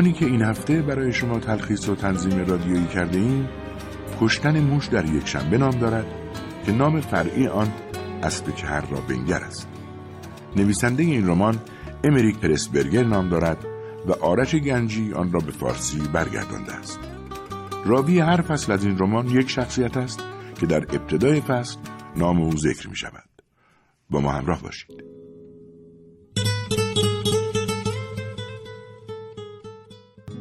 رمانی که این هفته برای شما تلخیص و تنظیم رادیویی کرده ایم کشتن موش در یک شنبه نام دارد که نام فرعی آن اسب کهر را بنگر است. نویسنده این رمان امریک پرسبرگر نام دارد و آرش گنجی آن را به فارسی برگردانده است. راوی هر فصل از این رمان یک شخصیت است که در ابتدای فصل نام او ذکر می شود با ما همراه باشید.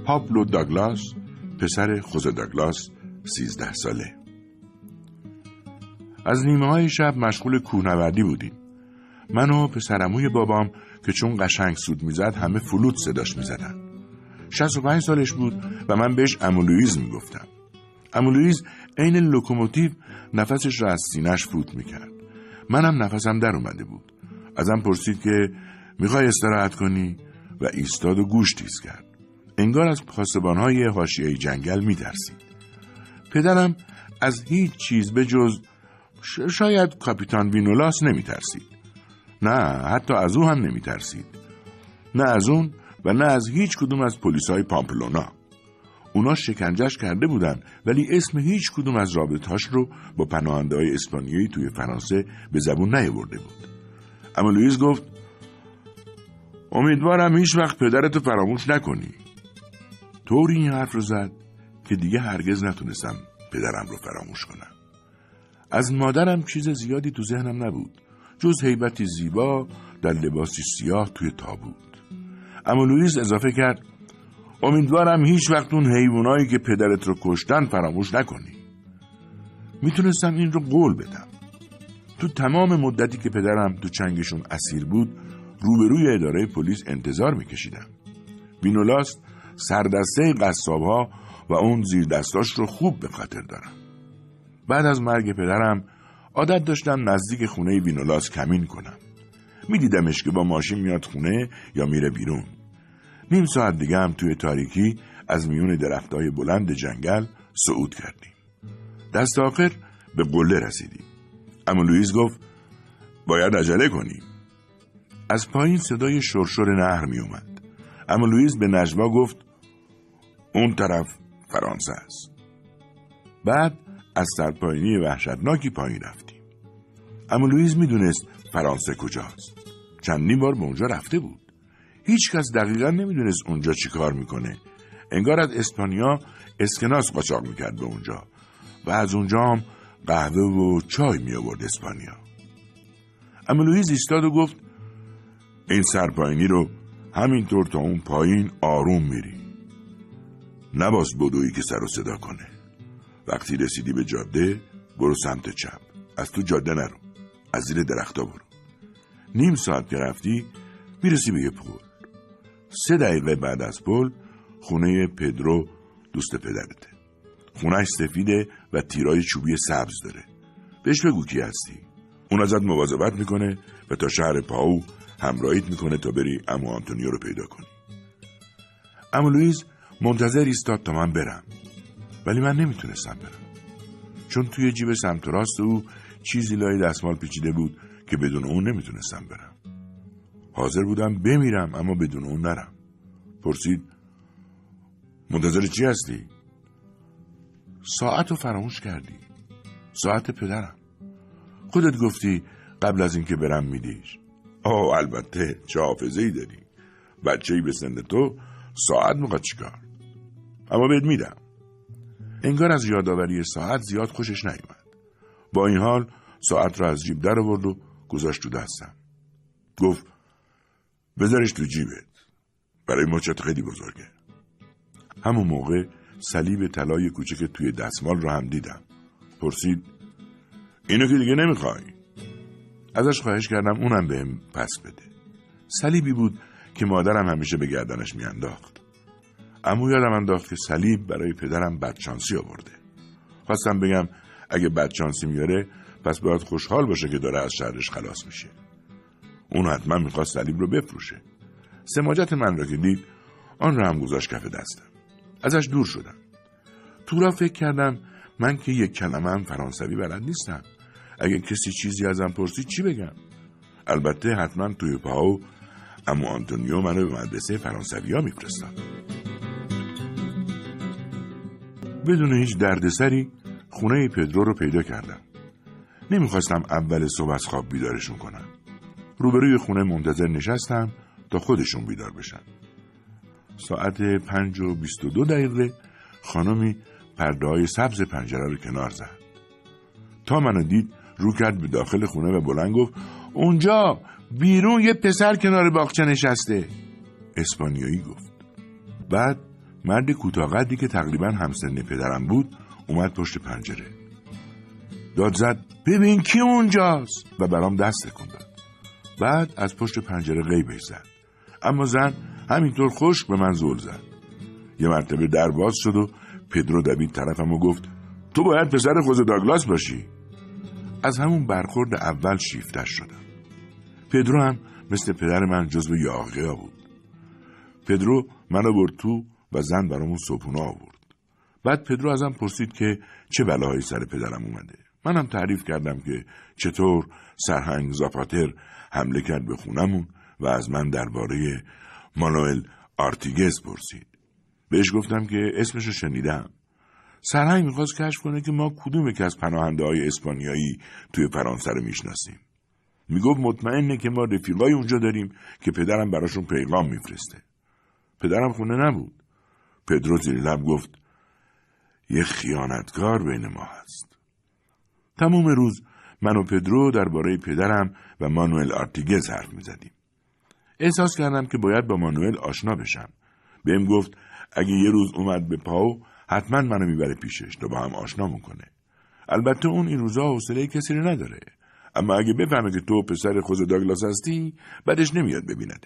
پابلو داگلاس پسر خوزه داگلاس سیزده ساله. از نیمه های شب مشغول کوهنوردی بودیم. من و پسرعموی بابام که چون قشنگ سوت می‌زد همه فلوت صداش می‌زدن. شصت و پنج سالش بود و من بهش عمو لویز می‌گفتم. عمو لویز عین لوکوموتیو نفسش را از سینش فوت می‌کرد. منم نفسم در اومده بود. ازم پرسید که می‌خوای استراحت کنی؟ و ایستاد و گوش تیز کرد. انگار از پاسبانهای حاشیه جنگل میترسید. پدرم از هیچ چیز به جز شاید کاپیتان وینولاس نمیترسید. نه حتی از او هم نمیترسید. نه از اون و نه از هیچ کدوم از پلیسای پامپلونا. اونا شکنجش کرده بودن ولی اسم هیچ کدوم از رابطهاش رو با پناهنده های اسپانیایی توی فرانسه به زبون نیاورده بود. اما لویز گفت امیدوارم هیچ وقت پدرتو فراموش نکنی. طوری این حرف رو زد که دیگه هرگز نتونستم پدرم رو فراموش کنم. از مادرم چیز زیادی تو ذهنم نبود. جز حیبتی زیبا در لباسی سیاه توی تابوت اما لوئیس اضافه کرد امیدوارم هیچ وقت اون حیوانایی که پدرت رو کشتن فراموش نکنی. می‌تونستم این رو قول بدم. تو تمام مدتی که پدرم تو چنگشون اسیر بود روبروی اداره پلیس انتظار میکشیدم. وینولاس سردسته قصاب ها و اون زیر دستاش رو خوب به خاطر دارم بعد از مرگ پدرم عادت داشتم نزدیک خونه وینولاس کمین کنم. میدیدمش که با ماشین میاد خونه یا میره بیرون. نیم ساعت دیگه هم توی تاریکی از میون درختای بلند جنگل صعود کردیم. دست آخر به قله رسیدیم. اما لوئیس گفت باید عجله کنیم از پایین صدای شرشر نهر می اومد اما لوئیس به نجوا گفت اون طرف فرانسه است. بعد از سرپایینی وحشتناکی پایین رفتیم. اما لوئیس می‌دونست فرانسه کجاست. چندین بار به اونجا رفته بود. هیچکس دقیقا نمی‌دونست اونجا چی کار می‌کنه. انگار از اسپانیا اسکناس قاچاق می‌کرد به اونجا و از اونجا هم قهوه و چای می آورد اسپانیا. اما لوئیس ایستاد و گفت این سرپایینی رو همینطور تا اون پایین آروم میری نباس بدویی که سر و صدا کنه. وقتی رسیدی به جاده برو سمت چپ. از تو جاده نرو. از زیر درختا برو. نیم ساعت که رفتی می‌رسی به یه پل. سه دقیقه بعد از پل خونه پدرو دوست پدرته. خونش سفیده و تیرای چوبی سبز داره. بهش بگو کی هستی. اون ازت مواظبت می‌کنه و تا شهر پاو همراهیت می‌کنه تا بری عمو آنتونیو رو پیدا کنی. عمو لویز منتظر ایستاد تا من برم. ولی من نمی‌تونستم برم. چون توی جیب سمت راست او چیزی لای دستمال پیچیده بود که بدون اون نمی‌تونستم برم. حاضر بودم بمیرم اما بدون اون نرم. پرسید منتظر چی هستی؟ ساعت رو فراموش کردی. ساعت پدرم. خودت گفتی قبل از اینکه برم میدیش. آه البته چه حافظه ای داری. بچه ای به سن تو ساعت می‌خواد چیکار؟ اما بهت میدم. انگار از یادآوری ساعت زیاد خوشش نیومد. با این حال ساعت را از جیب در آورد و گذاشت تو دستم. گفت بذارش تو جیبت. برای مچت خیلی بزرگه. همون موقع صلیب طلای کوچک توی دستمال رو هم دیدم. پرسید اینو که دیگه نمی‌خوای؟ ازش خواهش کردم اونم بهم پس بده. صلیبی بود که مادرم همیشه به گردنش میانداخت. اما یادم انداخت که صلیب برای پدرم بدشانسی آورده. خواستم بگم اگه بدشانسی میاره پس باید خوشحال باشه که داره از شهرش خلاص میشه. اون حتما می‌خواست صلیب رو بفروشه. سماجت من را که دید آن را هم گذاشت کف دستم. ازش دور شدم. تو را فکر کردم من که یک کلمه هم فرانسوی بلد نیستم. اگه کسی چیزی ازم پرسید چی بگم؟ البته حتما توی پاو اما آنتونیو منو به مدرسه فرانسوی ها میفرستم بدون هیچ دردسری خونه پدرو رو پیدا کردم. نمی‌خواستم اول صبح از خواب بیدارشون کنم. روبروی خونه منتظر نشستم تا خودشون بیدار بشن. ساعت پنج و بیست و دو دقیقه خانمی پرده های سبز پنجره رو کنار زد. تا منو دید رو کرد به داخل خونه و بلند گفت اونجا بیرون یه پسر کنار باغچه نشسته. اسپانیایی گفت. بعد مرد کوتاهقدی که تقریبا همسن پدرم بود اومد پشت پنجره. داد زد ببین کی اونجاست؟ و برام دست تکون بعد از پشت پنجره غیبش زد. اما زن همینطور خشک به من زل زد. یه مرتبه در باز شد و پدرو دوید طرفم و گفت تو باید پسر خوز داگلاس باشی. از همون برخورد اول شیفتش شدم. پدرو هم مثل پدر من جزو یاقیا بود. پدرو منو برد تو و زن برامون صبحونه آورد. بعد پدرو ازم پرسید که چه بلاهایی سر پدرم اومده. منم تعریف کردم که چطور سرهنگ زاپاتر حمله کرد به خونمون و از من درباره مانوئل آرتیگز پرسید. بهش گفتم که اسمشو شنیدم. سرهنگ می‌خواست کشف کنه که ما کدوم که از پناهنده های اسپانیایی توی فرانسه رو می‌شناسیم. می‌گفت مطمئنه که ما رفیقای اونجا داریم که پدرم براشون پیغام میفرسته. پدرم خونه نبود. پدرو زیر لب گفت یه خیانتکار بین ما هست. تمام روز من و پدرو درباره پدرم و مانوئل آرتیگز حرف می‌زدیم. احساس کردم که باید با مانوئل آشنا بشم. بهم گفت اگه یه روز اومد به پاو حتما منو می‌بره پیشش تا با هم آشنا می‌کنه. البته اون این روزا حوصله کسی رو نداره. اما اگه بفهمه که تو پسر خوز داگلاس هستی بعدش نمیاد ببیندت.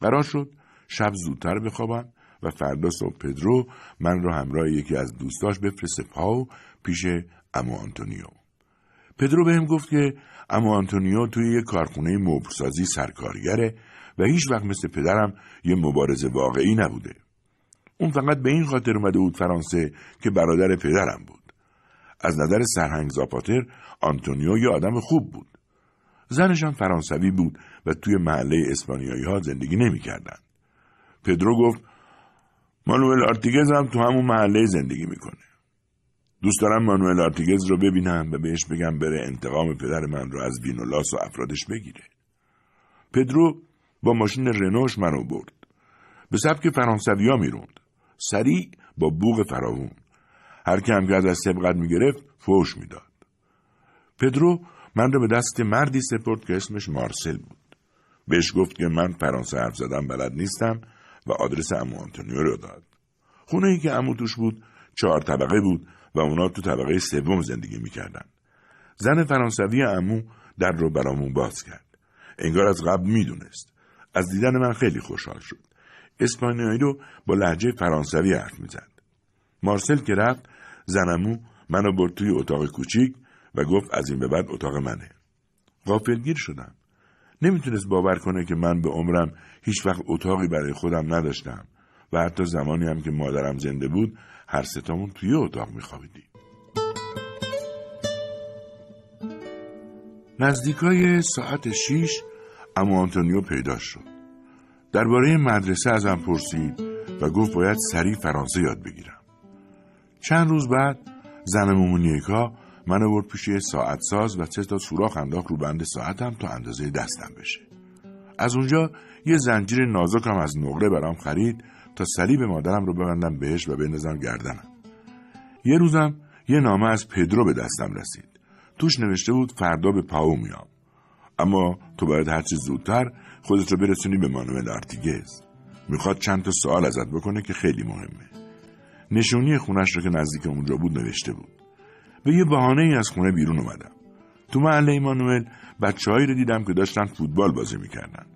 قرار شد شب زودتر بخوابم و فردا صبح پدرو من رو همراه یکی از دوستاش بفرسته پاو پیش عمو آنتونیو پدرو بهم گفت که عمو آنتونیو توی یه کارخونه مبل‌سازی سرکارگره و هیچ وقت مثل پدرم یه مبارز واقعی نبوده. اون فقط به این خاطر اومده بود فرانسه که برادر پدرم بود. از نظر سرهنگ زاپاتا آنتونیو یه آدم خوب بود. زنشان فرانسوی بود و توی محله اسپانیایی ها زندگی نمی‌کردند. پدرو گفت مانوئل آرتیگز هم تو همون محله زندگی می‌کنه. دوست دارم مانوئل آرتیگز رو ببینم و بهش بگم بره انتقام پدر من رو از وینولاس و افرادش بگیره. پدرو با ماشین رنوش منو برد. به سبک فرانسویا می‌روند. سریع با بوق فراوون. هر که هم از سبقت می‌گرفت فوش می‌داد. پدرو من رو به دست مردی سپرد که اسمش مارسل بود. بهش گفت که من فرانسه حرف زدم بلد نیستم و آدرس امو آنتونیو رو داد. خونه ای که امو توش بود چهار طبقه بود و اونا تو طبقه سوم زندگی می‌کردن. زن فرانسوی امو در رو برامون باز کرد. انگار از قبل می‌دونست. از دیدن من خیلی خوشحال شد. اسپانیایی رو با لحجه فرانسوی حرف می‌زد. مارسل که رفت زنمو منو برد توی اتاق کوچیک و گفت از این به بعد اتاق منه. غافلگیر شدم. نمی‌تونست باور کنه که من به عمرم هیچ وقت اتاقی برای خودم نداشتم و حتی زمانی هم که مادرم زنده بود هر ستامون توی اتاق میخوابیدیم. نزدیکای ساعت شیش اما آنتونیو پیدا شد. درباره مدرسه ازم پرسید و گفت باید سریع فرانسه یاد بگیرم. چند روز بعد زن مومونیکا من برد پیش ساعت ساز و سه تا سوراخ انداخت رو بند ساعتم تا اندازه دستم بشه. از اونجا یه زنجیر نازکم از نقره برام خرید تا صلیب مادرم رو ببندم بهش و بندازم گردنم. یه روزم یه نامه از پدرو به دستم رسید. توش نوشته بود فردا به پاو میام. اما تو باید هرچی زودتر خودت رو برسونی به مانوئل آرتیگز. می‌خواد چند تا سوال ازت بکنه که خیلی مهمه. نشونی خونش رو که نزدیک اونجا بود نوشته بود. به یه بهانه ای از خونه بیرون اومدم. تو محله مانوئل بچههایی رو دیدم که داشتن فوتبال بازی می‌کردن.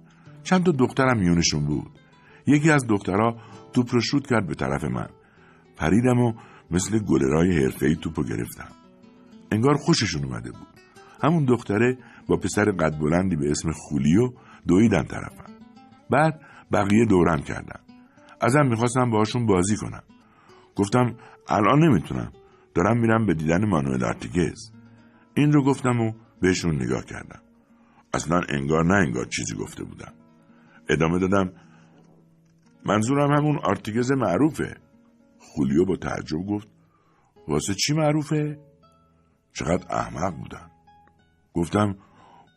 چند تا دخترم میونشون بود. یکی از دخترها توپ رو شوت کرد به طرف من. پریدم و مثل گلرای حرفه‌ای توپ رو گرفتم. انگار خوششون اومده بود. همون دختره با پسر قد بلندی به اسم خولیو دویدن طرفم. بعد بقیه دورم کردن. ازم می‌خواستم باهاشون بازی کنم. گفتم الان نمی‌تونم. دارم میرم به دیدن مانوئل آرتیگز. این رو گفتم و بهشون نگاه کردم. اصلا انگار نه انگار چیزی گفته بودم. ادامه دادم منظورم همون آرتیگز معروفه. خولیو با تعجب گفت واسه چی معروفه؟ چقدر احمق بودن. گفتم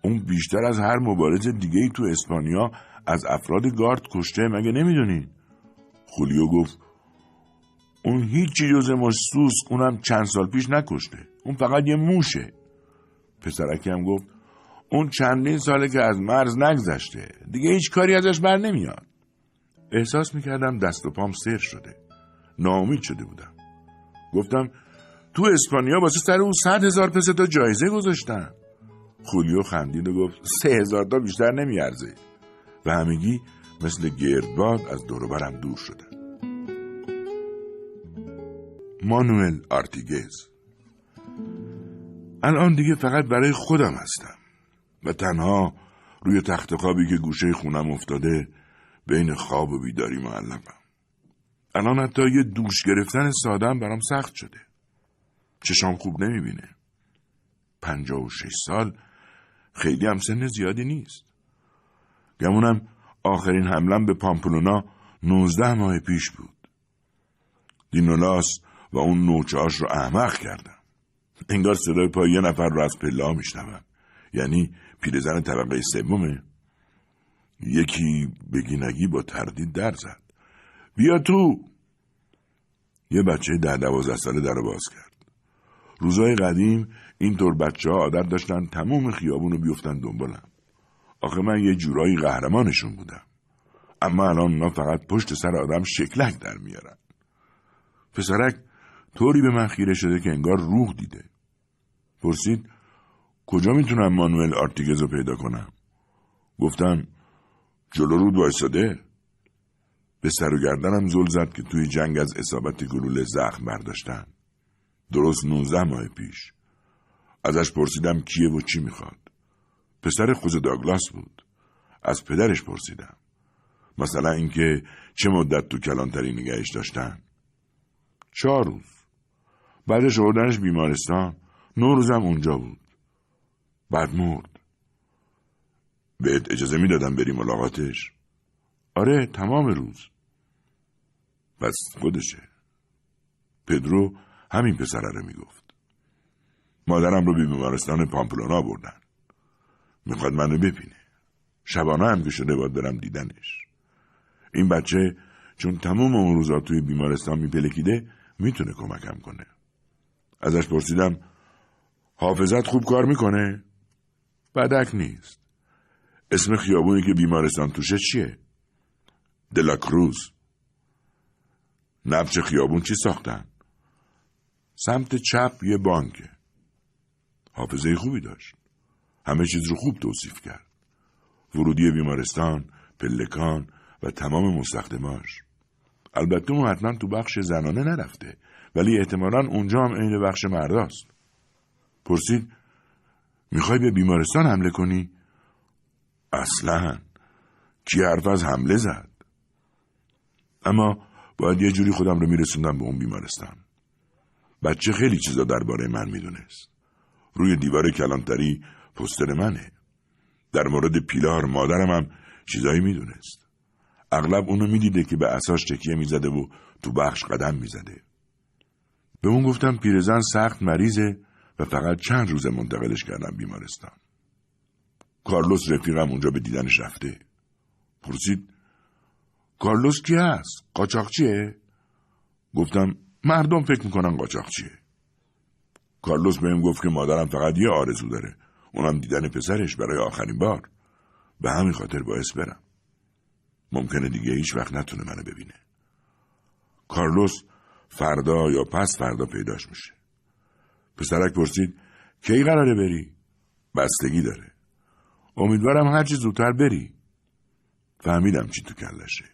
اون بیشتر از هر مبارز دیگه ای تو اسپانیا از افراد گارد کشته مگه نمی‌دونین؟ خولیو گفت اون هیچی جز مشسوس اونم چند سال پیش نکشته. اون فقط یه موشه. پسرکی هم گفت اون چندین ساله که از مرز نگذشته. دیگه هیچ کاری ازش بر نمیاد. احساس می‌کردم دست و پام سر شده. ناامید شده بودم. گفتم تو اسپانیا واسه سر اون صد هزار پسه تا جایزه گذاشتن. خولیو خندید و گفت سه هزار تا بیشتر نمیارزه. و همگی مثل گردباد از دوروبرم دور شدن. مانوئل آرتیگز. الان دیگه فقط برای خودم هستم. و تنها روی تخت خوابی که گوشه خونم افتاده بین خواب و بیداری معلقم الان حتی یه دوش گرفتن سادم برام سخت شده. چشام خوب نمی‌بینه. پنجاه و شش سال خیلی هم سن زیادی نیست. گمونم آخرین حملم به پامپلونا نوزده ماه پیش بود. دینولاس و اون نوچهاش رو احمق کردم. انگار صدای پای یه نفر رو از پله میشنوم. یعنی پیرزن طبقه سومه. یکی بگینگی با تردید در زد. بیا تو! یه بچه ده دوازده ساله در باز کرد. روزای قدیم اینطور بچه ها عادت داشتن تموم خیابون رو بیفتن دنبالم. آخه من یه جورایی قهرمانشون بودم. اما الان اونا فقط پشت سر آدم شکلک در میارن. پسرک طوری به من خیره شده که انگار روح دیده. پرسید کجا می‌تونم مانوئل آرتیگز رو پیدا کنم؟ گفتم جلو رود وایساده به سر و گردنم زل زد که توی جنگ از اصابت گلوله زخم برداشتن. درست نوزده ماه پیش. ازش پرسیدم کیه و چی می‌خواد. پسر خوز داگلاس بود. از پدرش پرسیدم. مثلا اینکه چه مدت تو کلانتری نگهش داشتن؟ چهار روز. بعدش آوردنش بیمارستان. نو روزم اونجا بود. بعد مرد. بهت اجازه می‌دادم بری ملاقاتش. آره تمام روز. بس خودشه. پدرو همین پسره رو می‌گفت. مادرم رو به بیمارستان پامپلونا بردن. می‌خواد منو ببینه. شبانه هم که شده باید برم دیدنش. این بچه چون تمام اون روزا توی بیمارستان میپلکیده می‌تونه کمکم کنه. ازش پرسیدم حافظت خوب کار می‌کنه؟ بدک نیست. اسم خیابونی که بیمارستان توشه چیه؟ دلاکروز. نبچ خیابون چی ساختن؟ سمت چپ یه بانکه. حافظه خوبی داشت. همه چیز رو خوب توصیف کرد. ورودی بیمارستان پلکان و تمام مستخدماش. البته اون حتما تو بخش زنانه نرفته. ولی احتمالا اونجا هم عین بخش مرداست. پرسید می‌خوای به بیمارستان حمله کنی؟ اصلا. کی حرف از حمله زد؟ اما باید یه جوری خودم رو میرسوندم به اون بیمارستان. بچه خیلی چیزا درباره من می‌دونست. روی دیوار کلانتری پستر منه. در مورد پیلار مادرم هم چیزایی می‌دونست. اغلب اونو می‌دیده که به اساس تکیه می‌زده و تو بخش قدم می‌زده. به اون گفتم پیرزن سخت مریضه و فقط چند روز منتقلش کردم بیمارستان. کارلوس رفیقم اونجا به دیدنش رفته. پرسید کارلوس کی هست؟ قاچاقچیه؟ گفتم مردم فکر می‌کنن قاچاقچیه کارلوس بهم گفت که مادرم فقط یه آرزو داره. اونم دیدن پسرش برای آخرین بار. به همین خاطر باعث برم. ممکنه دیگه هیچ وقت نتونه منو ببینه. کارلوس فردا یا پس فردا پیداش میشه. پسرک پرسید کی قراره بری؟ بستگی داره. امیدوارم هرچی زودتر بری. فهمیدم چی تو کلشه.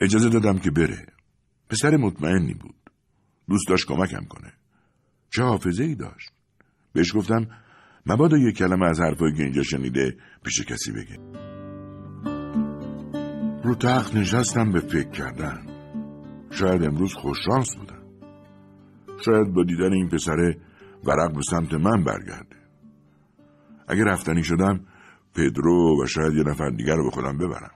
اجازه دادم که بره. پسر مطمئنی بود. دوست داشت کمکم کنه. چه حافظه ای داشت. بهش گفتم مبادا یک کلمه از حرفایی که اینجا شنیده پیش کسی بگه. رو تخت نشستم به فکر کردن. شاید امروز خوششانس بودم شاید با دیدن این پسره ورق به سمت من برگرده. اگه رفتنی شدم پدرو و شاید یه نفر دیگر رو به خودم ببرم.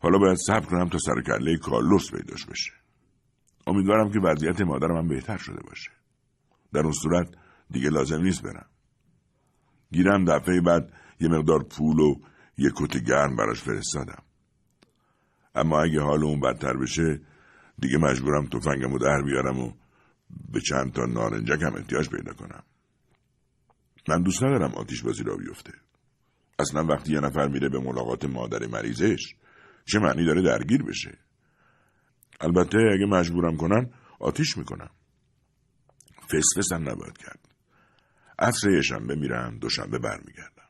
حالا باید صبر کنم تا سر کله کارلوس پیداش بشه. امیدوارم که وضعیت مادرم هم بهتر شده باشه. در اون صورت دیگه لازم نیست برم. گیرم دفعه بعد یه مقدار پول و یه کت گرم براش فرستادم. اما اگه حال اون بدتر بشه دیگه مجبورم تفنگمو در بیارم و به چند تا نارنجک هم احتیاج پیدا کنم. من دوست ندارم آتیش بازی را بیفته. اصلا وقتی یه نفر میره به ملاقات مادر مریضش چه معنی داره درگیر بشه؟ البته اگه مجبورم کنن آتیش می‌کنم. فسفس هم نباید کرد. عصر یه شنبه میرم دوشنبه برمیگردم.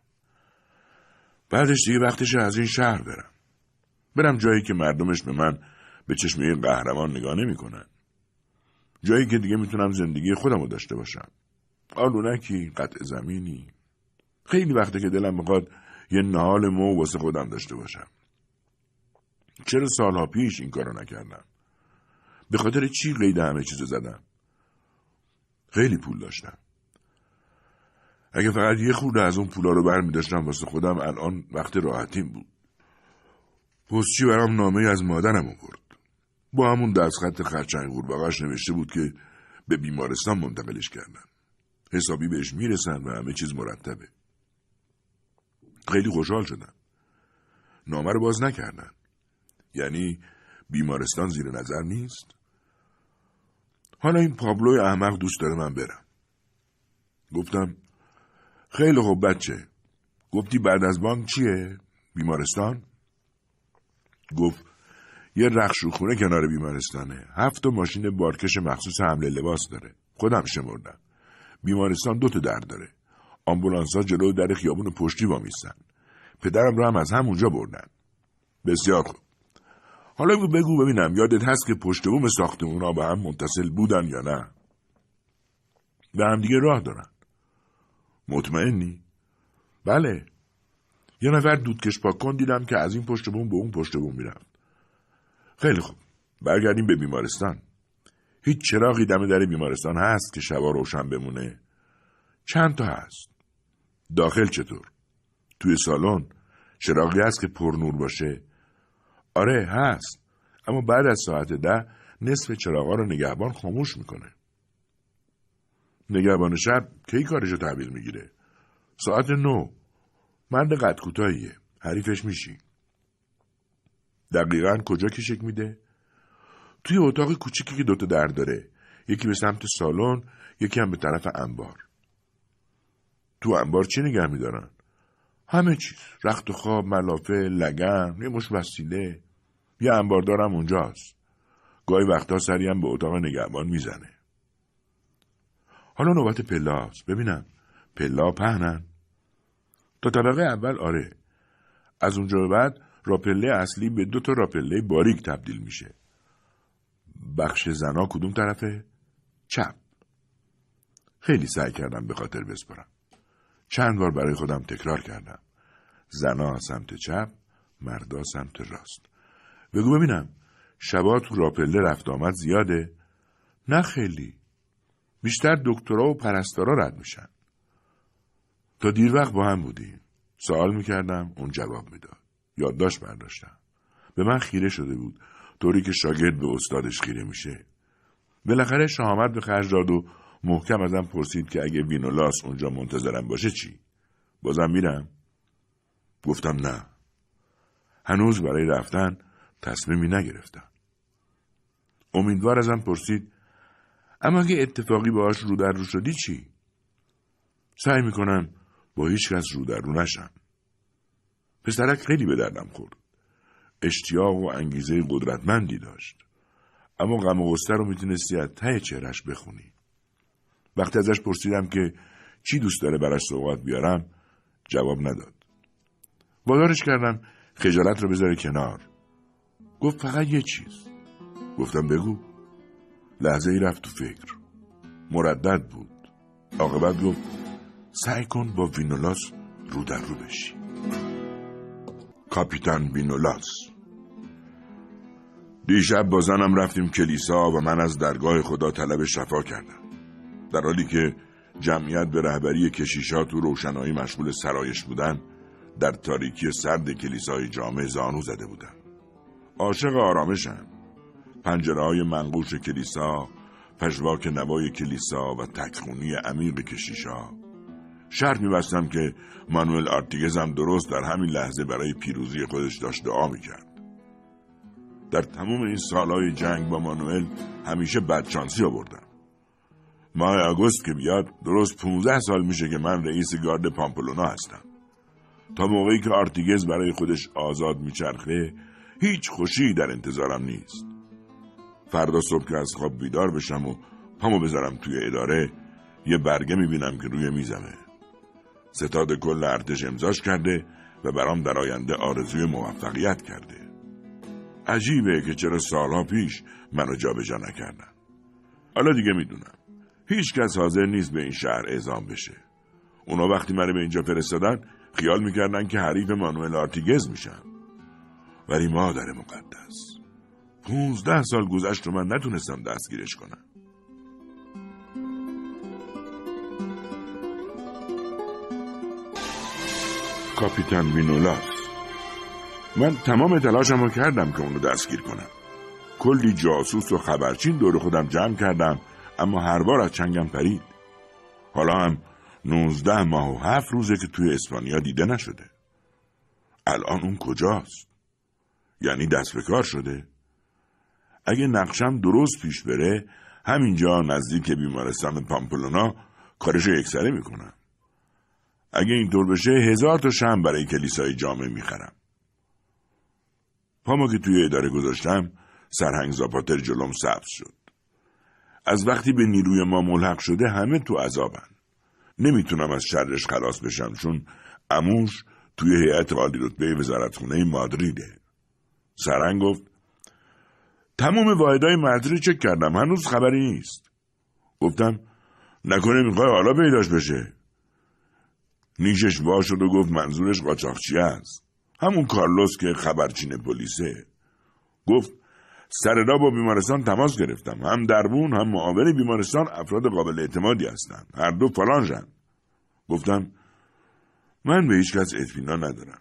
بعدش دیگه وقتش از این شهر برم. برم جایی که مردمش به من به چشم قهرمان نگاه نمی‌کنن. جایی که دیگه می‌تونم زندگی خودم رو داشته باشم. آلونکی قطع زمینی. خیلی وقته که دلم می‌خواد یه نهال مو واسه خودم داشته باشم. چرا سالها پیش این کارو نکردم؟ به خاطر چی قید همه چیزو زدم؟ خیلی پول داشتم. اگه فقط یه خورده از اون پولا رو داشتم واسه خودم الان وقت راحتیم بود. پستچی برام نامه از مادرم آورد. با همون دستخط خرچنگ قورباغش نوشته بود که به بیمارستان منتقلش کردن. حسابی بهش می‌رسن و همه چیز مرتبه. خیلی خوشحال شدم نامه رو باز نکردن. یعنی بیمارستان زیر نظر نیست؟ حالا این پابلوی احمق دوست داره من برم. گفتم خیلی خوب بچه. گفتی بعد از بانک چیه؟ بیمارستان؟ گفت یه رخشوخونه کنار بیمارستانه. هفت ماشین بارکش مخصوص حمله لباس داره. خودم شمردم. بیمارستان دو تا در داره. آمبولانس ها جلو در خیابون پشتی وامیستن. پدرم رو هم از همونجا بردن. بسیار خوب. حالا بگو ببینم. یادت هست که پشت بوم ساختمون ها به هم متصل بودن یا نه؟ به هم دیگه راه دارن. مطمئنی؟ بله. یه نفر دودکش پاکن دیدم که از این پشت بوم به اون پشت بوم می‌رفت. خیلی خوب. برگردیم به بیمارستان. هیچ چراغی دم در بیمارستان هست که شبا روشن بمونه؟ چند تا هست؟ داخل چطور؟ توی سالن؟ چراغی هست که پر نور باشه؟ آره هست. اما بعد از ساعت ده نصف چراغا رو نگهبان خاموش می‌کنه. نگهبان شب کی کارشو تحویل می‌گیره؟ ساعت نو مرد قد کوتاهیه. حریفش میشی. دقیقا کجا کشک میده؟ توی اتاق کوچیکی که دوتا در داره یکی به سمت سالن یکی هم به طرف انبار. تو انبار چی نگه میدارن؟ همه چیز رخت و خواب ملافه لگن یه مش وسیله. یه انبار دارم اونجاست. گاهی وقتا سری هم به اتاق نگهبان می‌زنه. حالا نوبت پلاست ببینم. پلا پهنن. تا طبقه اول آره. از اونجا بعد راپله اصلی به دو تا راپله باریک تبدیل میشه. بخش زنا کدوم طرفه؟ چپ. خیلی سعی کردم به خاطر بسپرم چند بار برای خودم تکرار کردم. زنا سمت چپ مردا سمت راست. بگو ببینم شبا تو راپله رفت آمد زیاده؟ نه خیلی. بیشتر دکترا و پرستارا رد میشن. تا دیر وقت با هم بودیم. سوال می‌کردم اون جواب می‌داد. یادداشت برداشتم. به من خیره شده بود. طوری که شاگرد به استادش خیره میشه. بالاخره شهامت به خرج داد و محکم ازم پرسید که اگه وینولاس اونجا منتظرم باشه چی؟ بازم میرم؟ گفتم نه. هنوز برای رفتن تصمیمی نگرفتم. امیدوار ازم پرسید اما اگه اتفاقی باهاش رو در رو شدی چی؟ سعی می‌کنم با هیچ کس رو در رو نشم. پسرک خیلی به دردم خورد. اشتیاق و انگیزه قدرتمندی داشت. اما غم و غصه رو می‌تونستی از ته چهرش بخونی. وقتی ازش پرسیدم که چی دوست داره براش سوقات بیارم جواب نداد. وادارش کردم خجالت رو بذاره کنار. گفت فقط یه چیز. گفتم بگو. لحظه ای رفت تو فکر. مردد بود. عاقبت گفت سعی کن با وینولاس رو در رو بشی. کاپیتان وینولاس دیشب با زنم رفتیم کلیسا و من از درگاه خدا طلب شفا کردم. در حالی که جمعیت به رهبری کشیشات و روشنایی مشغول سرایش بودن در تاریکی سرد کلیسای جامع زانو زده بودم عاشق آرامشم. پنجره های منقوش کلیسا پژواک نوای کلیسا و تکخونی عمیق کشیشا شرط میبستم که مانوئل آرتیگز هم درست در همین لحظه برای پیروزی خودش داشت دعا می‌کرد. در تمام این سالهای جنگ با مانوئل همیشه بدشانسی آوردم. ماه آگوست که بیاد درست 15 سال میشه که من رئیس گارد پامپلونا هستم. تا موقعی که آرتیگز برای خودش آزاد میچرخه هیچ خوشی در انتظارم نیست. فردا صبح که از خواب بیدار بشم و پامو بذارم توی اداره یه برگه می‌بینم که روی میزمه. ستاد کل ارتش امضاش کرده و برام در آینده آرزوی موفقیت کرده. عجیبه که چرا سالها پیش منو جابجا نکردن. حالا دیگه می‌دونم. هیچ کس حاضر نیست به این شهر اعزام بشه. اونا وقتی منو به اینجا فرستادن خیال می‌کردن که حریف مانوئل آرتیگز میشم ولی مادر مقدس پونزده سال گذشت و من نتونستم دستگیرش کنم. کاپیتان وینولاس من تمام تلاشمو کردم که اونو دستگیر کنم. کلی جاسوس و خبرچین دور خودم جمع کردم اما هر بار از چنگم پرید. حالا هم نوزده ماه و هفت روزه که توی اسپانیا دیده نشده. الان اون کجاست؟ یعنی دست به کار شده؟ اگه نقشم درست پیش بره همینجا نزدیک بیمارستان پامپلونا کارشو یکسره می‌کنم. اگه اینطور بشه هزار تا شم برای کلیسای جامعه می‌خرم. پامو که توی اداره گذاشتم سرهنگ زاپاتر جلوم سبز شد. از وقتی به نیروی ما ملحق شده همه تو عذابن. نمی‌تونم از شرش خلاص بشم چون اموش توی هیئت عالی رتبه وزارتخونه مادریده. سرهنگ گفت تمام واحدهای مدرید چک کردم هنوز خبری نیست. گفتم نکنه می‌خوای حالا پیداش بشه. نیشش وا شد و گفت منظورش قاچاقچی است. همون کارلوس که خبرچین پلیسه. گفت سردا با بیمارستان تماس گرفتم. هم دربون هم معاون بیمارستان افراد قابل اعتمادی هستند. هر دو فلانجن. گفتم من به هیچ کس اطمینان ندارم.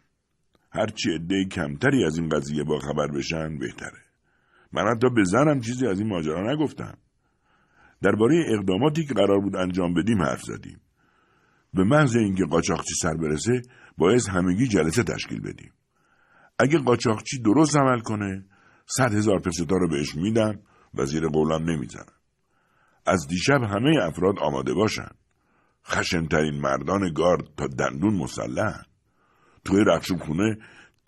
هرچی عده کمتری از این قضیه با خبر بشن بهتره. من حتی به زنم چیزی از این ماجرا نگفتم. درباره اقداماتی که قرار بود انجام بدیم حرف زدیم. به محض اینکه قاچاقچی سر برسه باعث همگی جلسه تشکیل بدیم. اگه قاچاقچی درست عمل کنه صد هزار پستا رو بهش میدم و زیر قولم نمی‌زنم از دیشب همه افراد آماده باشن. خشنترین مردان گارد تا دندون مسلح توی رخشون خونه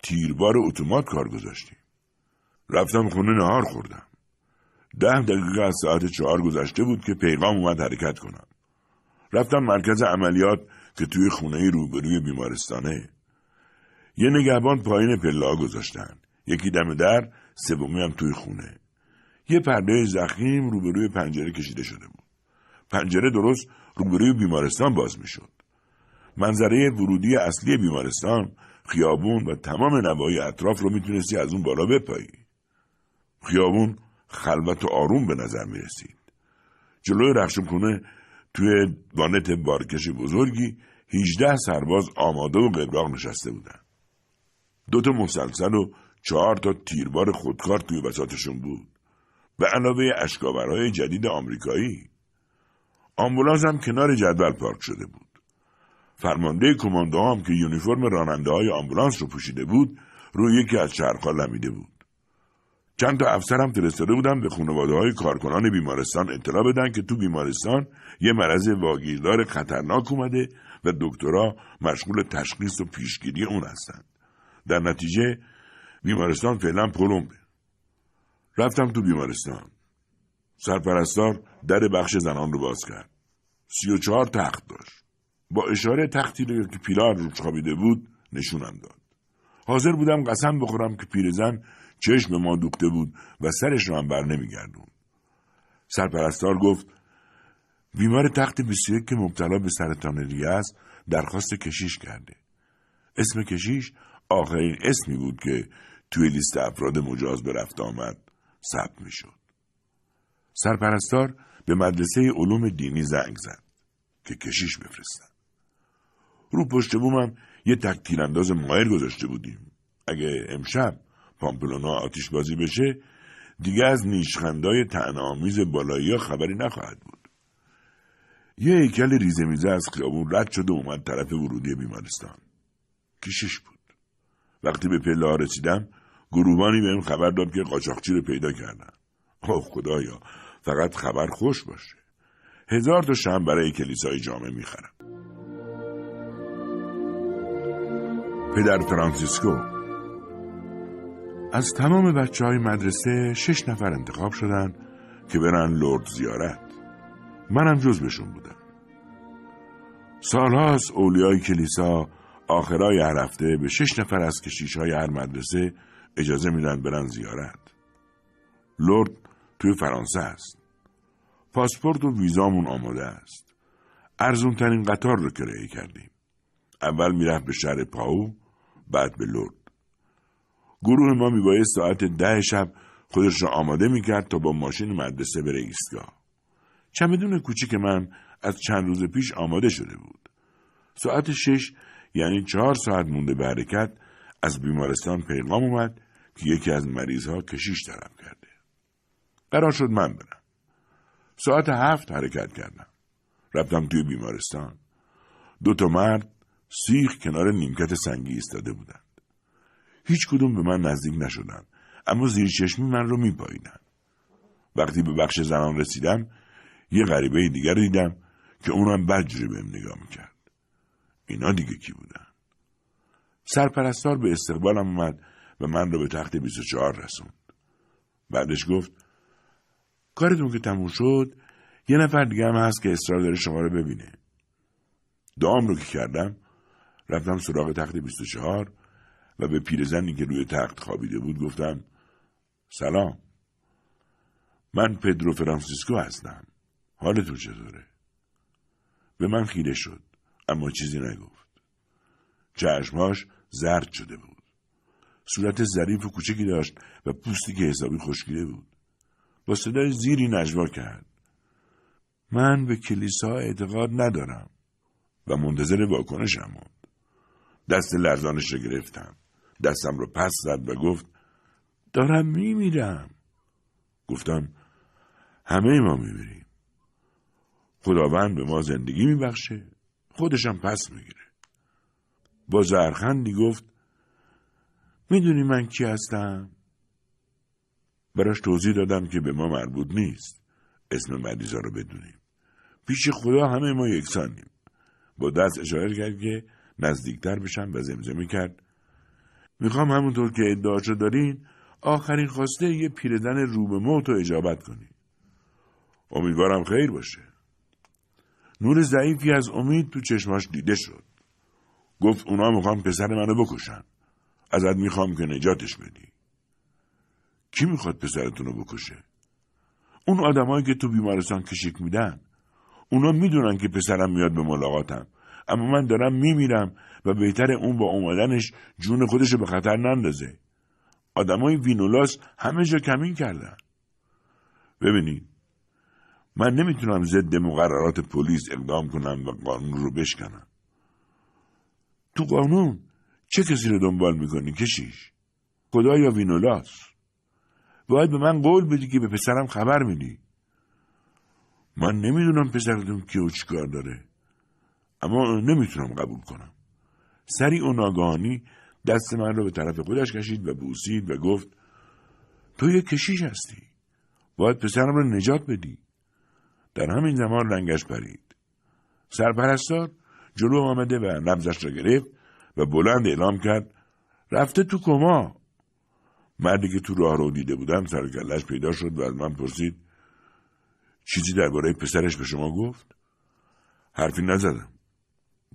تیربار اتومات کار گذاشتیم. رفتم خونه نهار خوردم. ده دقیقه از ساعت چهار گذشته بود که پیغام اومد حرکت کنم. رفتم مرکز عملیات که توی خونه روبروی بیمارستانه. یه نگهبان پایین پلا گذاشتن. یکی دم در سومی هم توی خونه. یه پرده زخیم روبروی پنجره کشیده شده بود. پنجره درست روبروی بیمارستان باز می‌شد. منظره ورودی اصلی بیمارستان خیابون و تمام نوای اطراف رو می‌تونستی از اون بالا بپایی. خیابون خلوت و آروم به نظر می‌رسید. جلوی رخشم کنه توی وانت بارکش بزرگی هیچده سرباز آماده و قبراغ نشسته بودن. دو تا مسلسل و چهار تا تیربار خودکار توی وسطشون بود. به علاوه اشکاورهای جدید آمریکایی. آمبولانس هم کنار جدول پارک شده بود. فرمانده کمانده هم که یونیفرم راننده های آمبولانس رو پوشیده بود روی یکی از چرخها لمیده بود. چند تا افسرم فرستاده بودم به خانواده های کارکنان بیمارستان اطلاع بدن که تو بیمارستان یه مرض واگیردار خطرناک اومده و دکترها مشغول تشخیص و پیشگیری اون هستند. در نتیجه بیمارستان فعلا پلمبه. رفتم تو بیمارستان. سرپرستار در بخش زنان رو باز کرد. سی و چهار تخت داشت. با اشاره تختی رو که پیلار روش خوابیده بود نشونم داد. حاضر بودم قسم بخورم که پیرزن چشم ما دوخته بود و سرش رو هم بر نمیگردون. سرپرستار گفت بیمار تخت 21 که مبتلا به سرطان ریه است درخواست کشیش کرده. اسم کشیش آخرین اسمی بود که توی لیست افراد مجاز به رفت آمد ثبت می‌شد. سرپرستار به مدرسه علوم دینی زنگ زد که کشیش بفرستن. رو پشت بومم یه تک تیرانداز مایر گذاشته بودیم. اگه امشب پامپلونا آتیش بازی بشه دیگه از نیشخندای تنامیز بالایی خبری نخواهد بود. یه هیکل ریزه میزه از خیابون رد شد و اومد طرف ورودی بیمارستان. کشیش بود. وقتی به پله رسیدم گروبانی بهم خبر داد که قاچاقچی رو پیدا کردن. اوه خدایا فقط خبر خوش باشه. هزار تا شم برای کلیسای جامعه می‌خرم. پدر فرانسیسکو از تمام بچه های مدرسه شش نفر انتخاب شدن که برن لرد زیارت. منم بشون بودم. سالهاست اولیای کلیسا آخرای هر هفته به شش نفر از کشیش های هر مدرسه اجازه میدن برن زیارت. لرد توی فرانسه است. پاسپورت و ویزامون آماده است. ارزون ترین قطار رو کرایه کردیم. اول می‌رفت به شهر پاو بعد به لرد. گروه ما میبایست ساعت ده شب خودش را آماده می‌کرد تا با ماشین مدرسه بره ایستگاه. چمدون کوچیک من از چند روز پیش آماده شده بود. ساعت شش یعنی چهار ساعت مونده به حرکت از بیمارستان پیغام اومد که یکی از مریضها کشیش طلب کرده. قرار شد من برم. ساعت هفت حرکت کردم. رفتم توی بیمارستان. دو تا مرد سیخ کنار نیمکت سنگی ایستاده بودند. هیچ کدوم به من نزدیک نشدند اما زیر چشمی من رو میپاییدند. وقتی به بخش زنان رسیدم یه غریبه دیگر دیدم که اونم بدجوری بهم نگاه می‌کرد. اینا دیگه کی بودن؟ سرپرستار به استقبالم اومد و من رو به تخت 24 رسوند. بعدش گفت کارتون که تموم شد یه نفر دیگه هم هست که اصرار داره شما رو ببینه. دام رو که کردم رفتم سراغ تخت 24 و به پیرزنی که روی تخت خوابیده بود گفتم سلام. من پدرو فرانسیسکو هستم. حال تو چطوره؟ به من خیره شد اما چیزی نگفت. چشمهاش زرد شده بود. صورت ظریف و کوچکی داشت و پوستی که حسابی خشکیده بود. با صدای زیری نجوا کرد. من به کلیسا اعتقاد ندارم و منتظر واکنشم موند دست لرزانش را گرفتم. دستم رو پس زد و گفت دارم میمیرم. گفتم همه ما میمیریم. خداوند به ما زندگی میبخشه خودشم پس می‌گیره. با زرخندی گفت می‌دونی من کی هستم؟ براش توضیح دادم که به ما مربوط نیست. اسم مریضا رو بدونیم. پیش خدا همه ما یکسانیم. با دست اشاره کرد که نزدیکتر بشم و زمزمه کرد. می‌خوام همونطور که ادعاشو دارین آخرین خواسته یه پیردن رو به موت رو اجابت کنی. امیدوارم خیر باشه. نور ضعیفی از امید تو چشماش دیده شد. گفت اونا می‌خوام پسر منو بکشن. ازت می‌خوام که نجاتش بدی. کی می‌خواد پسرتون رو بکشه؟ اون آدمایی که تو بیمارستان کشیک میدن. اونا می‌دونن که پسرم میاد به ملاقاتم. اما من دارم میمیرم و بهتر اون با اومدنش جون خودش به خطر نندازه. آدمای وینولاس همه جا کمین کردن. ببینید من نمی‌تونم ضد مقررات پلیس اقدام کنم و قانون رو بشکنم. تو قانون چه کسی رو دنبال می‌کنی کشیش؟ خدا یا وینولاس باید به من قول بدی که به پسرم خبر میدی. من نمی‌دونم پسرتون کیو چیکار داره اما نمی‌تونم قبول کنم. سری و ناگهانی دست من رو به طرف خودش کشید و بوسید و گفت تو یه کشیش هستی. باید پسرم رو نجات بدی. در همین زمان رنگش پرید. سرپرستار جلو آمده و نبزش را گرفت و بلند اعلام کرد رفته تو کما. مردی که تو راه رو دیده بودم سر پیدا شد و از من پرسید چیزی درباره پسرش به شما گفت؟ حرفی نزدم.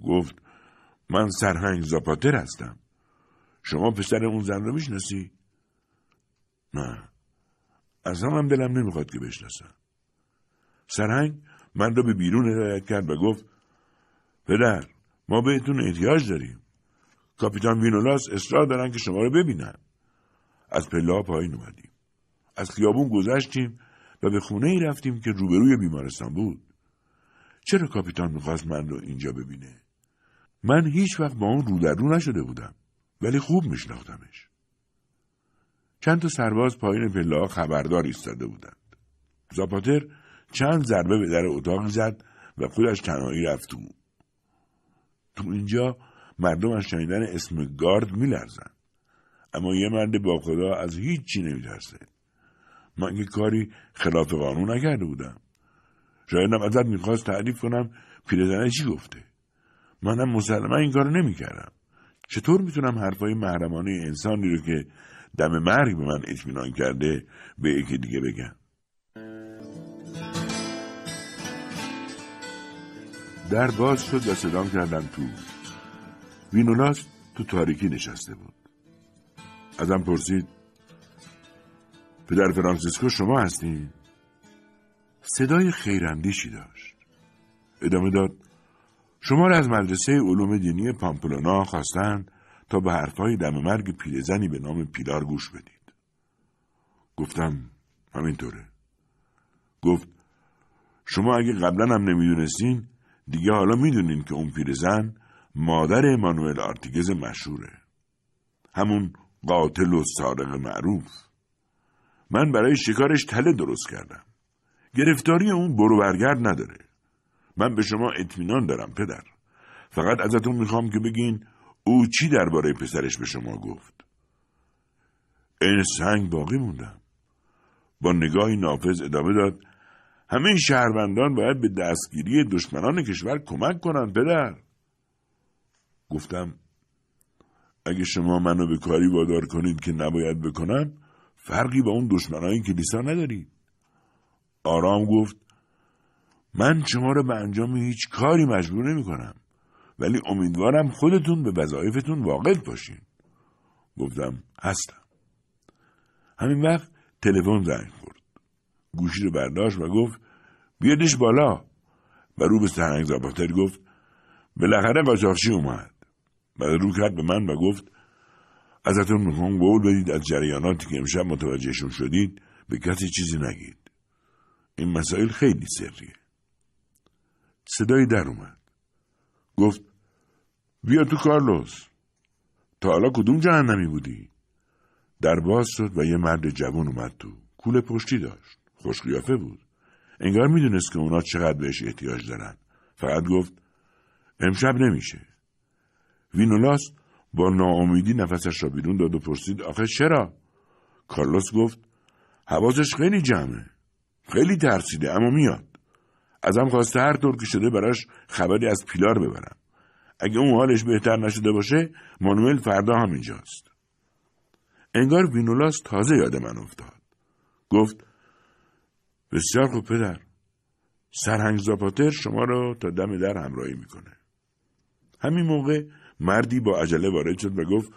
گفت من سرهنگ زاپاتر هستم. شما پسر اون زن رو می‌شناسی؟ نه. اصلا هم دلم نمی‌خواد که بشناسم. سرهنگ من را به بیرون هدایت کرد و گفت پدر ما بهتون احتیاج داریم. کاپیتان وینولاس اصرار دارن که شما رو ببینن. از پله پایین اومدیم. از خیابون گذشتیم و به خونه ای رفتیم که روبروی بیمارستان بود. چرا کاپیتان می‌خواست من رو اینجا ببینه؟ من هیچ وقت با اون رو نشده بودم ولی خوب میشناختمش چند تا سرباز پایین پله خبردار ایستاده بودند. زاپاتر چند ضربه به در اتاق زد و خودش تنهایی رفت تو. تو اینجا مردم از شنیدن اسم گارد میلرزن. اما یه مرد با خدا از هیچ چی نمیترسه. من که کاری خلاف قانون نکرده بودم. شایدم ازت می‌خواست تعریف کنم پیرزنه چی گفته. منم مسلما این کارو نمی‌کردم. چطور می‌تونم حرفای محرمانه انسانی رو که دم مرگ به من اطمینان کرده به یکی دیگه بگم در باز شد و صدام کردم تو وینولاس تو تاریکی نشسته بود ازم پرسید پدر فرانسیسکو شما هستین؟ صدای خیراندیشی داشت ادامه داد شما را از مدرسه علوم دینی پامپلونا خواستند تا به حرفهای دم مرگ پیرزنی به نام پیلار گوش بدید. گفتم همینطوره. گفت شما اگه قبلا هم نمی‌دونستین دیگه حالا می‌دونین که اون پیرزن مادر امانوئل آرتیگز مشهوره. همون قاتل و سارق معروف. من برای شکارش تله درست کردم. گرفتاری اون برو برگرد نداره. من به شما اطمینان دارم پدر. فقط ازتون می‌خوام که بگین او چی درباره پسرش به شما گفت؟ این سنگ باقی موندم. با نگاهی نافذ ادامه داد همه شهروندان باید به دستگیری دشمنان کشور کمک کنند پدر. گفتم اگه شما منو به کاری وادار کنید که نباید بکنم فرقی با اون دشمنان کلیسا ندارید. آرام گفت من شما رو به انجام هیچ کاری مجبور نمی کنم. ولی امیدوارم خودتون به وظایفتون واقف باشین. گفتم هستم. همین وقت تلفن زنگ خورد. گوشی رو برداشت و گفت بیادش بالا و رو به سرنگ زباتر گفت بالاخره قاچاقچی اومد. بعد رو کرد به من و گفت ازتون می‌خوام قول بدید از جریاناتی که امشب متوجهشون شدید به کسی چیزی نگید. این مسائل خیلی سریه. صدایی در اومد. گفت بیا تو کارلوس. تا حالا کدوم جهنمی بودی؟ در باز شد و یه مرد جوان اومد تو. کول پشتی داشت. خوش قیافه بود. انگار می‌دونست که اونا چقدر بهش احتیاج دارن. فقط گفت امشب نمیشه. وینولاس با ناامیدی نفسش را بیرون داد و پرسید آخه چرا؟ کارلوس گفت حواسش خیلی جمعه. خیلی ترسیده اما میاد. ازم خواسته هر طور که شده براش خبری از پیلار ببرم. اگه اون حالش بهتر نشده باشه مانوئل فردا همینجاست. انگار وینولاس تازه یاد من افتاد. گفت بسیار خوب پدر. سرهنگ زاپاتر شما را تا دم در همراهی می‌کنه. همین موقع مردی با عجله وارد شد و گفت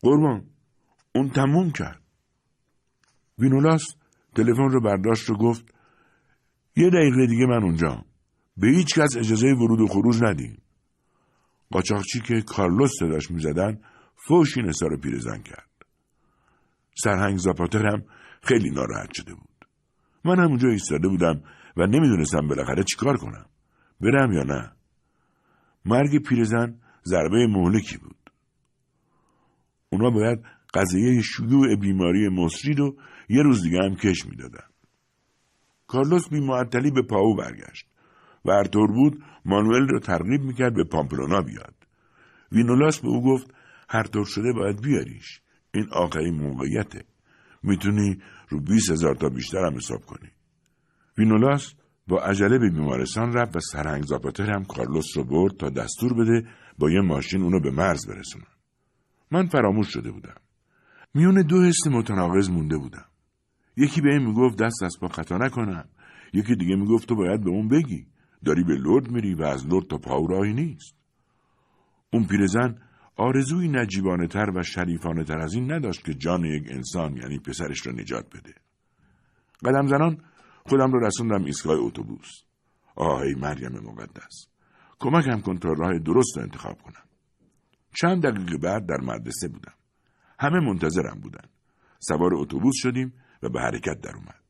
قربان اون تموم کرد. وینولاس تلفن رو برداشت و گفت یه دقیقه دیگه من اونجا. به هیچ کس اجازه ورود و خروج ندیم قاچاقچی که کارلوس صداش می‌زدن فوش این رو پیرزن کرد. سرهنگ زاپاتر هم خیلی ناراحت شده بود. من هم اونجا ایستاده بودم و نمی‌دونستم بالاخره چیکار کنم. برم یا نه؟ مرگ پیرزن ضربه مهلکی بود. اونا باید قضیه شیوع بیماری مصری رو یه روز دیگه هم کش می‌دادن. کارلوس بی معطلی به پاو برگشت و هر طور بود مانوئل را ترغیب می‌کرد به پامپلونا بیاد. وینولاس به او گفت هر طور شده باید بیاریش این آخرین موقعیته. می‌تونی رو بیس هزار تا بیشتر هم حساب کنی. وینولاس با عجله به بیمارستان رفت و سرهنگ زاپاتر هم کارلوس رو برد تا دستور بده با یه ماشین اونو به مرز برسونن. من فراموش شده بودم. میون دو حس متناقض مونده بودم. یکی به این می‌گفت دست از پا خطا نکنم. یکی دیگه می‌گفت تو باید به اون بگی. داری به لرد میری و از لرد تا پاو راهی نیست. اون پیرزن آرزوی نجیبانه تر و شریفانه تر از این نداشت که جان یک انسان یعنی پسرش را نجات بده. قدم زنان خودم رو رسوندم ایستگاه اتوبوس. آهای مریم مقدس کمکم کن تا راه درست رو انتخاب کنم. چند دقیقه بعد در مدرسه بودم. همه منتظرم بودن. سوار اتوبوس شدیم و به حرکت در اومد.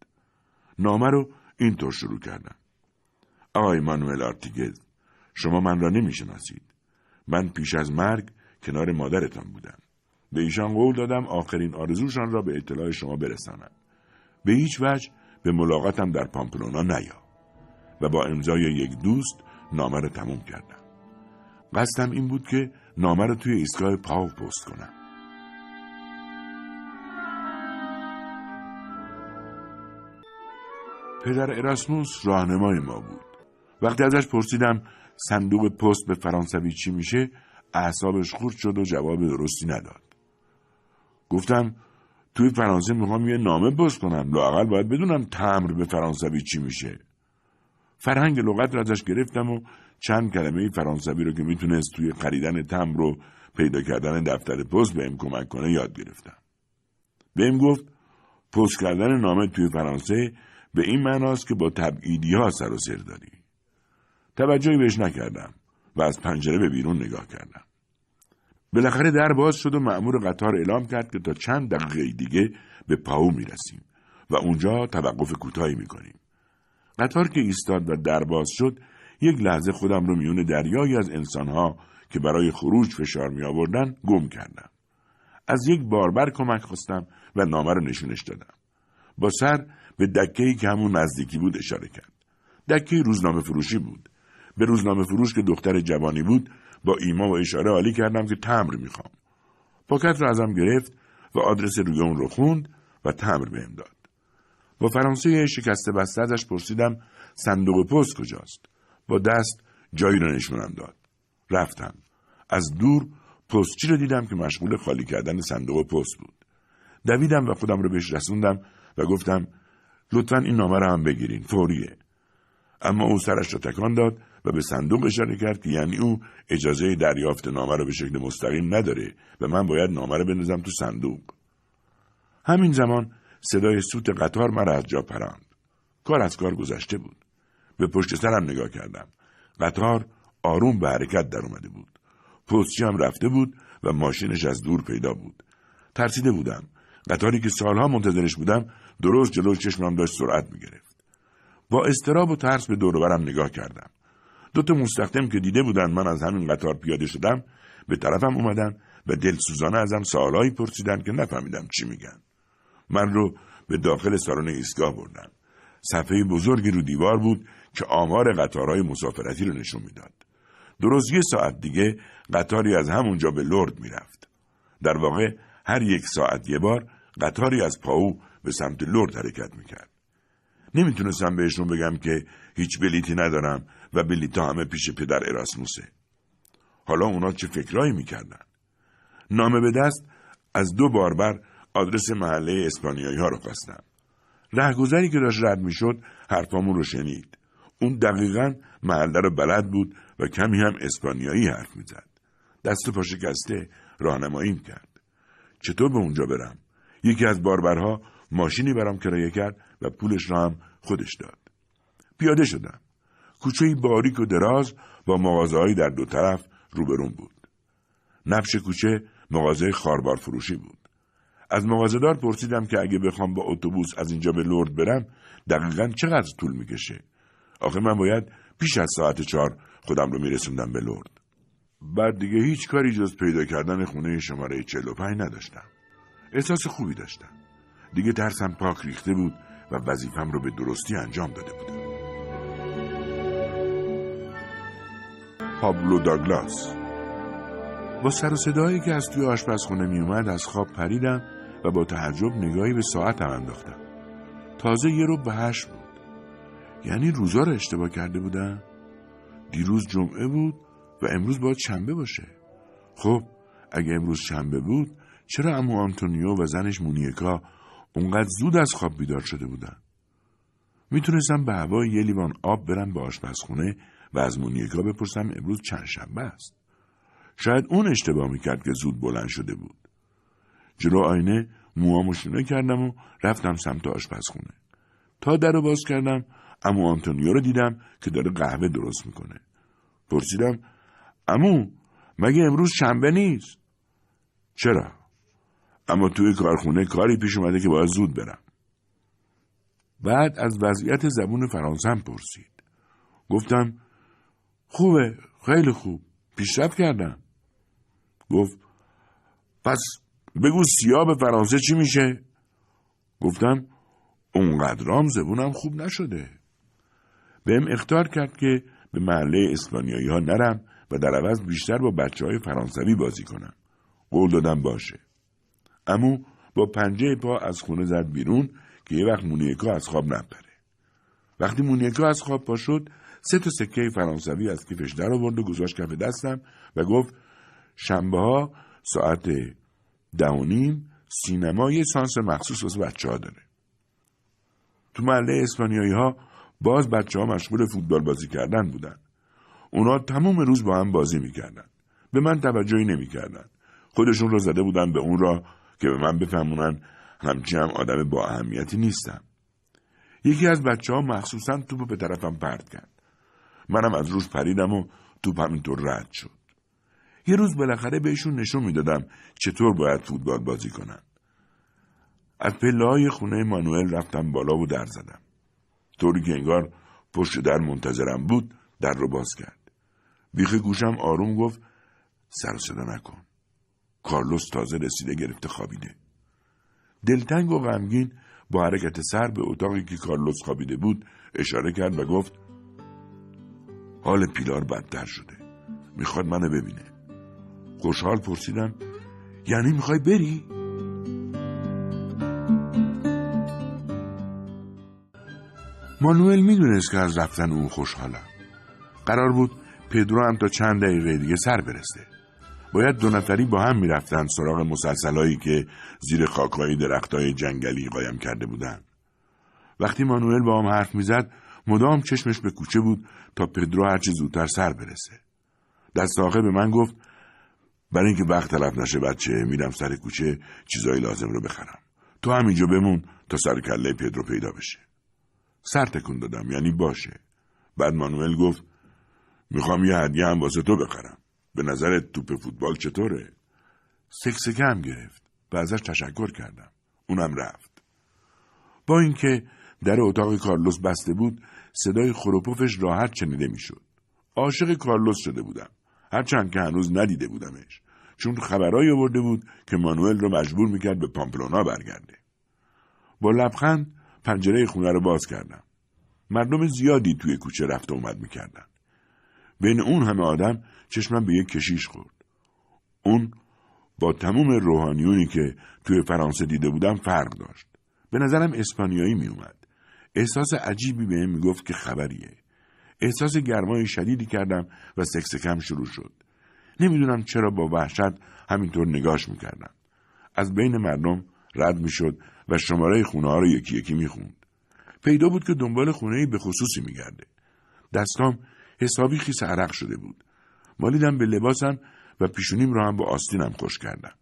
نامه رو اینطور شروع کردم. آقای مانوئل آرتیگز شما من را نمی‌شناسید. من پیش از مرگ کنار مادرتان بودم. به ایشان قول دادم آخرین آرزوشان را به اطلاع شما برسانم. به هیچ وجه به ملاقاتم در پامپلونا نیا. و با امضای یک دوست نامه را تموم کردم. قصدم این بود که نامه را توی ایستگاه پاو پست کنم. پدر اراسموس راهنمای ما بود. وقتی ازش پرسیدم صندوق پست به فرانسوی چی میشه اعصابش خورد شد و جواب درستی نداد. گفتم توی فرانسه می‌خوام یه نامه پست کنم لاقل باید بدونم تمر به فرانسوی چی میشه. فرهنگ لغت را ازش گرفتم و چند کلمه فرانسوی رو که می‌تونست توی خریدن تمر و پیدا کردن دفتر پست بهم کمک کنه یاد گرفتم. بهم گفت پست کردن نامه توی فرانسه به این معناست که با تبعیدی ها سر و سر داری توجهی بهش نکردم و از پنجره به بیرون نگاه کردم بالاخره در باز شد و مأمور قطار اعلام کرد که تا چند دقیقه دیگه به پاو می‌رسیم و اونجا توقف کوتاهی می‌کنیم قطار که ایستاد و در باز شد یک لحظه خودم رو میون دریایی از انسانها که برای خروج فشار می آوردن گم کردم. از یک باربر کمک خواستم و نامه رو نشونش دادم. با سر به دکه که همون نزدیکی بود اشاره کرد. دکه روزنامه فروشی بود. به روزنامه فروش که دختر جوانی بود با ایما و اشاره عالی کردم که تمر می‌خوام. پاکت رو ازم گرفت و آدرس روی اون رو خوند و تمر بهم داد. با فرانسه شکسته بسته ازش پرسیدم صندوق پست کجاست با دست جایی را نشونم داد رفتم از دور پستچی رو دیدم که مشغول خالی کردن صندوق پست بود دویدم و خودم رو بهش رسوندم و گفتم لطفا این نامه رو هم بگیرین. فوریه. اما او سرش را تکان داد و به صندوق اشاره کرد که یعنی او اجازه دریافت نامه رو به شکل مستقیم نداره و من باید نامه رو بنزم تو صندوق. همین زمان صدای سوت قطار مرا از جا پراند. کار از کار گذشته بود. به پشت سرم نگاه کردم. قطار آروم به حرکت در اومده بود. پستچی هم رفته بود و ماشینش از دور پیدا بود. ترسیده بودم. قطاری که سالها منتظرش بودم درست جلو چشمم داشت سرعت می‌گرفت. با استراب و ترس به دوربرم نگاه کردم. دو تا مستخدم که دیده بودن من از همین قطار پیاده شدم به طرفم اومدن و دلسوزانه ازم سوالایی پرسیدن که نفهمیدم چی میگن. من رو به داخل سالن ایستگاه بردن صفحه بزرگی رو دیوار بود که آمار قطارهای مسافرتی رو نشون می‌داد. درست یه ساعت دیگه قطاری از همونجا به لرد می‌رفت. در واقع هر یک ساعت یه بار قطاری از پاو به سمت لرد حرکت می‌کرد نمی‌تونستم بهشون بگم که هیچ بلیتی ندارم و بلیتا همه پیش پدر اراسموسه حالا اونا چه فکرایی می‌کردن نامه به دست از دو باربر آدرس محله اسپانیایی ها رو خواستم. رهگذری که داشت رد می‌شد حرفامون رو شنید. اون دقیقا محله رو بلد بود و کمی هم اسپانیایی حرف می‌زد. دست و پا شکسته راهنماییم کرد. چطور به اونجا برم؟ یکی از باربرها ماشینی برام کرایه کرد و پولش را هم خودش داد. پیاده شدم. کوچه باریک و دراز با مغازههایی در دو طرف روبرون بود. نفش کوچه مغازه خاربار فروشی بود. از مغازهدار پرسیدم که اگه بخوام با اتوبوس از اینجا به لرد برم دقیقا چقدر طول می‌کشه آخه من باید پیش از ساعت چهار خودم رو میرسوندم به لرد بعد دیگه هیچ کاری جز پیدا کردن خونه شماره 45 نداشتم. احساس خوبی داشتم. دیگه ترسم پاک ریخته بود و وظیفم رو به درستی انجام داده بودم. پابلو داگلاس. با سر و صدایی که از توی آشپزخونه میومد از خواب پریدم و با تعجب نگاهی به ساعتم انداختم. تازه یه رو به هشت بود. یعنی روزا رو اشتباه کرده بودم؟ دیروز جمعه بود و امروز باید شنبه باشه. خب اگه امروز شنبه بود چرا امو آنتونیو و زنش مونیکا اونقدر زود از خواب بیدار شده بودن؟ می‌تونستم به هوای یه لیوان آب برم به آشپزخونه و از مونیکا بپرسم امروز چند شنبه است. شاید اون اشتباه می‌کرد که زود بلند شده بود. جلو آینه موامو شونه کردم و رفتم سمت آشپزخونه. تا در رو باز کردم امو آنتونیو رو دیدم که داره قهوه درست می‌کنه. پرسیدم امو مگه امروز شنبه نیست؟ چرا؟ اما توی کارخونه کاری پیش اومده که باید زود برم. بعد از وضعیت زبون فرانسم پرسید. گفتم خوبه خیلی خوب. پیشرفت کردم. گفت پس بگو سیاه به فرانسه چی میشه؟ گفتم اونقدرام زبونم خوب نشده. بهم اختار کرد که به محله اسپانیایی ها نرم و در عوض بیشتر با بچه های فرانسوی بازی کنم. قول دادم باشه. امو با پنجه پا از خونه زد بیرون که یه وقت مونیکا از خواب نپره. وقتی مونیکا از خواب پا شد سه تا سکه فرانسوی از کیفش در آورد و گذاشت کف دستم و گفت شنبه ها ساعت ده و نیم سینما یه سانس مخصوص واسه بچه ها داره. تو محله اسپانیایی ها باز بچه ها مشغول فوتبال بازی کردن بودن. اونا تمام روز با هم بازی می‌کردن. به من توجهی نمی‌کردن. خودشون رو زده بودن به اون را که به من بفهمونن همچی هم آدم با اهمیتی نیستم. یکی از بچه ها مخصوصا توپ به طرفم پرد کرد. منم از روش پریدم و توپ همینطور رد شد. یه روز بالاخره بهشون نشون می‌دادم چطور باید فوتبال بازی کنن. از پله های خونه مانوئل رفتم بالا و در زدم. طوری که انگار پشت در منتظرم بود در رو باز کرد. بیخ گوشم آروم گفت سر صدا نکن. کارلوس تازه رسیده گرفته خوابیده. دلتنگ و غمگین با حرکت سر به اتاقی که کارلوس خوابیده بود اشاره کرد و گفت حال پیلار بدتر شده. می‌خواد منو ببینه. خوشحال پرسیدم یعنی می‌خوای بری؟ مانوئل می‌دونست که از رفتن اون خوشحالم قرار بود پدرو هم تا چند دقیقه دیگه سر برسته. باید دو نفری با هم می‌رفتن سراغ مسلسلایی که زیر خاکهای درختای جنگلی قایم کرده بودن. وقتی مانوئل با هم حرف می‌زد مدام چشمش به کوچه بود تا پدرو هرچه زودتر سر برسه. دست آخر به من گفت برای اینکه وقت تلف نشه بچه میرم سر کوچه چیزایی لازم رو بخرم. تو همینجا بمون تا سر کله پدرو پیدا بشه. سر تکون دادم یعنی باشه. بعد مانوئل گفت می‌خوام یه هدیه هم واسه تو بخرم. به نظر توپ فوتبال چطوره؟ سکسکه هم گرفت و ازش تشکر کردم. اونم رفت. با اینکه در اتاق کارلوس بسته بود صدای خروپوفش راحت شنیده می‌شد. عاشق کارلوس شده بودم. هرچند که هنوز ندیده بودمش. چون خبرایی آورده بود که مانوئل رو مجبور می‌کرد به پامپلونا برگرده. با لبخند پنجره خونه رو باز کردم. مردم زیادی توی کوچه رفت و اومد می‌کردن. بین اون همه آدم چشمم به یک کشیش خورد. اون با تموم روحانیونی که توی فرانسه دیده بودم فرق داشت. به نظرم اسپانیایی میومد احساس عجیبی به می گفت که خبریه. احساس گرمای شدیدی کردم و سکسکم شروع شد. نمی‌دونم چرا با وحشت همینطور نگاش می‌کردم. از بین مردم رد می‌شد و شماره خونه ها رو یکی یکی می‌خوند. پیدا بود که دنبال خونه به خصوصی میگرده. دستام حسابی خیس عرق شده بود. مالیدم به لباسم و پیشونیم را هم با آستینم خوش کردم.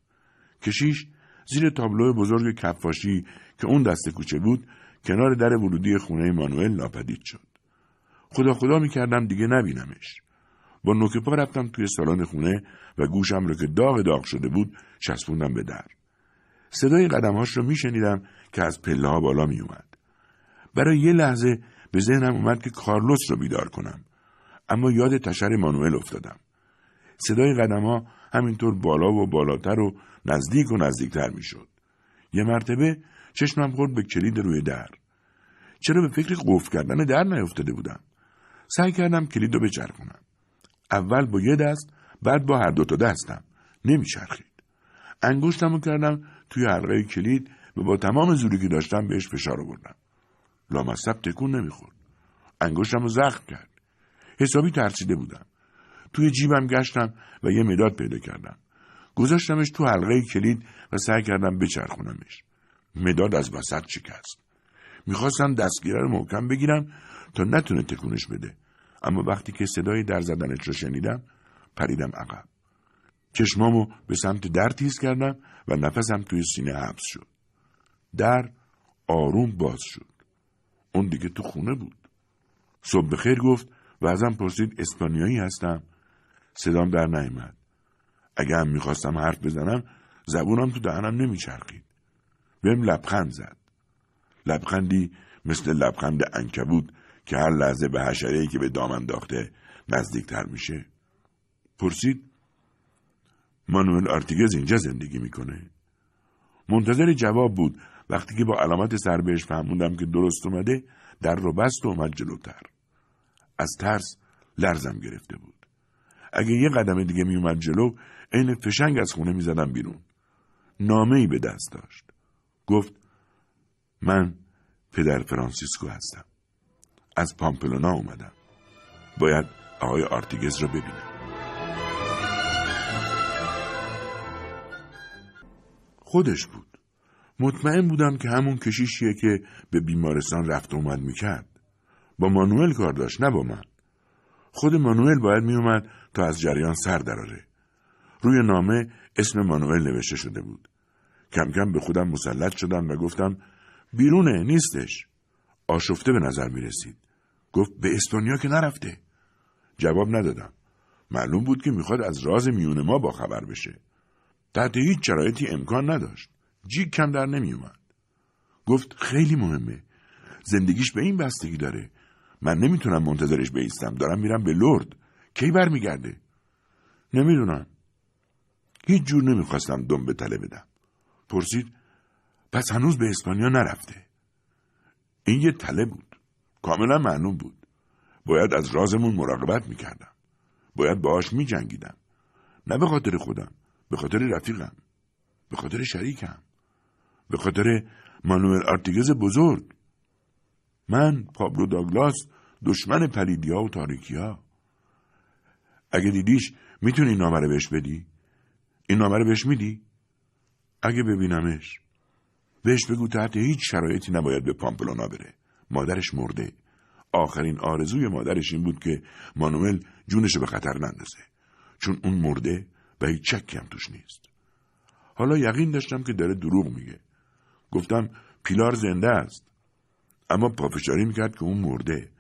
کشیش زیر تابلو بزرگ کفاشی که اون دست کوچه بود کنار در ورودی خونه مانوئل ناپدید شد. خدا خدا می‌کردم دیگه نبینمش. با نوک پا رفتم توی سالن خونه و گوشم رو که داغ داغ شده بود چسبوندم به در. صدای قدمهاش رو میشنیدم که از پله ها بالا میومد برای یه لحظه به ذهنم اومد که کارلوس رو بیدار کنم. اما یاد تشر مانوئل افتادم. صدای قدم ها همینطور بالا و بالاتر و نزدیک و نزدیکتر می‌شد. یه مرتبه چشمم خورد به کلید روی در. چرا به فکر قفل کردن در نیفتاده بودم؟ سعی کردم کلید رو بچرخونم. اول با یه دست بعد با هر دوتا دستم. نمیچرخید. انگشتم رو کردم توی حلقه کلید و با تمام زوری که داشتم بهش فشار آوردم. لامصب تکون نمی‌خورد. انگشتم رو زخم کرد. حسابی ترسیده بودم. توی جیبم گشتم و یه مداد پیدا کردم. گذاشتمش تو حلقه کلید و سعی کردم بچرخونمش. مداد از وسط شکست. می‌خواستم دستگیره رو محکم بگیرم تا نتونه تکونش بده. اما وقتی که صدای در زدنش رو شنیدم پریدم عقب. چشمامو به سمت در تیز کردم و نفسم توی سینه حبس شد. در آروم باز شد. اون دیگه تو خونه بود. صبح خیر گفت و ازم پرسید اسپانیایی هستم؟ صدام در نیامد. اگه هم می‌خواستم حرف بزنم زبونم تو دهنم نمیچرخید. بهم لبخند زد. لبخندی مثل لبخند انکبود که هر لحظه به حشره که به دام انداخته نزدیکتر میشه. پرسید مانوئل آرتیگز اینجا زندگی می‌کنه؟ منتظر جواب بود. وقتی که با علامت سر بهش فهموندم که درست اومده در رو بست و اومد جلوتر. از ترس لرزم گرفته بود. اگه یه قدم دیگه می اومد جلو عین فشنگ از خونه می زدم بیرون. نامه ای به دست داشت. گفت من پدر فرانسیسکو هستم. از پامپلونا اومدم. باید آقای آرتیگز را ببینم. خودش بود. مطمئن بودم که همون کشیشیه که به بیمارستان رفت اومد می‌کرد. با مانوئل کار داشت نه با من. خود مانوئل باید میومد تا از جریان سر دراره روی نامه اسم مانوئل نوشته شده بود. کم کم به خودم مسلط شدم و گفتم بیرونه نیستش. آشفته به نظر می رسید گفت به اسپانیا که نرفته. جواب ندادم. معلوم بود که می‌خواد از راز میون ما با خبر بشه. تحت هیچ شرایطی امکان نداشت. جیگ کم در نمیومد گفت خیلی مهمه. زندگیش به این بستگی داره. من نمی‌تونم منتظرش بیستم. دارم میرم به لرد. کی برمیگرده؟ نمی‌دونم. هیچ جور نمی‌خواستم دم به تله بدم. پرسید پس هنوز به اسپانیا نرفته. این یه تله بود. کاملا معلوم بود. باید از رازمون مراقبت می‌کردم. باید باهاش میجنگیدم. نه به خاطر خودم به خاطر رفیقم. به خاطر شریکم. به خاطر مانوئل آرتیگز بزرگ. من پابلو داگلاس دشمن پلیدیا و تاریکیا. اگه دیدیش می‌تونی این نامه رو بهش بدی؟ این نامه رو بهش میدی؟ اگه ببینمش. بهش بگو تحت هیچ شرایطی نباید به پامپلونا بره. مادرش مرده. آخرین آرزوی مادرش این بود که مانوئل جونش به خطر نندازه. چون اون مرده و هیچ چکی هم توش نیست. حالا یقین داشتم که داره دروغ میگه. گفتم پیلار زنده است. اما پافشاری می‌کرد که اون مرده.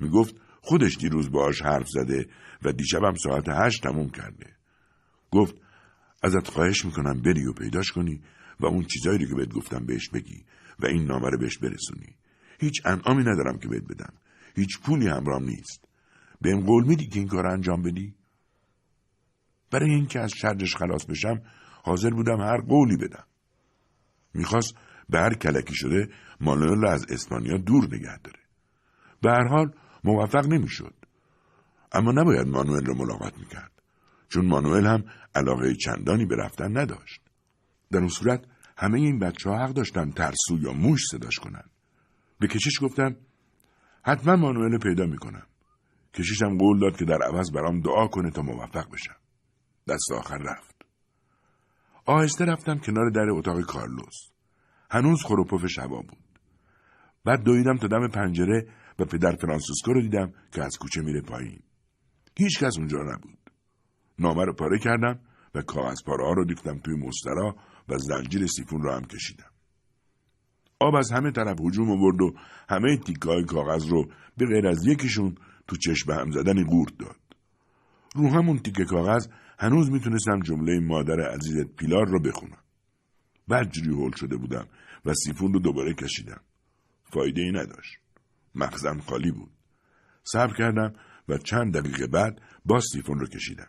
می‌گفت خودش دیروز باهاش حرف زده و دیشبم ساعت هشت تموم کرده. گفت ازت خواهش می‌کنم بری و پیداش کنی و اون چیزایی رو که بهت گفتم بهش بگی و این نامه رو بهش برسونی. هیچ انعامی ندارم که بهت بدم. هیچ پولی همرام نیست. بهم قول میدی که این کار انجام بدی؟ برای اینکه از شرش خلاص بشم حاضر بودم هر قولی بدم. می‌خواست به هر کلکی شده مانوئل از اسپانیا دور نگه داره. به هر حال موفق نمی‌شد. اما نباید مانوئل رو ملاقات می‌کرد چون مانوئل هم علاقه چندانی به رفتن نداشت. در اون صورت همه این بچه ها حق داشتن ترسو یا موش صداش کنن. به کشیش گفتم حتما مانوئل پیدا می‌کنم. کشیشم قول داد که در عوض برام دعا کنه تا موفق بشم. دست آخر رفت. آهسته رفتم کنار در اتاق کارلوس. هنوز خروپف شبا بود. بعد دویدم تا دم پنجره و پدر فرانسیسکو رو دیدم که از کوچه میره پایین. هیچ کس اونجا نبود. نامه رو پاره کردم و کاغذ پاره ها رو ریختم توی مسترا و زنجیر سیفون رو هم کشیدم. آب از همه طرف هجوم آورد و همه تیکه کاغذ رو به غیر از یکیشون تو چشم هم زدن قورت داد. رو همون تیکه کاغذ هنوز می‌تونستم جمله مادر عزیزت پیلار رو بخونم. بدجوری هول شده بودم و سیفون رو دوباره کشیدم. فایده ای نداشت. مخزن خالی بود. صبر کردم و چند دقیقه بعد باز سیفون رو کشیدم.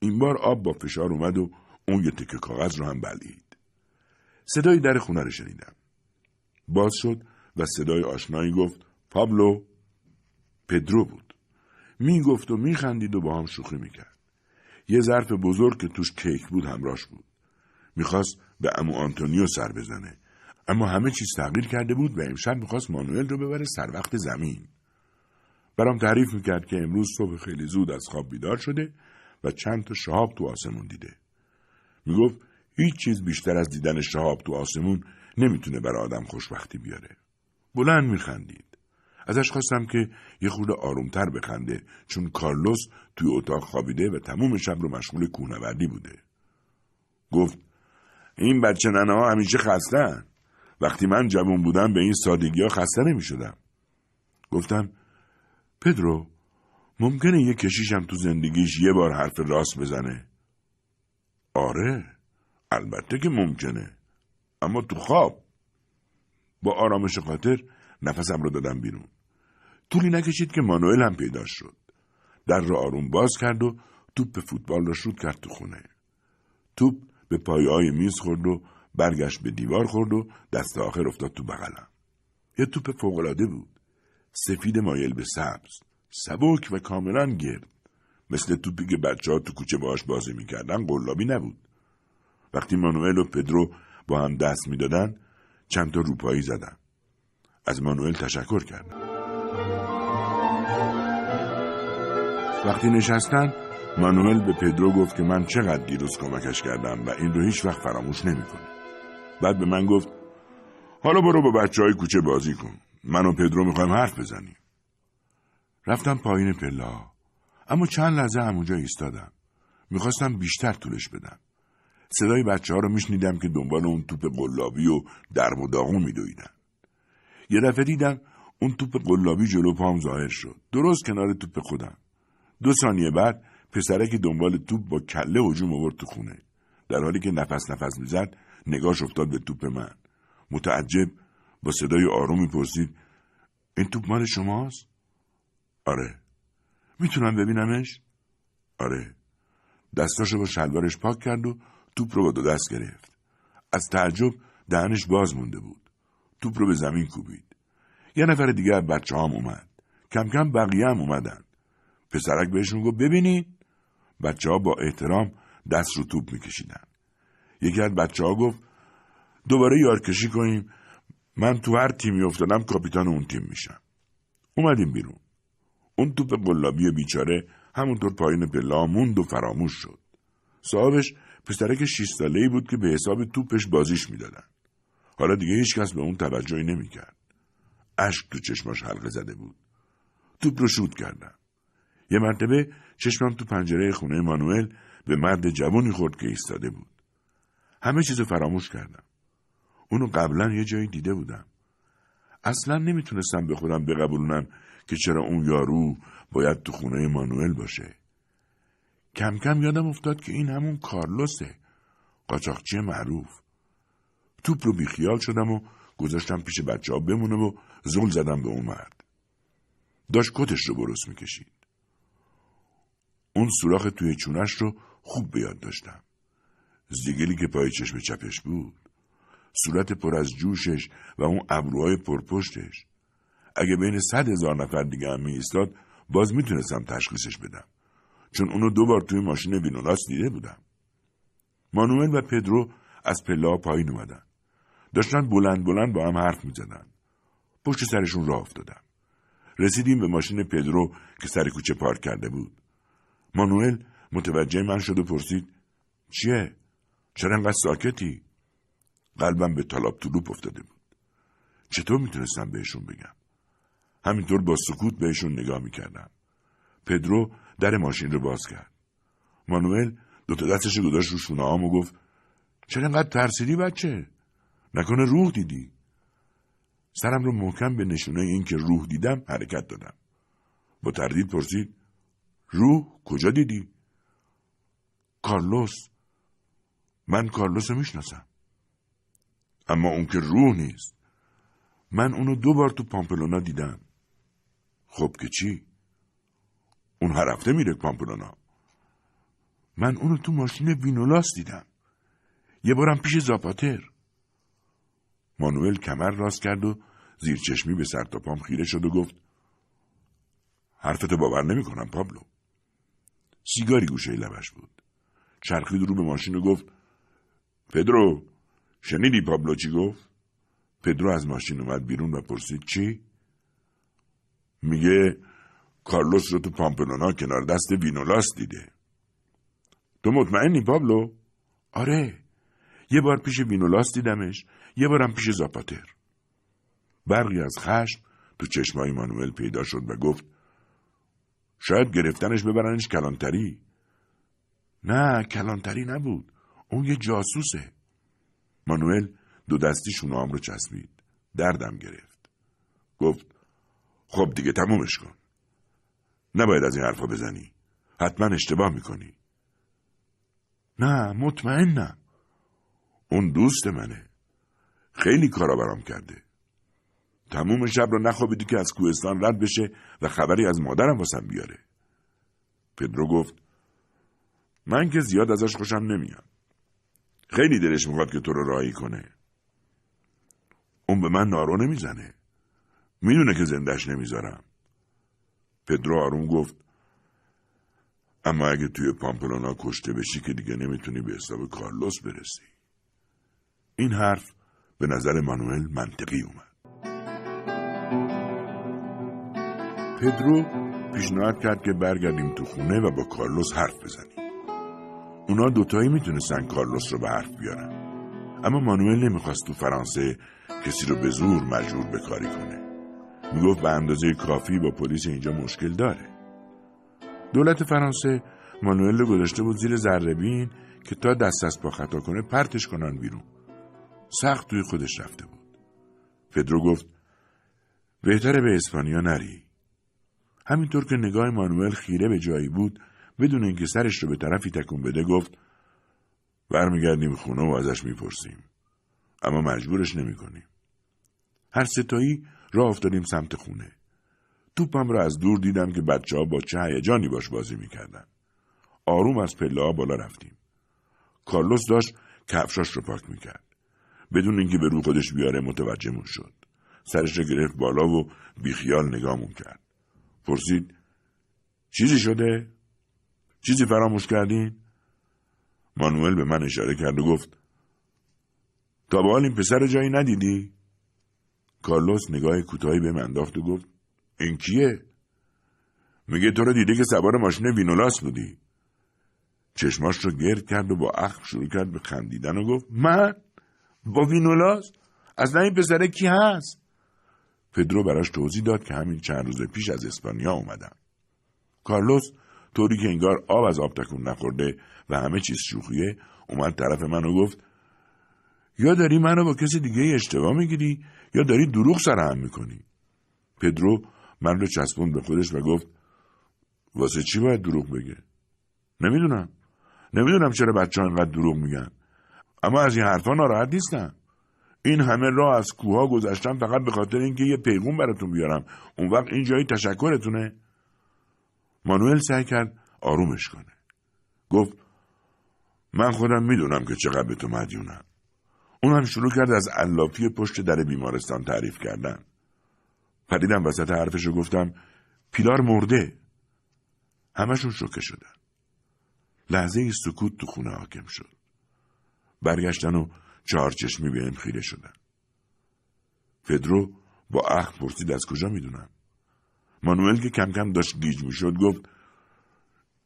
این بار آب با فشار اومد و اون یه تکه کاغذ رو هم بلعید صدای در خونه رو شنیدم. باز شد و صدای آشنایی گفت پابلو؟ پدرو بود. می گفت و می خندید و با هم شوخی می‌کرد. یه ظرف بزرگ که توش کیک بود همراش بود. می‌خواست به عمو آنتونیو سر بزنه. اما همه چیز تغییر کرده بود و امشب می‌خواست مانوئل رو ببره سر وقت زمین. برام تعریف می‌کرد که امروز صبح خیلی زود از خواب بیدار شده و چند تا شهاب تو آسمون دیده. می‌گفت هیچ چیز بیشتر از دیدن شهاب تو آسمون نمی‌تونه برای آدم خوشبختی بیاره. بلند میخندید. ازش خواستم که یه خورده آرومتر بخنده چون کارلوس توی اتاق خوابیده و تموم شب رو مشغول کوهنوردی بوده. گفت این بچه ننه ها همیشه خستن وقتی من جوان بودم به این سادگی ها خسته نمی شدم. گفتم پدرو ممکنه یه کشیشم تو زندگیش یه بار حرف راست بزنه؟ آره البته که ممکنه. اما تو خواب. با آرامش خاطر نفسم رو دادم بیرون. طولی نکشید که مانوئل هم پیدا شد. در رو آروم باز کرد و توپ فوتبال را شود کرد تو خونه. توپ به پایه های میز خورد و برگشت به دیوار خورد و دست آخر افتاد تو بغلم. یه توپ فوقالعاده بود. سفید مایل به سبز سبک و کاملا گرد مثل توپی که بچه ها تو کوچه باهاش بازی می‌کردن قلابی نبود. وقتی مانوئل و پدرو با هم دست می‌دادن چند تا روپایی زدن. از مانوئل تشکر کردم وقتی نشستن مانوئل به پدرو گفت که من چقدر دیروز کمکش کردم و این رو هیچ وقت فراموش نمی‌کنه. بعد به من گفت حالا برو با بچه های کوچه بازی کن. من و پدرو می‌خوایم حرف بزنیم. رفتم پایین پلا اما چند لحظه همونجا ایستادم. می‌خواستم بیشتر طولش بدم. صدای بچه ها رو میشنیدم که دنبال اون توپ قلابی و درب و داغون میدویدن. یه دفعه دیدم اون توپ قلابی جلو پام ظاهر شد. درست کنار توپ خودم. دو ثانیه بعد پسرکی دنبال توپ با کله هجوم آورد تو خونه. در حالی که نفس نفس می‌زد نگاش افتاد به توپ من. متعجب با صدای آرومی پرسید این توپ مال شماست؟ آره. می‌تونم ببینمش؟ آره. دستاشو با شلوارش پاک کرد و توپ رو با دو دست گرفت. از تعجب دهنش باز مونده بود. توپ رو به زمین کوبید. یه نفر دیگه از بچه هم اومد. کم کم بقیه هم اومدن. پسرک بهشون گفت ببینید. بچه ها با احترام دست رو توپ میکشیدن. یکی از بچه ها گفت دوباره یارکشی کنیم من تو هر تیمی افتادم کاپیتان اون تیم میشم. اومدیم بیرون. اون توپ قلابی بیچاره همونطور پایین پلا موند و فراموش شد. صاحبش پسرک شیش ساله ای بود که به حساب توپش بازیش می‌دادن. حالا دیگه هیچ کس به اون توجهی نمی‌کرد. اشک تو چشماش حلقه زده بود. توپ رو شود کردم. یه مرتبه چشمم تو پنجره خونه مانوئل به مرد جوانی خورد که ایستاده بود. همه چیز فراموش کردم. اونو قبلا یه جایی دیده بودم. اصلا نمی‌تونستم به خودم بقبولونم که چرا اون یارو باید تو خونه مانوئل باشه. کم کم یادم افتاد که این همون کارلوسه. قاچاقچی معروف. توپ رو بیخیال شدم و گذاشتم پیش بچه ها بمونه و زل زدم به اون مرد. داشت کتش رو برست می‌کشید. اون سوراخ توی چونش رو خوب به یاد داشتم. زیگلی که پای چشم چپش بود. صورت پر از جوشش و اون ابروهای پرپشتش. اگه بین صد هزار نفر دیگه هم می ایستاد باز می‌تونستم تشخیصش بدم. چون اونو دو بار توی ماشین وینولاس دیده بودم. مانوئل و پدرو از پلا پایین اومدن. داشتن بلند بلند با هم حرف می‌زدن. پشت سرشون راه افتادم. رسیدیم به ماشین پدرو که سر کوچه پارک کرده بود. مانوئل متوجه من شد و پرسید چیه؟ چرا انقدر ساکتی؟ قلبم به طلاب طلوب افتاده بود. چطور می‌تونستم بهشون بگم؟ همینطور با سکوت بهشون نگاه می‌کردم. پدرو در ماشین رو باز کرد. مانوئل دوتا دستش گذاشت رو شونه و گفت چرا انقدر ترسیدی بچه؟ نکنه روح دیدی؟ سرم رو محکم به نشونه این که روح دیدم حرکت دادم. با تردید پرسید روح کجا دیدی؟ کارلوس من کارلوس رو می‌شناسم. اما اون که روح نیست. من اونو دو بار تو پامپلونا دیدم. خب که چی؟ اون هر هفته میره پامپلونا. من اونو تو ماشین وینولاس دیدم. یه بارم پیش زاپاتر. مانوئل کمر راست کرد و زیر چشمی به سر تا پام خیره شد و گفت حرفتو باور نمی کنم پابلو. سیگاری گوشه لبش بود. چرخید رو به ماشین و گفت پدرو شنیدی پابلو چی گفت؟ پدرو از ماشین اومد بیرون و پرسید چی؟ میگه کارلوس رو تو پامپلونا کنار دست وینولاس دیده. تو مطمئنی پابلو؟ آره. یه بار پیش وینولاس دیدمش یه بارم پیش زاپاتر. برقی از خشم تو چشمای مانوئل پیدا شد و گفت شاید گرفتنش ببرنش کلانتری. نه کلانتری نبود. اون یه جاسوسه. مانوئل دو دستی شونام رو چسبید. دردم گرفت. گفت خب دیگه تمومش کن. نباید از این حرفا بزنی. حتما اشتباه می‌کنی. نه مطمئنم. اون دوست منه. خیلی کارا برام کرده. تموم شب رو نخوابیدی که از کوهستان رد بشه و خبری از مادرم واسم بیاره. پدرو گفت من که زیاد ازش خوشم نمیاد. خیلی دلش می‌خواد که تو رو راهی کنه. اون به من نارو نمی‌زنه. می‌دونه که زندش نمی‌ذارم. پدرو آروم گفت اما اگه توی پامپلونا کشته بشی که دیگه نمی‌تونی به حساب کارلوس برسی. این حرف به نظر مانوئل منطقی اومد. پدرو پیشنهاد کرد که برگردیم تو خونه و با کارلوس حرف بزنیم. اونا دوتایی می‌تونستن کارلوس رو به حرف بیارن. اما مانوئل نمی‌خواست تو فرانسه کسی رو به زور مجبور به کاری کنه. می‌گفت به اندازه کافی با پلیس اینجا مشکل داره. دولت فرانسه مانوئل رو گذاشته بود زیر زربین که تا دست از پا خطا کنه پرتش کنن بیرون. سخت توی خودش رفته بود. پدرو گفت بهتره به اسپانیا نری. همینطور که نگاه مانوئل خیره به جایی بود بدون اینکه سرش رو به طرفی تکون بده گفت برمیگردیم خونه و ازش می‌پرسیم. اما مجبورش نمی‌کنیم. هر ستایی راه افتادیم سمت خونه. توپم را از دور دیدم که بچه ها با چه هیجانی باش بازی می‌کردن. آروم از پله ها بالا رفتیم. کارلوس داشت کفشاش رو پاک می‌کرد. بدون اینکه به رو خودش بیاره متوجهمون شد. سرش رو گرفت بالا و بیخیال نگامون کرد. پرسید چیزی شده؟ چیزی فراموش کردین؟ مانوئل به من اشاره کرد و گفت تا به حال این پسر جایی ندیدی؟ کارلوس نگاه کوتاهی به من انداخت و گفت این کیه؟ میگه تو رو دیده که سوار ماشین وینولاس بودی چشماش رو گرد کرد و با اخم شروع کرد به خندیدن و گفت من؟ با وینولاس؟ از این پسره کی هست؟ پدرو براش توضیح داد که همین چند روز پیش از اسپانیا اومدم. کارلوس طوری که انگار آب از آب تکون نخورده و همه چیز شوخیه اومد طرف من و گفت یا داری منو با کسی دیگه اشتباه می‌گیری یا داری دروغ سرهم می‌کنی؟ پدرو من رو چسبوند به خودش و گفت واسه چی باید دروغ بگه؟ نمی‌دونم. نمی‌دونم چرا بچه ها اینقدر دروغ میگن. اما از این حرفا ناراحت نیستم. این همه راه از کوها گذشتم فقط به خاطر اینکه یه پیغون براتون بیارم. اون وقت این جایی تشکرتونه. مانوئل سعی کرد آرومش کنه. گفت من خودم می‌دونم که چقدر به تو مدیونم. اون هم شروع کرد از علافی پشت در بیمارستان تعریف کردن. پریدم وسط حرفش گفتم پیلار مرده. همشون شوکه شدن. لحظه سکوت تو خونه حاکم شد. برگشتن و چهار چشمی به خیره شدن. فدرو با اخ پرسید از کجا می‌دونم؟ مانوئل که کم کم داشت گیج می‌شد گفت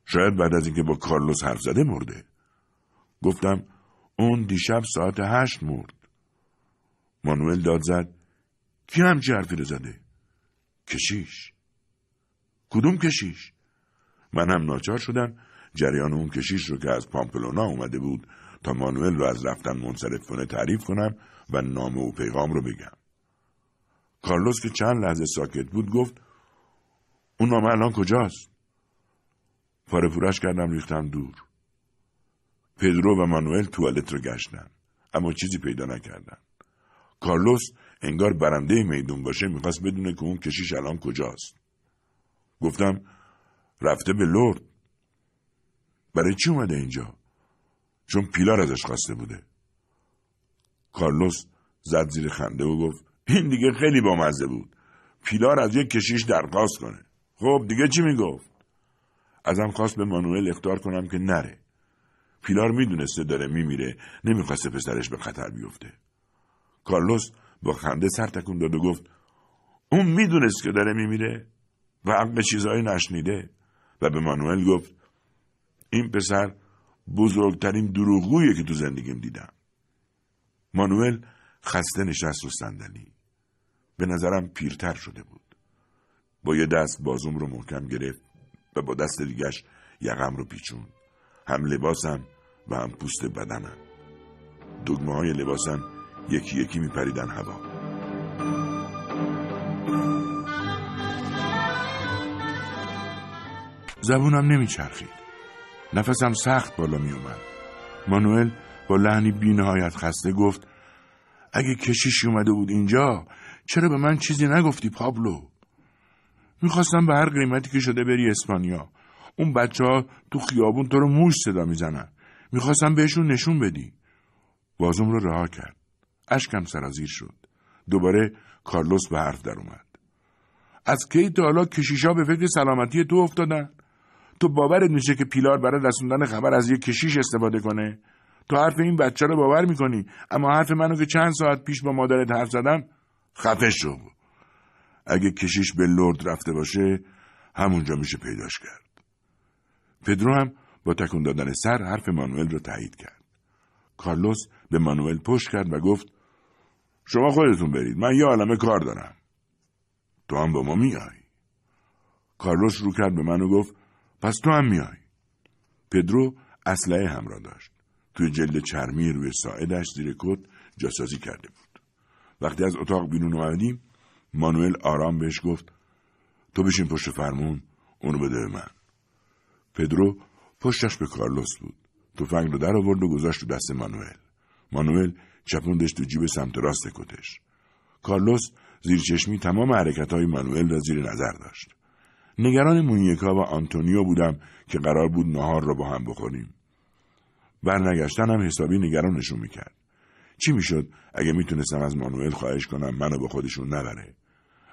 شاید بعد از اینکه با کارلوس حرف زده مرده. گفتم اون دیشب ساعت هشت مرد. مانوئل داد زد کی همچی حرفی رو زده؟ کشیش. کدوم کشیش؟ من هم ناچار شدم جریان اون کشیش رو که از پامپلونا اومده بود تا مانوئل رو از رفتن منصرف کنه تعریف کنم و نام و پیغام رو بگم. کارلوس که چند لحظه ساکت بود گفت اون نامه الان کجاست؟ پاره پورش کردم ریختم دور. پدرو و مانوئل توالت رو گشتن اما چیزی پیدا نکردن. کارلوس انگار برنده میدون باشه می‌خواست بدونه که اون کشیش الان کجاست. گفتم رفته به لرد برای چی اومده اینجا؟ چون پیلار ازش خواسته بوده. کارلوس زد زیر خنده و گفت این دیگه خیلی بامزه بود. پیلار از یک کشیش درخواست کنه. خب دیگه چی می‌گفت؟ ازم خواست به مانوئل اختار کنم که نره. پیلار می‌دونسته داره میمیره نمی‌خواسته پسرش به خطر بیفته. کارلوس با خنده سر تکون داد و گفت اون می‌دونست که داره میمیره و عقل چیزهایی نشنیده. و به مانوئل گفت این پسر بزرگترین دروغگویه که تو زندگیم دیدم. مانوئل خسته نشست و صندلی. به نظرم پیرتر شده بود. با یه دست بازوم رو محکم گرفت و با دست دیگش یقم رو پیچون هم لباسم و هم پوست بدنم دگمه های لباسم یکی یکی می پریدن هوا زبونم نمیچرخید نفسم سخت بالا می اومد. مانوئل با لحنی بینهایت خسته گفت اگه کشیشی اومده بود اینجا چرا به من چیزی نگفتی پابلو؟ می‌خواستم به هر قیمتی که شده بری اسپانیا اون بچه ها تو خیابون تو رو موش صدا می‌زنن می‌خواستم بهشون نشون بدی بازوم رو رها کرد. اشکم سرازیر شد. دوباره کارلوس به حرف در اومد. از کی تا حالا کشیشا به فکر سلامتی تو افتادن؟ تو باورت میشه که پیلار برای رسوندن خبر از یک کشیش استفاده کنه؟ تو حرف این بچه رو باور می‌کنی اما حرف منو که چند ساعت پیش با مادرت حرف زدم خفه شو اگه کشیش به لرد رفته باشه همونجا میشه پیداش کرد. پدرو هم با تکون دادن سر حرف مانوئل رو تایید کرد. کارلوس به مانوئل پشت کرد و گفت شما خودتون برید من یه عالمه کار دارم. تو هم با ما میای. کارلوس رو کرد به من و گفت پس تو هم میای. پدرو اسلحه همراه داشت. توی جلد چرمی روی ساعدش زیر کت جاسازی کرده بود. وقتی از اتاق بیرون اومدیم مانوئل آرام بهش گفت تو بشین پشت فرمون اونو بده به من. پدرو پشتش به کارلوس بود. تفنگ رو در آورد و گذاشت تو دست مانوئل. مانوئل چپوندش تو جیب سمت راست کتش. کارلوس زیر چشمی تمام حرکت های مانوئل را زیر نظر داشت. نگران مونیکا و آنتونیو بودم که قرار بود نهار را با هم بخوریم. برنگشتن هم حسابی نگرانشون می‌کرد. چی می‌شد؟ اگه می‌تونستم از مانوئل خواهش کنم منو با خودشون نبره.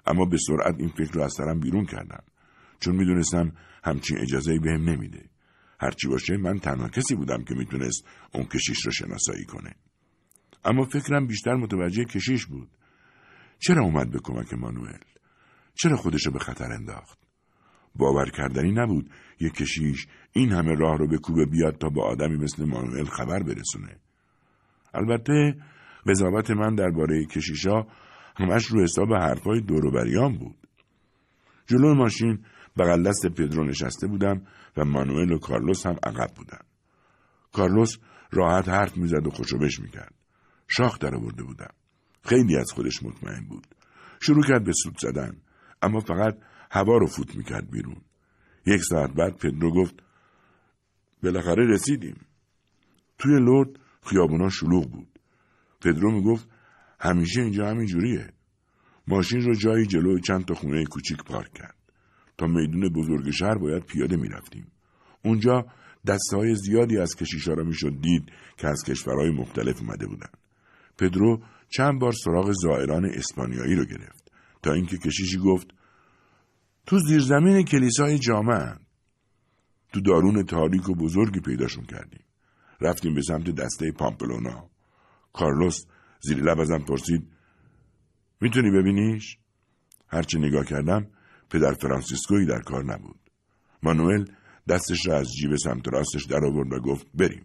اما به سرعت این فکر رو از سرم بیرون کردم. چون می‌دونستم همچین اجازه بهم نمیده. هرچی باشه من تنها کسی بودم که می‌تونست اون کشیش رو شناسایی کنه. اما فکرم بیشتر متوجه کشیش بود. چرا اومد به کمک مانوئل؟ چرا خودش رو به خطر انداخت؟ باور کردنی نبود یک کشیش این همه راه رو به کوبه بیاد تا با آدمی مثل مانوئل خبر برسونه. البته قضاوت من درباره کشیشا همش رو حساب حرفای دوروبریان بود. جلو ماشین بغل دست پدرو نشسته بودم و مانوئل و کارلوس هم عقب بودن. کارلوس راحت حرف می‌زد و خوشوبش می‌کرد. شاخ در آورده بودم. خیلی از خودش مطمئن بود. شروع کرد به سود زدن اما فقط هوا رو فوت می‌کرد بیرون. یک ساعت بعد پدرو گفت بالاخره رسیدیم. توی لرد خیابونا شلوغ بود. پدرو می‌گفت همیشه اینجا همین جوریه. ماشین رو جایی جلو چند تا خونه کوچیک پارک کرد. تا میدون بزرگ شهر باید پیاده می‌رفتیم. اونجا دسته های زیادی از کشیشا را می‌شد دید که از کشورهای مختلف اومده بودند پدرو چند بار سراغ زائران اسپانیایی رو گرفت. تا اینکه کشیشی گفت تو زیرزمین کلیسای جامعه تو دارون تاریک و بزرگی پیداشون کردیم. رفتیم به سمت دسته پامپلونا. کارلوس زیر لب ازم پرسید می‌تونی ببینیش؟ هرچی نگاه کردم پدر فرانسیسکوی در کار نبود. مانوئل دستش را از جیب سمت راستش در آورد و گفت بریم.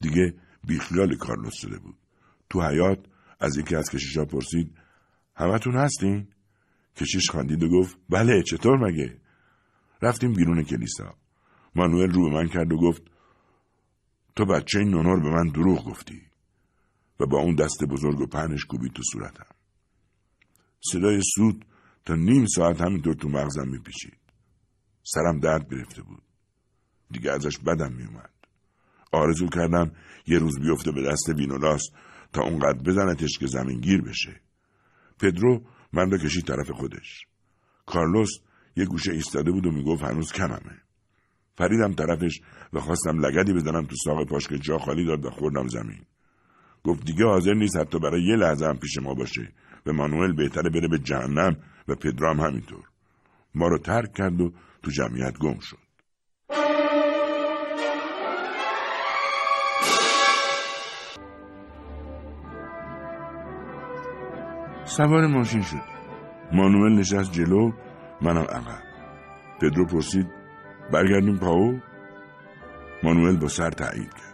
دیگه بیخیال کارلوس شده بود. تو حیات از یکی از کشیشا پرسید همتون هستین؟ کشیش خندید و گفت بله چطور مگه؟ رفتیم بیرون کلیسا. مانوئل رو به من کرد و گفت تو بچه این نونور به من دروغ گفتی. و با اون دست بزرگ و پهنش کوبید تو صورتم. صدای سود تا نیم ساعت همینطور تو مغزم میپیچید. سرم درد گرفته بود. دیگه ازش بدم میومد آرزو کردم یه روز بیفته به دست وینولاس تا اونقدر بزنتش که زمین گیر بشه. پدرو من رو کشید طرف خودش. کارلوس یه گوشه ایستاده بود و می‌گفت هنوز کممه. فریدم طرفش و خواستم لگدی بزنم تو ساق پاش که جا خالی داد و خوردم زمین. گفت دیگه حاضر نیست حتی برای یه لحظه هم پیش ما باشه و مانوئل بهتره بره به جهنم و پدرام همینطور. ما رو ترک کرد و تو جمعیت گم شد. سوار ماشین شد. مانوئل نشست جلو منم عقب. پدرو پرسید برگردیم پاو؟ مانوئل با سر تایید کرد.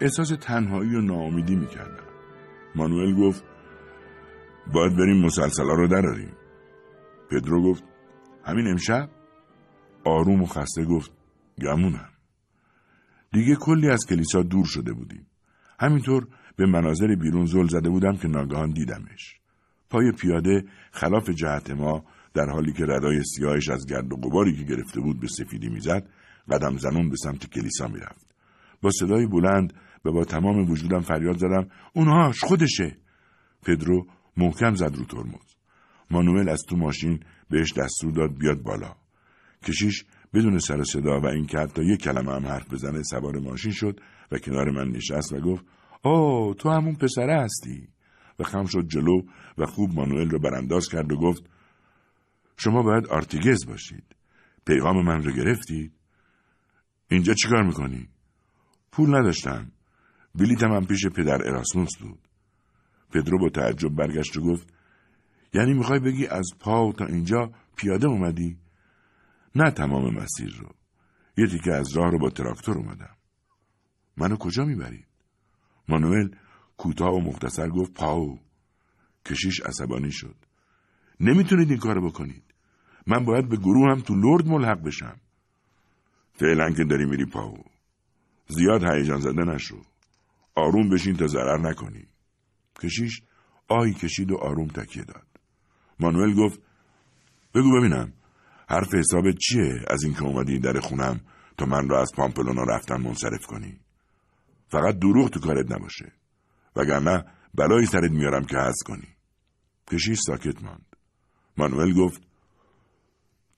احساس تنهایی و ناامیدی می‌کردم. مانوئل گفت باید بریم مسلسلا رو دراریم. پدرو گفت همین امشب؟ آروم و خسته گفت گمونم. دیگه کلی از کلیسا دور شده بودیم. همینطور به مناظر بیرون زل زده بودم که ناگهان دیدمش. پای پیاده خلاف جهت ما در حالی که ردای سیاهش از گرد و غباری که گرفته بود به سفیدی می‌زد قدم زنون به سمت کلیسا می‌رفت. با صدای بلند و با تمام وجودم فریاد زدم اونهاش خودشه. پدرو محکم زد رو ترمز. مانوئل از تو ماشین بهش دستور داد بیاد بالا. کشیش بدون سر صدا و اینکه حتی یک کلمه هم حرف بزنه سوار ماشین شد و کنار من نشست و گفت آه تو همون پسره هستی. و خم شد جلو و خوب مانوئل رو برانداز کرد و گفت شما باید آرتیگز باشید. پیغام من رو گرفتید. اینجا چیکار می‌کنی? پول نداشتم. بلیتم هم پیش پدر اراسموس بود. پدرو با تعجب برگشت و گفت یعنی می‌خوای بگی از پا تا اینجا پیاده اومدی؟ نه تمام مسیر رو. یه تیکه از راه رو با تراکتور اومدم. منو کجا می‌برید؟ مانوئل کوتاه و مختصر گفت پاو. کشیش عصبانی شد. نمی‌تونید این کارو بکنید. من باید به گروه هم تو لرد ملحق بشم. فعلا که داری میری پاو. زیاد هیجان زده نشو. آروم بشین تا ضرر نکنی. کشیش آهی کشید و آروم تکیه داد. مانوئل گفت بگو ببینم حرف حسابت چیه از اینکه اومدی در خونم تا من را از پامپلونا رفتن منصرف کنی؟ فقط دروغ تو کارت نباشه. وگرنه بلایی سرت میارم که حذ کنی. کشیش ساکت ماند. مانوئل گفت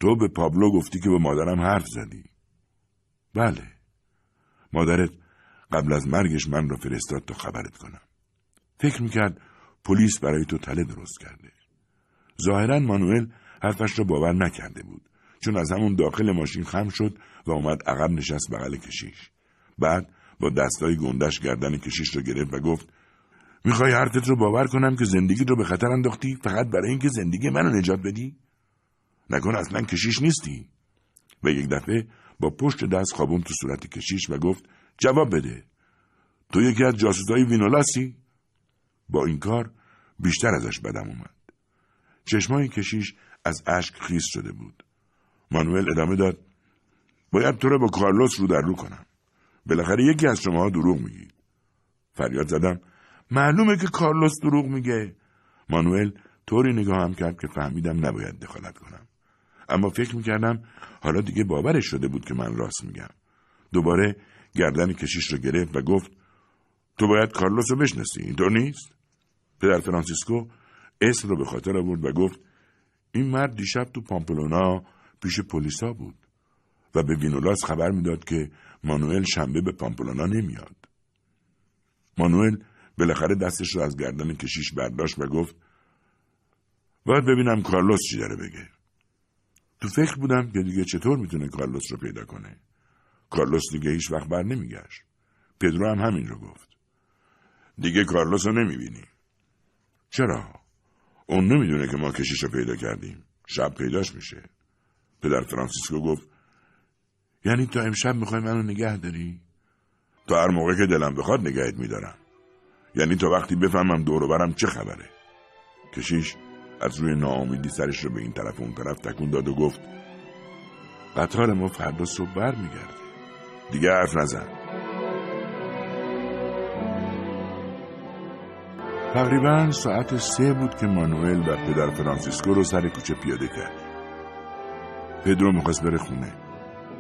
تو به پابلو گفتی که با مادرم حرف زدی. بله. مادرت قبل از مرگش من را فرستاد تا خبرت کنم. فکر می‌کرد پلیس برای تو تله درست کرده. ظاهرا مانوئل حرفش را باور نکرده بود چون از همون داخل ماشین خم شد و اومد عقب نشست بغل کشیش. بعد با دستای گندش گردن کشیش رو گرفت و گفت می‌خوای حرفت رو باور کنم که زندگی رو به خطر انداختی؟ فقط برای اینکه زندگی منو نجات بدی؟ نکن اصلا کشیش نیستی. و یک دفعه با پشت دست خوابون تو صورت کشیش و گفت جواب بده. تو یکی از جاسوسای وینولاسی با این کار بیشتر ازش بدم اومد. چشمای کشیش از اشک خیس شده بود. مانوئل ادامه داد باید تو رو با کارلوس رو در رو کنم. بالاخره یکی از شما دروغ میگید فریاد زدم معلومه که کارلوس دروغ میگه. مانوئل طوری نگاهم کرد که فهمیدم نباید دخالت کنم. اما فکر می‌کردم حالا دیگه باورش شده بود که من راست میگم. دوباره گردن کشیش رو گرفت و گفت تو باید کارلوس رو بشناسی اینطور نیست؟ پدر فرانسیسکو اسم رو به خاطر آورد و گفت این مرد دیشب تو پامپلونا پیش پلیسا بود و به وینولاس خبر می‌داد که مانوئل شنبه به پامپلونا نمیاد. مانوئل بالاخره دستش رو از گردن کشیش برداشت و گفت باید ببینم کارلوس چی داره بگه. تو فکر بودم که دیگه چطور می‌تونه کارلوس رو پیدا کنه. کارلوس دیگه هیچ وقت بر نمیگشت. پدرو هم همین رو گفت. دیگه کارلوس رو نمی‌بینی. چرا؟ اون نمی‌دونه که ما کشیش رو پیدا کردیم. شب پیداش میشه. پدر فرانسیسکو گفت یعنی تا امشب می‌خوای منو نگه داری؟ تا هر موقع که دلم بخواد نگهت میدارم. یعنی تا وقتی بفهمم دور برم چه خبره. کشیش از روی ناامیدی سرش رو به این طرف اون طرف تکون داد و گفت قطار ما فردا صبح بر میگرده دیگه حرف نزن. تقریبا ساعت سه بود که مانوئل و پدر فرانسیسکو رو سر کوچه پیاده کرد. پدرو می‌خواست بره خونه.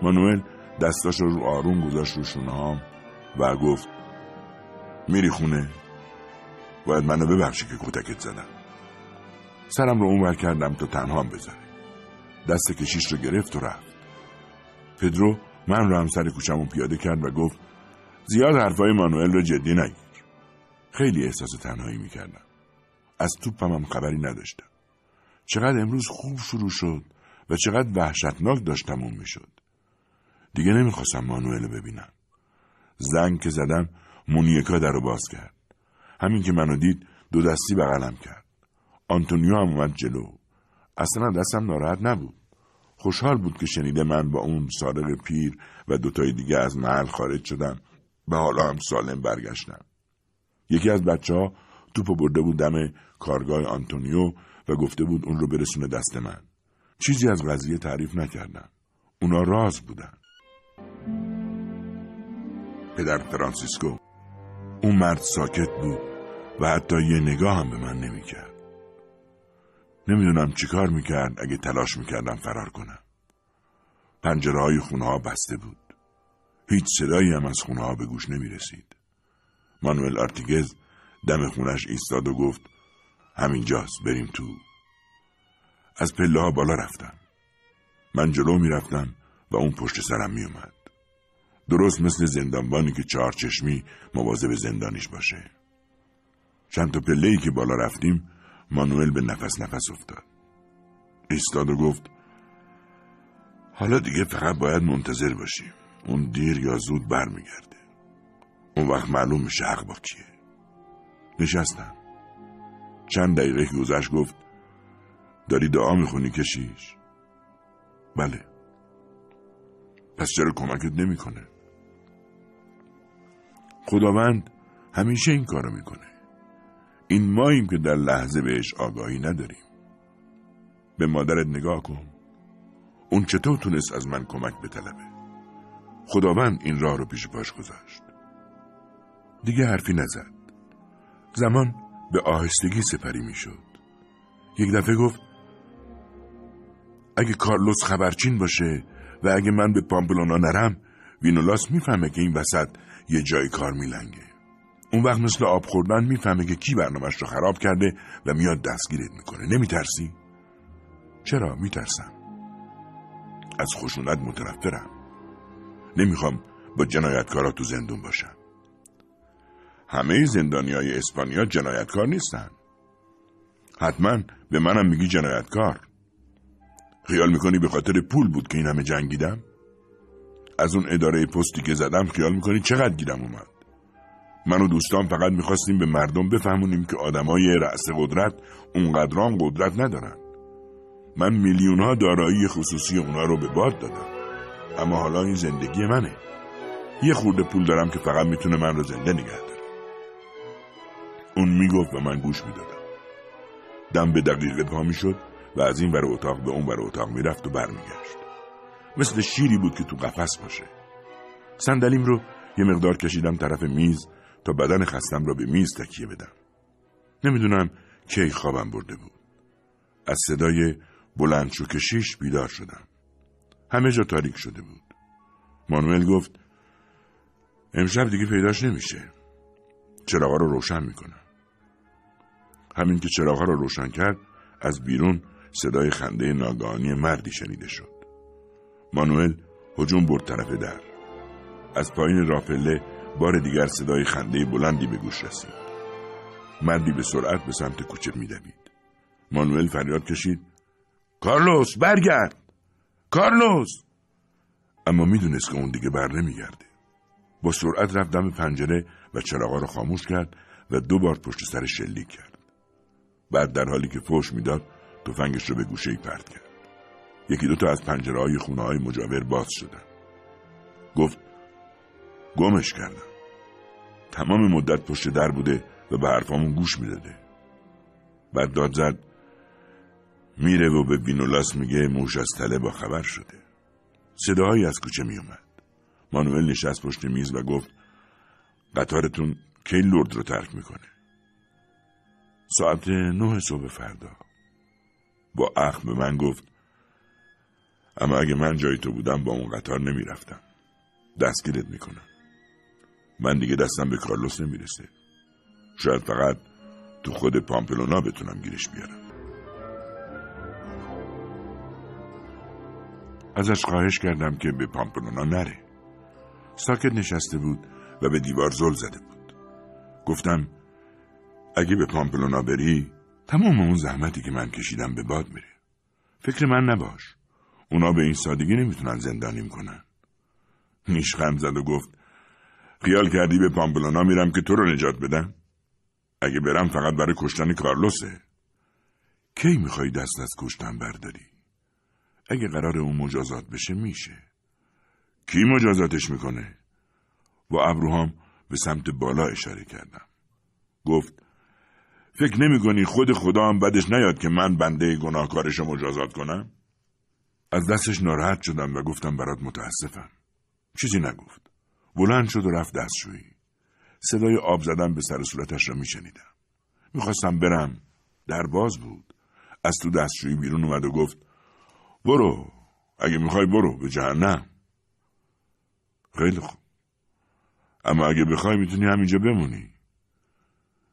مانوئل دستاش رو آروم گذاشت رو شونه هام و گفت میری خونه؟ باید منو ببخشی که کتکت زدم. سرم رو اونور کردم تا تنهام بذاره. دست کشیش رو گرفت و رفت. پدرو من رو هم سر کوچمون پیاده کرد و گفت زیاد حرفای مانوئل رو جدی نگیر. خیلی احساس تنهایی می‌کردم. از توپم هم خبری نداشتم. چقدر امروز خوب شروع شد و چقدر وحشتناک داشت تموم می‌شد. دیگه نمی‌خواستم مانوئل رو ببینم. زنگ که زدم مونیکا در رو باز کرد. همین که منو دید دو دستی بغلم کرد. آنتونیو هم اومد جلو. اصلا دستم ناراحت نبود. خوشحال بود که شنیده من با اون سارق پیر و دوتای دیگه از محل خارج شدم و حالا هم سالم برگشتم یکی از بچه ها توپو برده بود دم کارگاه آنتونیو و گفته بود اون رو برسونه دست من. چیزی از قضیه تعریف نکردم اونا راز بودن. پدر فرانسیسکو اون مرد ساکت بود و حتی یه نگاه هم به من نمی‌کرد. نمی‌دونم چیکار می‌کرد اگه تلاش می‌کردم فرار کنم. پنجره های خونه ها بسته بود. هیچ صدایی هم از خونه ها به گوش نمی‌رسید. مانوئل آرتیگز دم خونش ایستاد و گفت همینجاست بریم تو. از پله ها بالا رفتم. من جلو می‌رفتم و اون پشت سرم میومد. درست مثل زندانبانی که چهار چشمی مواظب زندانیش باشه چند تا پله ای که بالا رفتیم مانوئل به نفس نفس افتاد. ایستاد و گفت حالا دیگه فقط باید منتظر باشیم. اون دیر یا زود برمیگرده. اون وقت معلوم میشه حق با کیه. نشستم چند دقیقه که گذشت گفت داری دعا می‌خونی کشیش؟ بله. پس چرا کمکت نمی‌کنه؟ خداوند همیشه این کارو می‌کنه. این ماییم که در لحظه بهش آگاهی نداریم. به مادرت نگاه کن. اون چطور تونست از من کمک بطلبه؟ خداوند این راه رو پیش پاش گذاشت. دیگه حرفی نزد. زمان به آهستگی سپری می‌شد. یک دفعه گفت اگه کارلوس خبرچین باشه و اگه من به پامپلونا نرم وینولاس می‌فهمه که این وسط یه جای کار میلنگه. اون وقت مثل آب خوردن می‌فهمه که کی برنامهش رو خراب کرده و میاد دستگیرت می‌کنه نمیترسی؟ چرا میترسم؟ از خشونت متنفرم نمی‌خوام با جنایتکارا تو زندون باشم همه زندانی های اسپانیا جنایتکار نیستن حتما به منم میگی جنایتکار خیال می‌کنی به خاطر پول بود که این همه جنگیدم؟ از اون اداره پستی که زدم خیال می‌کنی چقدر گیرم اومد؟ من و دوستان فقط می‌خواستیم به مردم بفهمونیم که آدمای رأس قدرت اونقدران قدرت ندارن. من میلیون ها دارایی خصوصی اونا رو به باد دادم. اما حالا این زندگی منه. یه خورده پول دارم که فقط می‌تونه من رو زنده نگه داره. اون می‌گفت و من گوش می‌دادم. دم به دقیقه پا می‌شد و از این ور اتاق به اون ور اتاق می‌رفت و برمیگشت. مثل شیری بود که تو قفس باشه. صندلیم رو یه مقدار کشیدم طرف میز تا بدن خستم را به میز تکیه بدم. نمی‌دونم کی خوابم برده بود. از صدای بلند کشیش بیدار شدم. همه جا تاریک شده بود. مانوئل گفت امشب دیگه پیداش نمیشه. چراغا رو روشن می‌کنم. همین که چراغا رو روشن کرد از بیرون صدای خنده ناگهانی مردی شنیده شد. مانوئل هجوم برد طرف در. از پایین رافله بار دیگر صدای خنده بلندی به گوش رسید. مردی به سرعت به سمت کوچه میدوید. مانوئل فریاد کشید. کارلوس برگرد! کارلوس! اما می‌دونست که اون دیگه بر نمیگرده. با سرعت رفت دم پنجره و چراغا رو خاموش کرد و دو بار پشت سر شلیک کرد. بعد در حالی که فوش می‌داد تفنگش رو به گوشه پرت کرد. یکی دو تا از پنجره های خونه های مجاور باز شدن. گفت گمش کردم. تمام مدت پشت در بوده و به حرفامون گوش می‌داده. بعد داد زد میره و به وینولاس میگه موش از تله با خبر شده. صداهایی از کوچه میومد. مانوئل نشست پشت میز و گفت قطارتون کی لرد رو ترک می‌کنه؟ ساعت نه صبح فردا. با اخم به من گفت اما اگه من جای تو بودم با اون قطار نمی‌رفتم. دستگیرت می‌کنم. من دیگه دستم به کارلوس نمی‌رسه. شاید فقط تو خود پامپلونا بتونم گیرش بیارم. ازش خواهش کردم که به پامپلونا نره. ساکت نشسته بود و به دیوار زل زده بود. گفتم اگه به پامپلونا بری تمام اون زحمتی که من کشیدم به باد میره. فکر من نباش. اونا به این سادگی نمی‌تونن زندانیم کنن. نیشخند زد و گفت خیال کردی به پامپلونا میرم که تو رو نجات بدم اگه برم فقط برای کشتن کارلوسه کی می‌خوای دست از کشتن برداری اگه قرار اون مجازات بشه میشه کی مجازاتش می‌کنه با ابروهام به سمت بالا اشاره کردم گفت فکر نمی کنی خود خدا هم بدش نیاد که من بنده گناهکارش رو مجازات کنم؟ از دستش ناراحت شدم و گفتم برات متاسفم. چیزی نگفت. بلند شد و رفت دستشویی. صدای آب زدن به سر صورتش را میشنیدم. می‌خواستم برم. در باز بود. از تو دستشویی بیرون اومد و گفت برو. اگه می‌خوای برو به جهنم. خیلی خوب. اما اگه بخوای می‌تونی همینجا بمونی.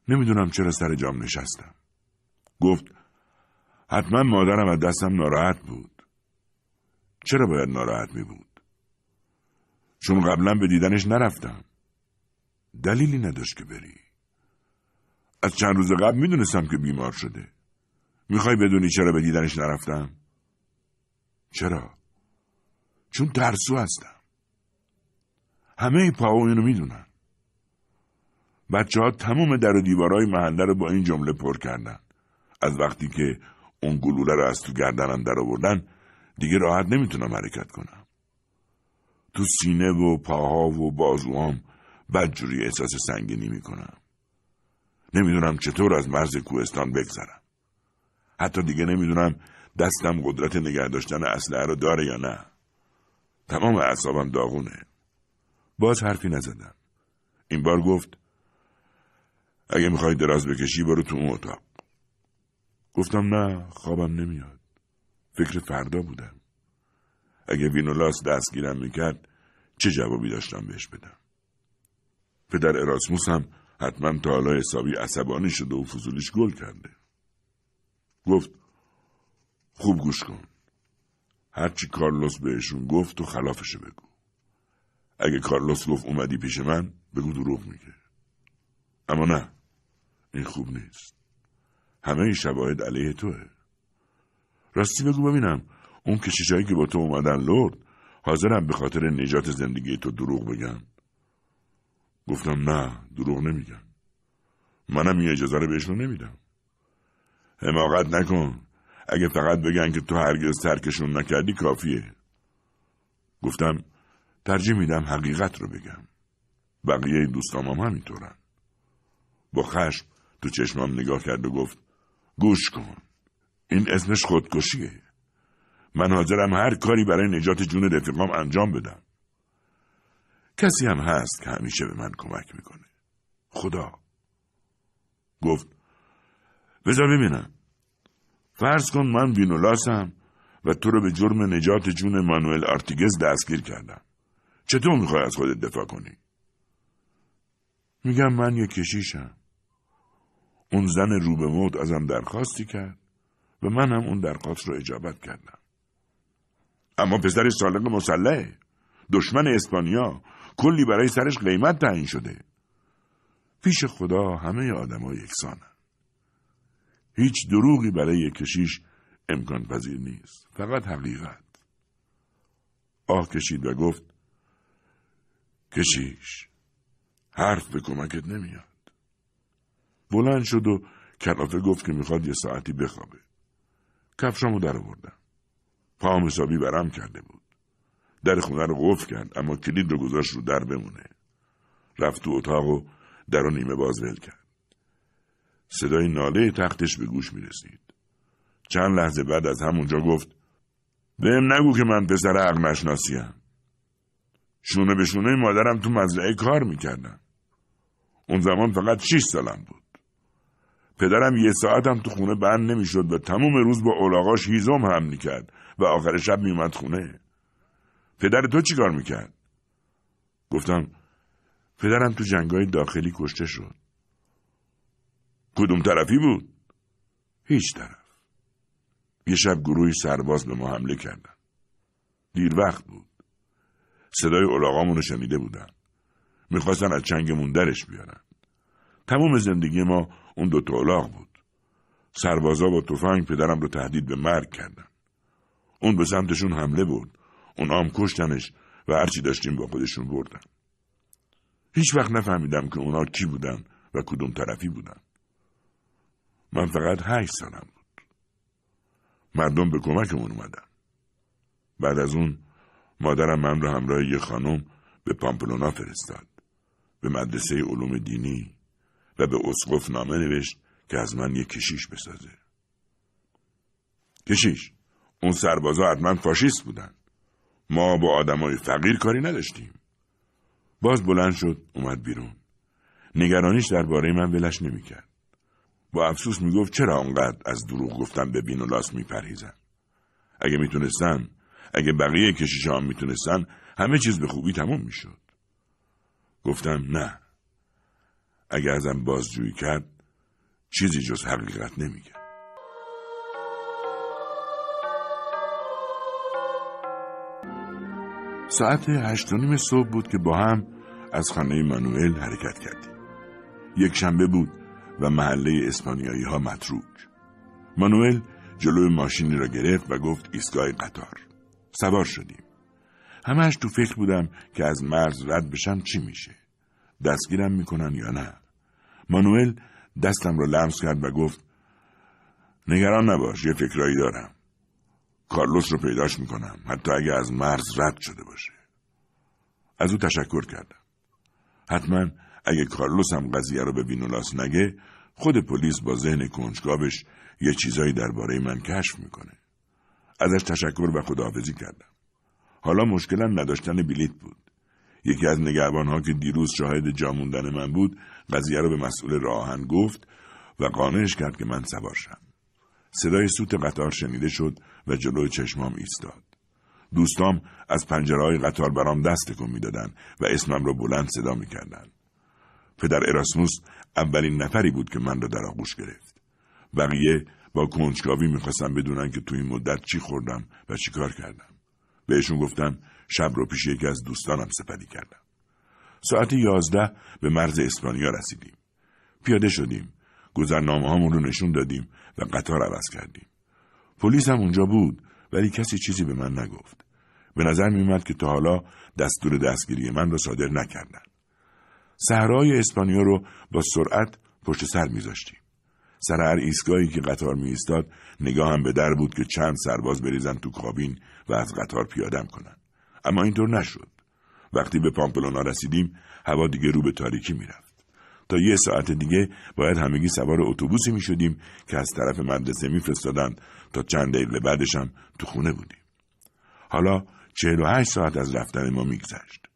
نمی‌دونم چرا سر جام نشستم. گفت حتما مادرم از دستم ناراحت بود. چرا باید ناراحت می بود؟ چون قبلا به دیدنش نرفتم. دلیلی نداشت که بری. از چند روز قبل می‌دونستم که بیمار شده. می‌خوای بدونی چرا به دیدنش نرفتم؟ چرا؟ چون ترسو هستم. همه پاو اینو می‌دونن. بچه ها تمام در و دیوارای محله رو با این جمله پر کردن. از وقتی که اون گلوله رو از تو گردنم در آوردن دیگه راحت نمی‌تونم حرکت کنم. تو سینه و پاها و بازوام بدجوری احساس سنگینی می‌کنم. نمی‌دونم چطور از مرز کوهستان بگذرم. حتی دیگه نمی‌دونم دستم قدرت نگه داشتن اسلحه رو داره یا نه. تمام اعصابم داغونه. باز حرفی نزدم. این بار گفت اگه می‌خوای دراز بکشی برو تو اون اتاق. گفتم نه خوابم نمیاد. فکر فردا بودم. اگه وینولاس دستگیرم می‌کرد چه جوابی داشتم بهش بدم؟ پدر اراسموس هم حتما تا حالا حسابی عصبانی شده و فضولیش گل کرده. گفت خوب گوش کن. هرچی کارلوس بهشون گفت و خلافشو بگو. اگه کارلوس گفت اومدی پیش من بگو دروغ میگه. اما نه این خوب نیست. همه این شواهد علیه توه. راستی بگو ببینم اون کشیشایی که با تو اومدن لرد حاضرم به خاطر نجات زندگی تو دروغ بگن گفتم نه دروغ نمیگم. منم این اجازه رو بهشون نمیدم. حماقت نکن. اگه فقط بگن که تو هرگز ترکشون نکردی کافیه. گفتم ترجیح میدم حقیقت رو بگم. بقیه دوستام هم همینطورن. با خشم تو چشمام نگاه کرد و گفت گوش کن. این اسمش خودکشیه. من حاضرم هر کاری برای نجات جون رفیقام انجام بدم. کسی هم هست که همیشه به من کمک می‌کنه. خدا. گفت بذار ببینم. فرض کن من وینولاسم و تو رو به جرم نجات جون مانوئل آرتیگز دستگیر کردم. چطور می‌خوای از خودت دفاع کنی؟ میگم من یه کشیشم. اون زن رو به موت ازم درخواستی کرد و من هم اون درخواست رو اجابت کردم. اما پسر سالق مسلحه دشمن اسپانیا کلی برای سرش قیمت تعیین شده. پیش خدا همه آدما یکسانن. هیچ دروغی برای کشیش امکان پذیر نیست. فقط حقیقت. آه کشید و گفت کشیش حرف به کمکت نمیاد. بلند شد و کلافه گفت که می‌خواد یه ساعتی بخوابه. کفشامو در آوردم پام حسابی برم کرده بود در خونه رو قفل کرد اما کلید رو گذاشت رو در بمونه رفت تو اتاق و در رو نیمه باز ول کرد صدای ناله تختش به گوش می رسید. چند لحظه بعد از همونجا گفت بهم نگو که من پسر عقل نشناسیم. شونه به شونه مادرم تو مزرعه کار می‌کردم. اون زمان فقط شیش سالم بود. پدرم یه ساعتم تو خونه بند نمی‌شد و تموم روز با اولاغاش هیزم هم می‌کرد و آخر شب میومد خونه. پدر تو چیکار می‌کرد؟ گفتم پدرم تو جنگای داخلی کشته شد. کدوم طرفی بود؟ هیچ طرف. یه شب گروهی سرباز به ما حمله کردن. دیر وقت بود. صدای اولاغامونو شنیده بودن. می‌خواستن از چنگمون درش بیارن. تمام زندگی ما اون دو اولاغ بود. سربازا با تفنگ پدرم رو تهدید به مرگ کردن. اون به سمتشون حمله بود. اون هم کشتنش و هرچی داشتیم با خودشون بردن. هیچ وقت نفهمیدم که اونا کی بودن و کدوم طرفی بودن. من فقط هشت سالم بود. مردم به کمکمون اومدن. بعد از اون مادرم من رو همراه یه خانم به پامپلونا فرستاد. به مدرسه علوم دینی و به اسقف نامه نوشت که از من یه کشیش بسازه. کشیش اون سربازا حتما فاشیست بودن. ما با آدمای فقیر کاری نداشتیم. باز بلند شد اومد بیرون. نگرانیش درباره من ولش نمی‌کرد. با افسوس می‌گفت چرا آنقدر از دروغ گفتم به بین و لاس میپرهیزم اگه می‌تونستم اگه بقیه کشیش هم می‌تونستن همه چیز به خوبی تموم می‌شد گفتم نه اگه ازم بازجویی کرد چیزی جز حقیقت نمیگه ساعت هشت و نیم صبح بود که با هم از خانه مانوئل حرکت کردیم. یک شنبه بود و محله اسپانیایی ها متروک. مانوئل جلو ماشینی را گرفت و گفت ایستگاه قطار. سوار شدیم. همش تو فکر بودم که از مرز رد بشم چی میشه. دستگیرم می‌کنن یا نه. مانوئل دستم را لمس کرد و گفت نگران نباش یه فکرایی دارم. کارلوس رو پیداش می‌کنم. حتی اگه از مرز رد شده باشه. از او تشکر کردم. حتما اگه کارلوس هم قضیه رو به وینولاس نگه خود پلیس با ذهن کنجکاوش یه چیزایی درباره من کشف می‌کنه. ازش تشکر و خداحافظی کردم. حالا مشکلم نداشتن بلیت بود. یکی از نگهبانها که دیروز شاهد جاموندن من بود قضیه رو به مسئول راهن گفت و قانعش کرد که من سوار شم. صدای سوت قطار شنیده شد و جلوی چشمام ایستاد. دوستام از پنجره قطار برام دست تکون می‌دادند و اسمم را بلند صدا می‌کردند پدر اراسموس اولین نفری بود که من را در آغوش گرفت. بقیه با کنجکاوی می‌خواستم بدونن که تو این مدت چی خوردم و چی کار کردم. بهشون گفتم شب رو پیش یکی از دوستانم سپری کردم. ساعت یازده به مرز اسپانیا رسیدیم. پیاده شدیم. گذرنامه رو نشون دادیم و قطار عوض کردیم. پلیس هم اونجا بود ولی کسی چیزی به من نگفت. به نظر میومد که تا حالا دستور دستگیری من را صادر نکردن. صحرای اسپانیا رو با سرعت پشت سر میذاشتیم. سر هر ایستگاهی که قطار می ایستاد نگاهم به در بود که چند سرباز بریزن تو کابین و از قطار پیادم کنن. اما اینطور نشد. وقتی به پامپلونا رسیدیم هوا دیگه رو به تاریکی می‌رفت. تا یه ساعت دیگه باید همگی سوار اتوبوسی می شدیم که از طرف مدرسه میفرستادند تا چند دقیقه بعدش هم تو خونه بودیم حالا چهل و هشت ساعت از رفتن ما میگذشت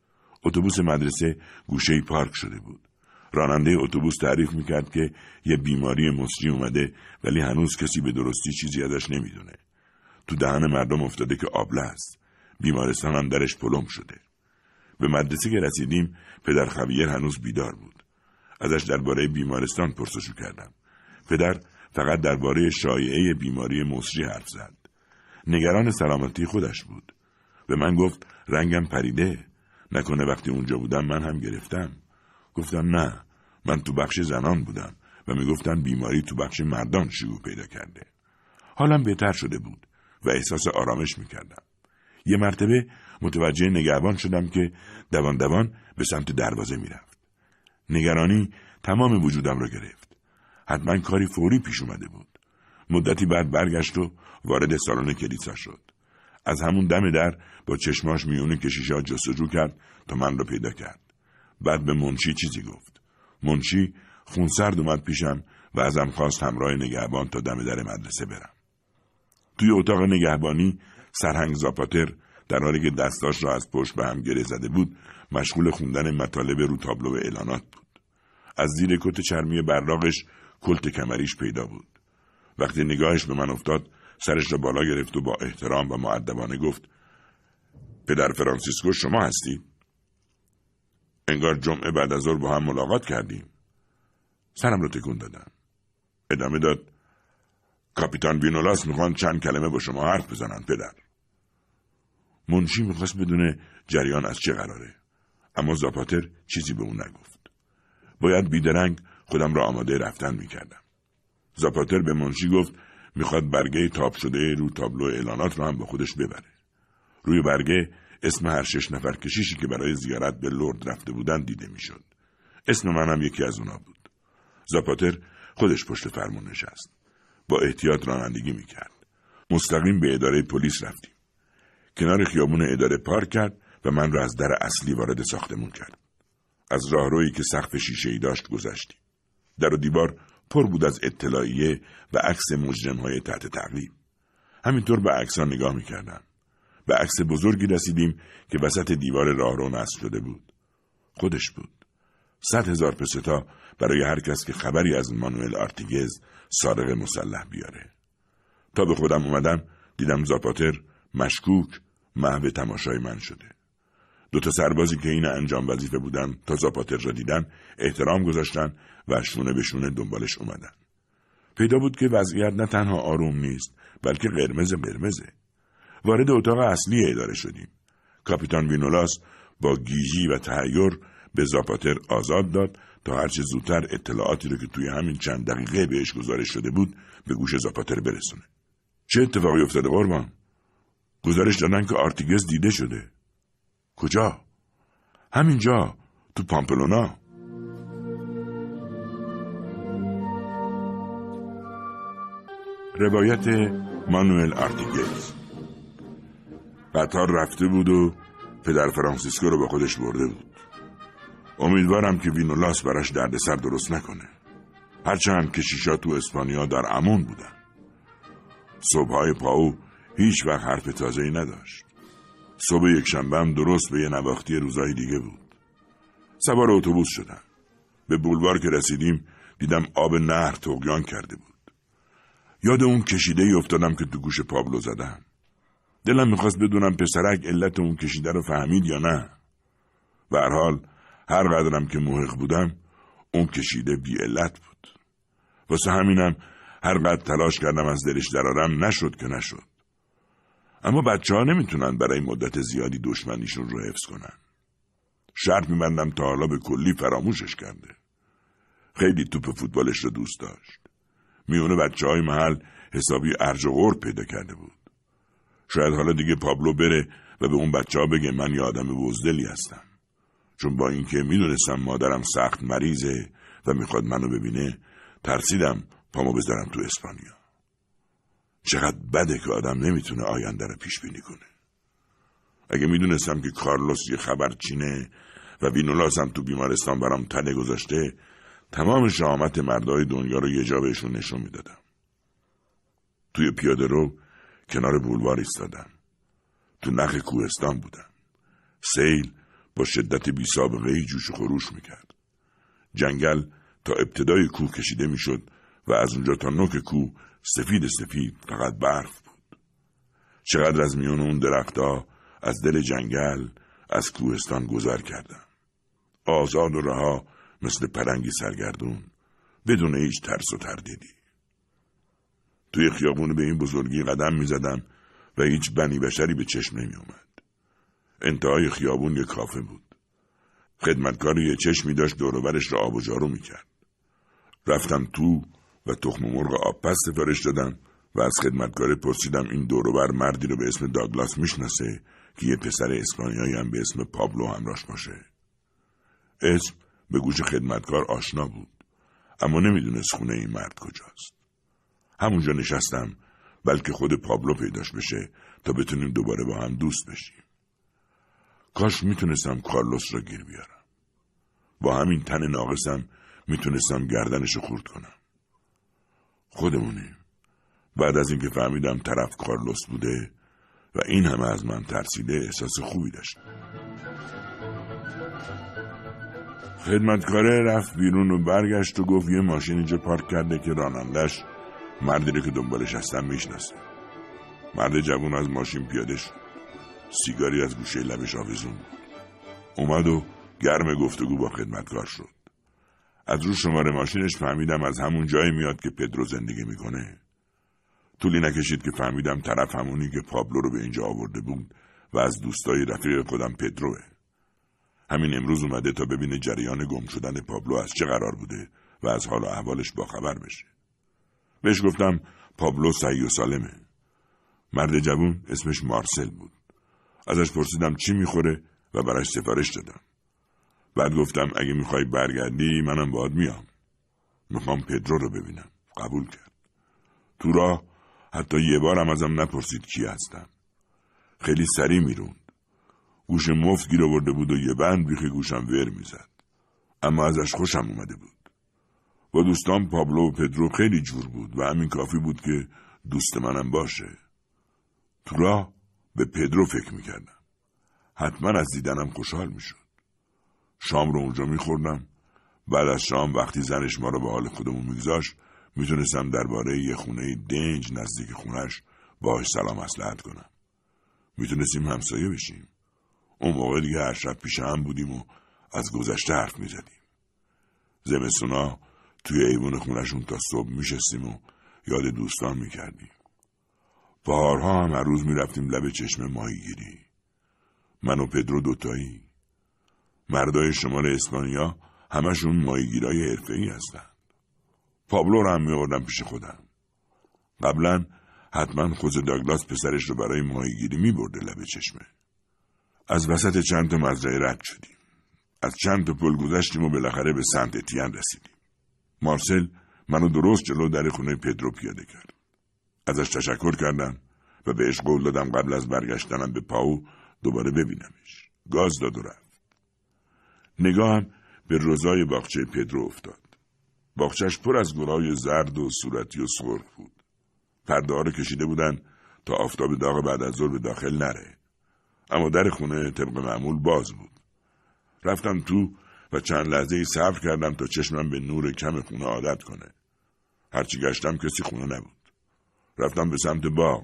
اتوبوس مدرسه گوشه پارک شده بود راننده اتوبوس تعریف می‌کرد که یه بیماری مصری اومده ولی هنوز کسی به درستی چیزی ازش نمی‌دونه. تو دهن مردم افتاده که آبله است. بیمارستان هم درش پلم شده. به مدرسه که رسیدیم پدر خبیر هنوز بیدار بود. ازش درباره بیمارستان پرسشو کردم. پدر فقط درباره شایعه بیماری مصری حرف زد. نگران سلامتی خودش بود. به من گفت رنگم پریده. نکنه وقتی اونجا بودم من هم گرفتم. گفتم نه من تو بخش زنان بودم و می‌گفتن بیماری تو بخش مردان شیوع پیدا کرده حالم بهتر شده بود و احساس آرامش می‌کردم یه مرتبه متوجه نگهبان شدم که دوان دوان به سمت دروازه می‌رفت نگرانی تمام وجودم را گرفت. حتما کاری فوری پیش اومده بود. مدتی بعد برگشت و وارد سالن کلیسا شد. از همون دم در با چشماش میونه کشیشا جستجو کرد تا من را پیدا کرد. بعد به منشی چیزی گفت. منشی خونسرد اومد پیشم و ازم خواست همراه نگهبان تا دم در مدرسه برم. توی اتاق نگهبانی سرهنگ زاپاتر در حالی که دستاش را از پشت به هم گره زده بود مشغول خوندن مطالب رو تابلو اعلانات بود. از زیر کت چرمی براغش کلت کمریش پیدا بود. وقتی نگاهش به من افتاد سرش را بالا گرفت و با احترام و معدبانه گفت پدر فرانسیسکو شما هستید انگار جمعه بعد از ظهر با هم ملاقات کردیم. سرم رو تکون دادم. ادامه داد کاپیتان وینولاس می‌خوان چند کلمه با شما حرف بزنن پدر. منشی می‌خواست بدونه جریان از چه قراره. اما زاپاتر چیزی به اون نگفت باید بیدرنگ خودم را آماده رفتن می‌کردم زاپاتر به منشی گفت می‌خواد برگه تاپ شده رو تابلو اعلانات رو هم با خودش ببره روی برگه اسم هر شش نفر کشیشی که برای زیارت به لرد رفته بودن دیده می‌شد. اسم منم یکی از اونا بود. زاپاتر خودش پشت فرمون نشست. با احتیاط رانندگی می‌کرد. مستقیم به اداره پلیس رفتیم. کنار خیابون اداره پارک کرد و من را از در اصلی وارد ساختمون کرد. از راهرویی که سقف شیشه ای داشت گذشتیم. در و دیوار پر بود از اطلاعیه و عکس مجرم های تحت تعقیب. همینطور به عکسان نگاه می‌کردم. به عکس بزرگی رسیدیم که وسط دیوار راهرو نصب شده بود. خودش بود. صد هزار پستا برای هر کس که خبری از مانوئل آرتیگز سارق مسلح بیاره. تا به خودم اومدم دیدم زاپاتر مشکوک محو تماشای من شده. دو تا سربازی که این انجام وظیفه بودن تا زاپاتر را دیدن احترام گذاشتن و شونه به شونه دنبالش اومدن. پیدا بود که وضعیت نه تنها آروم نیست بلکه قرمز قرمزه. وارد اتاق اصلی اداره شدیم. کاپیتان وینولاس با گیجی و تهیر به زاپاتر آزاد داد تا هرچه زودتر اطلاعاتی رو که توی همین چند دقیقه بهش گزارش شده بود به گوش زاپاتر برسونه. چه اتفاقی افتاده قربان؟ گزارش دادن که آرتیگز دیده شده. کجا؟ همینجا تو پامپلونا. روایت مانوئل آرتیگز قطار رفته بود و پدر فرانسیسکو رو با خودش برده بود. امیدوارم که وینولاس براش دردسر درست نکنه. هرچند کشیشا تو اسپانیا در امون بودن. صبحهای پاو هیچ وقت حرف تازه ای نداشت. صبح یک شنبه هم درست به یه نواختی روزای دیگه بود. سوار اتوبوس شدم. به بولوار که رسیدیم دیدم آب نهر تغیان کرده بود. یاد اون کشیده ای افتادم که تو گوش پابلو زدم. دلم می‌خواست بدونم پسرک علت اون کشیده رو فهمید یا نه. به حال هر قدرم که محق بودم اون کشیده بی علت بود. واسه همینم هر قدر تلاش کردم از دلش درارم نشد که نشد. اما بچه ها نمی‌تونن برای مدت زیادی دشمنیشون رو حفظ کنن. شرط میبندم تا حالا به کلی فراموشش کرده. خیلی توپ فوتبالش رو دوست داشت. میونه بچه های محل حسابی ارج و پیدا کرده بود. شاید حالا دیگه پابلو بره و به اون بچه ها بگه من یه آدم بزدلی هستم. چون با اینکه می‌دونستم مادرم سخت مریضه و می‌خواد منو ببینه ترسیدم پامو بذارم تو اسپانیا. چقدر بده که آدم نمی‌تونه آینده رو پیش بینی کنه. اگه می‌دونستم که کارلوس یه خبرچینه و وینولاس تو بیمارستان برام تنه گذاشته تمام شامت مردای دنیا رو یه جا بهشون نشون می‌دادم. توی پیاده رو کنار بولوار ایستادم. تو نخ کوهستان بودم. سیل با شدت بی سابقه جوش و خروش می‌کرد. جنگل تا ابتدای کوه کشیده می‌شد و از اونجا تا نوک کوه سفید سفید فقط برف بود. چقدر از میون اون درختها از دل جنگل از کوهستان گذر کردم. آزاد و رها مثل پرنگی سرگردون بدون هیچ ترس و تردیدی. توی خیابون به این بزرگی قدم می زدم و هیچ بنی بشری به چشم نمی اومد. انتهای خیابون یک کافه بود. خدمتکار یه چشمی داشت دوروبرش را آب و جارو می کرد. رفتم تو و تخم مرغ آب پس سفارش دادم و از خدمتکار پرسیدم این دوروبر مردی رو به اسم داگلاس می‌شناسه که یه پسر اسپانیایی هم به اسم پابلو همراش باشه. اسم به گوش خدمتکار آشنا بود اما نمی‌دونست خونه این مرد کجاست. همونجا نشستم بلکه خود پابلو پیداش بشه تا بتونیم دوباره با هم دوست بشیم. کاش می‌تونستم کارلوس را گیر بیارم. با همین تن ناقصم می‌تونستم گردنش خورد کنم. خودمونیم. بعد از اینکه فهمیدم طرف کارلوس بوده و این همه از من ترسیده احساس خوبی داشتم. خدمتکاره رفت بیرون و برگشت و گفت یه ماشین اینجا پارک کرده که رانندش مردی رو که دنبالش هستم می‌شناسه مرد جوون از ماشین پیاده شد سیگاری از گوشه لبش آویزون بود اومد و گرم گفتگو با خدمتکار شد از رو شماره ماشینش فهمیدم از همون جایی میاد که پدرو زندگی می‌کنه طولی نکشید که فهمیدم طرف همونی که پابلو رو به اینجا آورده بود و از دوستای رفیق خودم پدروه همین امروز اومده تا ببینه جریان گم شدن پابلو از چه قرار بوده و از حال و احوالش باخبر بشه. بهش گفتم پابلو سعی و سالمه. مرد جوون اسمش مارسل بود. ازش پرسیدم چی می‌خوره و براش سفارش دادم. بعد گفتم اگه می‌خوای برگردی منم باید میام. می‌خوام پدرو رو ببینم. قبول کرد. تو راه حتی یه بارم ازم نپرسید کی هستم. خیلی سریع میرون. گوش مفت گیر آورده بود و یه بند بیخی گوشم ور می‌زد اما ازش خوشم اومده بود با دوستان پابلو و پدرو خیلی جور بود و همین کافی بود که دوست منم باشه تو راه به پدرو فکر می‌کردم حتما از دیدنم خوشحال می‌شد شام رو اونجا میخوردم بعد از شام وقتی زنش ما رو به حال خودمون میگذاشت می‌تونستم درباره یه خونه دنج نزدیک خونش باهاش سلام مسلحت کنم می‌تونستیم همسایه بشیم اون موقع دیگه هر شب پیش هم بودیم و از گذشته حرف می‌زدیم. زمستونا توی ایوون خونشون تا صبح میشستیم و یاد دوستان می‌کردیم. بارها هم هر روز می‌رفتیم لب چشم ماهیگیری. من و پدرو دوتایی مردای شمال اسپانیا همشون مایگیرای حرفه‌ای هستند پابلو رو هم میوردم پیش خودم. قبلا حتما خود داگلاس پسرش رو برای ماهیگیری میبرده لبه چشمه. از وسط چند تا مزرعه رد شدیم. از چند تا پل گذشتیم و بالاخره به سنت اتیان رسیدیم. مارسل منو درست جلو در خونه پدرو پیاده کرد. ازش تشکر کردم و بهش قول دادم قبل از برگشتنم به پاو دوباره ببینمش. گاز داد و رفت. نگاهم به روزای باغچه پدرو افتاد. باغچش پر از گلای زرد و صورتی و سرخ بود. پرده رو کشیده بودن تا آفتاب داغ بعد از ظهر به داخل نره. اما در خونه طبق معمول باز بود. رفتم تو و چند لحظه صبر کردم تا چشمم به نور کم خونه عادت کنه. هرچی گشتم کسی خونه نبود. رفتم به سمت باغ.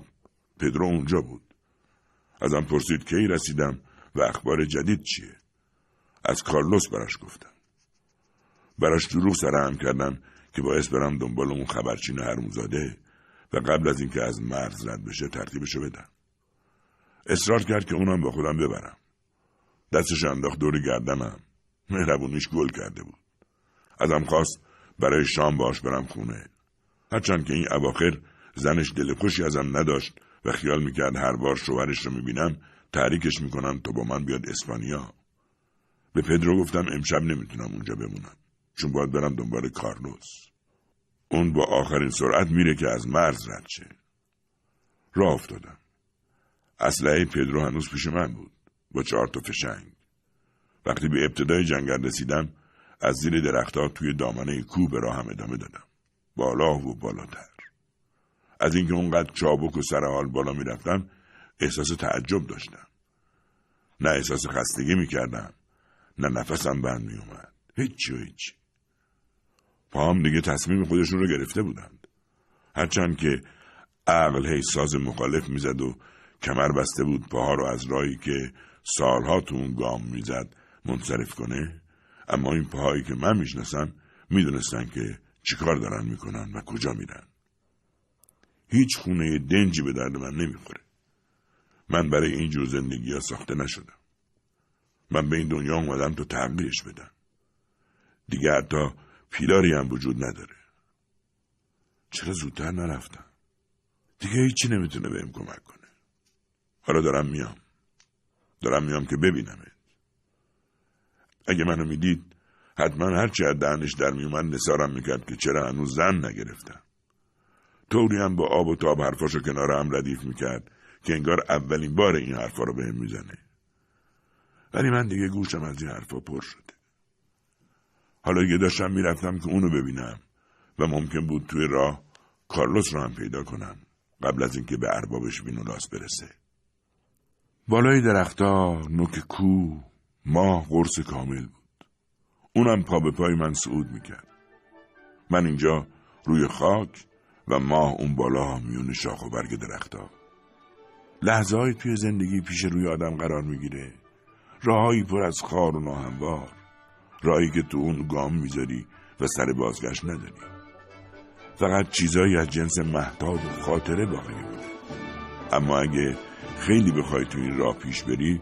پدرو اونجا بود. ازم پرسید کی رسیدم و اخبار جدید چیه؟ از کارلوس براش گفتم. براش دروغ سرهم کردم که باعث برم دنبال اون خبرچین هرموزاده و قبل از اینکه از مرز رد بشه ترتیبشو بدم. اصرار کرد که اونم با خودم ببرم. دستش انداخت دور گردنم. مهربونیش گل کرده بود. ازم خواست برای شام باش برم خونه. هرچند که این اواخر زنش دل خوشی ازم نداشت و خیال می‌کرد هر بار شوهرش رو می‌بینم تحریکش می‌کنم تا با من بیاد اسپانیا. به پدرو گفتم امشب نمی‌تونم اونجا بمونم. چون باید برم دنبال کارلوس. اون با آخرین سرعت میره که از مرز رد شه. راه افتادم. اسلحه پدرو هنوز پیش من بود. با چهار تا فشنگ. وقتی به ابتدای جنگل رسیدم از زیر درختها توی دامنه کوه به راهم ادامه دادم. بالا و بالاتر. از اینکه اونقدر چابک و سرحال بالا می‌رفتم احساس تعجب داشتم. نه احساس خستگی می‌کردم. نه نفسم بند میومد هیچی و هیچی پام دیگه تصمیم خودشون رو گرفته بودند. هرچند که عقل هی ساز مخالف می‌زد و کمر بسته بود پاها رو از راهی که سالها تو اون گام می‌زد منصرف کنه اما این پاهایی که من می‌شناسم می‌دونستن که چیکار دارن می‌کنن و کجا میرن. هیچ خونه دنجی به درد من نمی‌خوره. من برای اینجور زندگی ها ساخته نشدم. من به این دنیا اومدم تا تغییرش بدم. دیگه حتی پیلاری هم وجود نداره. چرا زودتر نرفتم؟ دیگه هیچی نمی‌تونه بهم کمک کنه. حالا دارم میام. دارم میام که ببینمت. اگه منو می‌دید حتما هرچی از دهنش در میومد نسارم می‌کرد که چرا هنوز زن نگرفتم. طوری هم با آب و تاب حرفاشو کنار هم ردیف می‌کرد که انگار اولین بار این حرفا رو بهم می‌زنه. ولی من دیگه گوشم از این حرفا پر شده. حالا یه داشتم می‌رفتم که اونو ببینم و ممکن بود توی راه کارلوس رو هم پیدا کنم قبل از اینکه به اربابش وینولاس برسه. بالای درختها نوک کو ماه قرص کامل بود. اونم پا به پای من صعود می‌کرد. من اینجا روی خاک و ماه اون بالا میون شاخ و برگ درختها. لحظه های توی زندگی پیش روی آدم قرار می‌گیره. راههایی پر از خار و ناهموار. راهی که تو اون گام می‌ذاری و سر بازگشت نداری. فقط چیزایی از جنس محتاب و خاطره باقی میمونه اما اگه خیلی بخوای تو این راه پیش بری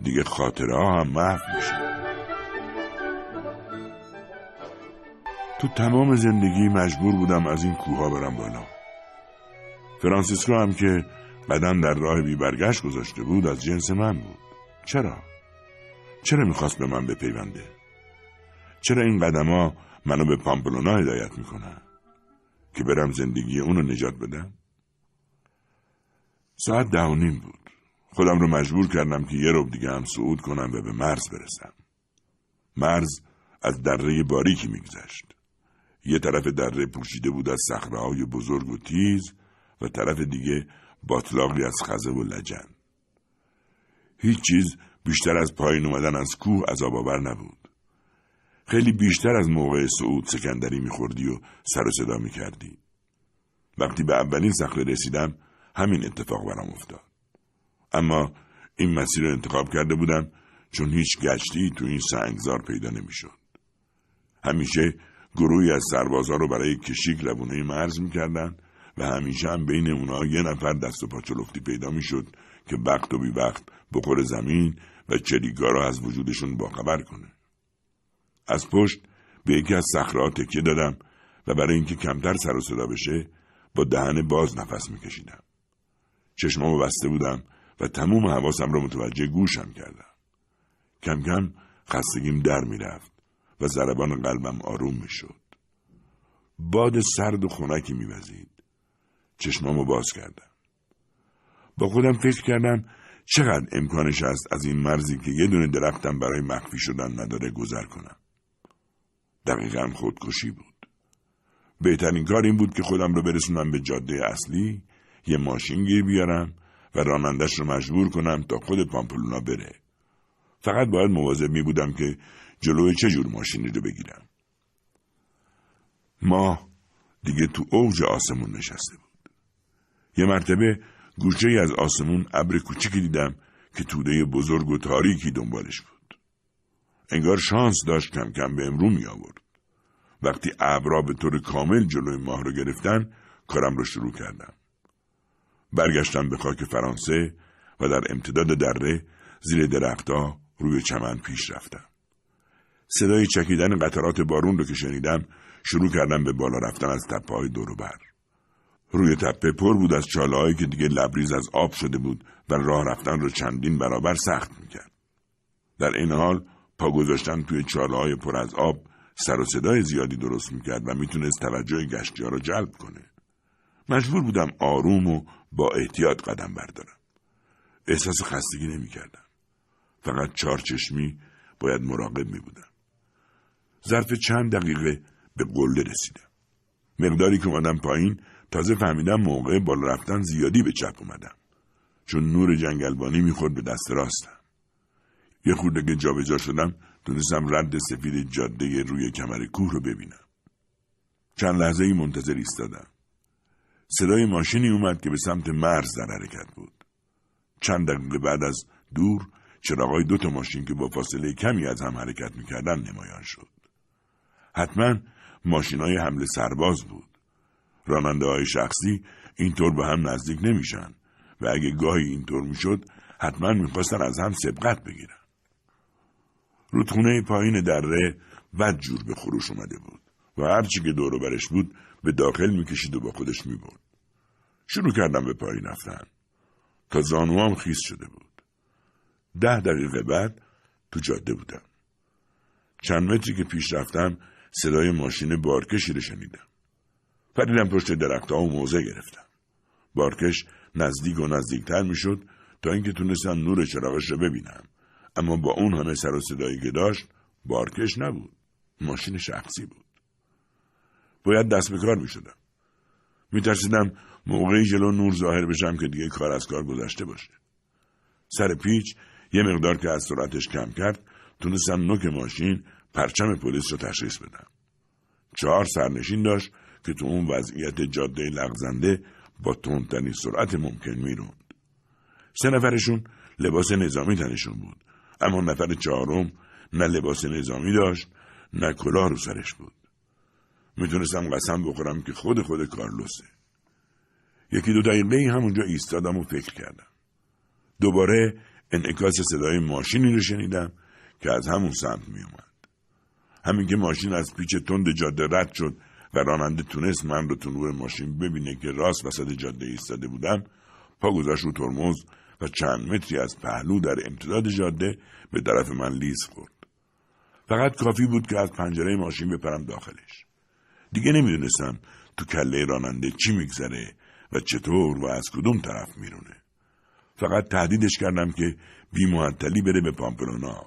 دیگه خاطره ها هم محو میشه. تو تمام زندگی مجبور بودم از این کوها برم بالا. فرانسیسکو هم که قدم در راه بی برگشت گذاشته بود از جنس من بود. چرا؟ چرا می‌خواست به من بپیونده؟ چرا این قدما منو به پامپلونا هدایت می‌کنن؟ که برم زندگی اونو نجات بدم؟ ساعت ده و نیم بود. خودم رو مجبور کردم که یه روب دیگه هم صعود کنم و به مرز برسم. مرز از دره باریکی میگذشت. یه طرف دره پوشیده بود از صخره‌های بزرگ و تیز و طرف دیگه باطلاقی از خزه و لجن. هیچ چیز بیشتر از پایین اومدن از کوه عذاب آور نبود. خیلی بیشتر از موقع صعود سکندری میخوردی و سر و صدا می‌کردی. وقتی به اولین صخره رسیدم همین اتفاق برام افتاد. اما این مسیر رو انتخاب کرده بودم چون هیچ گشتی تو این سنگزار پیدا نمی‌شد. همیشه گروهی از سربازا رو برای کشیک لبونه مرز می‌کردن و همیشه هم بین اونا یه نفر دست و پا پیدا می‌شد که وقت و بی وقت بخور زمین و چریکا را از وجودشون باخبر کنه. از پشت به یکی از صخرهها تکیه دادم و برای اینکه کمتر سر و صدا بشه با دهن باز نفس میکشیدم. چشمامو بسته بودم و تموم حواسم را متوجه گوشم کردم. کم کم خستگیم در می‌رفت و ضربان قلبم آروم می‌شد. باد سرد و خنکی میوزید. چشمامو باز کردم. با خودم فکر کردم چقدر امکانش است از این مرزی که یه دونه درختم برای مخفی شدن نداره گذر کنم. دقیقا خودکشی بود. بهترین کار این بود که خودم رو برسونم به جاده اصلی یه ماشین گیر بیارم و رانندش رو مجبور کنم تا خود پامپلونا بره. فقط باید مواظب می بودم که جلوی چه جور ماشینی رو بگیرم. ما دیگه تو اوج آسمون نشسته بود. یه مرتبه گوشه از آسمون ابر کوچیکی دیدم که توده بزرگ و تاریکی دنبالش بود. انگار شانس داشت کم کم به امرو می آورد. وقتی ابرا به طور کامل جلوی ماه رو گرفتن کارم رو شروع کردم. برگشتم به خاک فرانسه و در امتداد دره زیر درختها روی چمن پیش رفتم. صدای چکیدن قطرات بارون رو که شنیدم شروع کردم به بالا رفتن از تپه های بر. روی تپه پر بود از چاله که دیگه لبریز از آب شده بود و راه رفتن رو چندین برابر سخت می‌کرد. در این حال پا گذاشتن توی چاله های پر از آب سر و صدای زیادی درست می‌کرد و می‌تونست توجه گشتی ها را جلب کنه. مجبور بودم آروم و با احتیاط قدم بردارم. احساس خستگی نمی‌کردم. فقط چهار چشمی باید مراقب می بودم. ظرف چند دقیقه به قله رسیدم. مقداری که اومدم پایین تازه فهمیدم موقع بالا رفتن زیادی به چپ اومدم. چون نور جنگلبانی می‌خورد به دست راستم. یه خورده که جابجا شدم تونستم رد سفید جاده روی کمر کوه رو ببینم. چند لحظه ای منتظر ایستادم. صدای ماشینی اومد که به سمت مرز در حرکت بود. چند دقیقه بعد از دور چراغای دو تا ماشین که با فاصله کمی از هم حرکت می‌کردن نمایان شد. حتما ماشین های حمله سرباز بود. راننده های شخصی اینطور به هم نزدیک نمیشن و اگه گاهی اینطور می‌شد حتما می‌خواستن از هم سبقت بگیرن. رودخونه پایین دره بد جور به خروش اومده بود و هرچی که دور برش بود به داخل می‌کشید و با خودش می‌برد. شروع کردم به پایین رفتن تا زانوام خیس شده بود. ده دقیقه بعد تو جاده بودم. چند متری که پیش رفتم صدای ماشین بارکشی رو شنیدم. پریدم پشت درختها و موزه گرفتم. بارکش نزدیک و نزدیکتر می‌شد تا اینکه تونستم نور چراغش رو ببینم. اما با اون همه سر و صدایی که داشت بارکش نبود. ماشین شخصی بود. باید دست به کار می شدم. می ترسیدم موقعی جلو نور ظاهر بشم که دیگه کار از کار گذشته باشه. سر پیچ یه مقدار که از سرعتش کم کرد تونستم نوک ماشین پرچم پلیس رو تشخیص بدم. چهار سرنشین داشت که تو اون وضعیت جاده لغزنده با تندترین سرعت ممکن می‌روند. سه نفرشون لباس نظامی تنشون بود اما نفر چهارم نه لباس نظامی داشت نه کلاه رو سرش بود. می‌تونستم قسم بخورم که خود خود کارلوسه. یکی دو دقیقه همونجا ایستادم و فکر کردم. دوباره انعکاس صدای ماشینی رو شنیدم که از همون سمت می اومد. همین که ماشین از پیچ تند جاده رد شد و راننده تونست من رو تو نور ماشین ببینه که راست وسط جاده ایستاده بودم پا گذاشت رو ترمز و چند متری از پهلو در امتداد جاده به طرف من لیز خورد. فقط کافی بود که از پنجره ماشین بپرم داخلش. دیگه نمی‌دونستم تو کله راننده چی میگذره و چطور و از کدوم طرف میرونه. فقط تهدیدش کردم که بی معطلی بره به پامپلونا.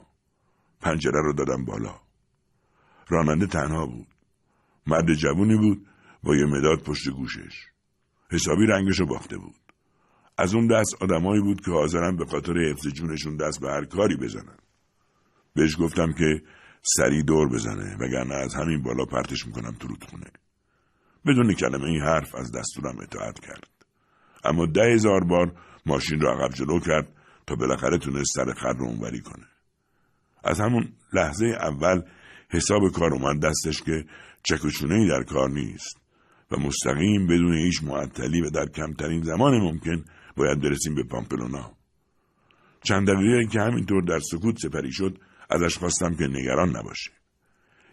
پنجره رو دادم بالا. راننده تنها بود. مرد جوونی بود با یه مداد پشت گوشش. حسابی رنگشو باخته بود. از اون دست آدمایی بود که حاضرن به خاطر حفظ جونشون دست به هر کاری بزنن. بهش گفتم که سری دور بزنه وگرنه از همین بالا پرتش می‌کنم تو رودخونه. بدون کلمه این حرف از دستورم اطاعت کرد. اما ده هزار بار ماشین را عقب جلو کرد تا بالاخره تونست سر خر رو اونوری کنه. از همون لحظه اول حساب کار اومد دستش که چکوچونه در کار نیست و مستقیم بدون هیچ معطلی و در کمترین زمان ممکن باید برسیم به پامپلونا. چند دقیقه که همینطور در سکوت سپری شد ازش خواستم که نگران نباشه.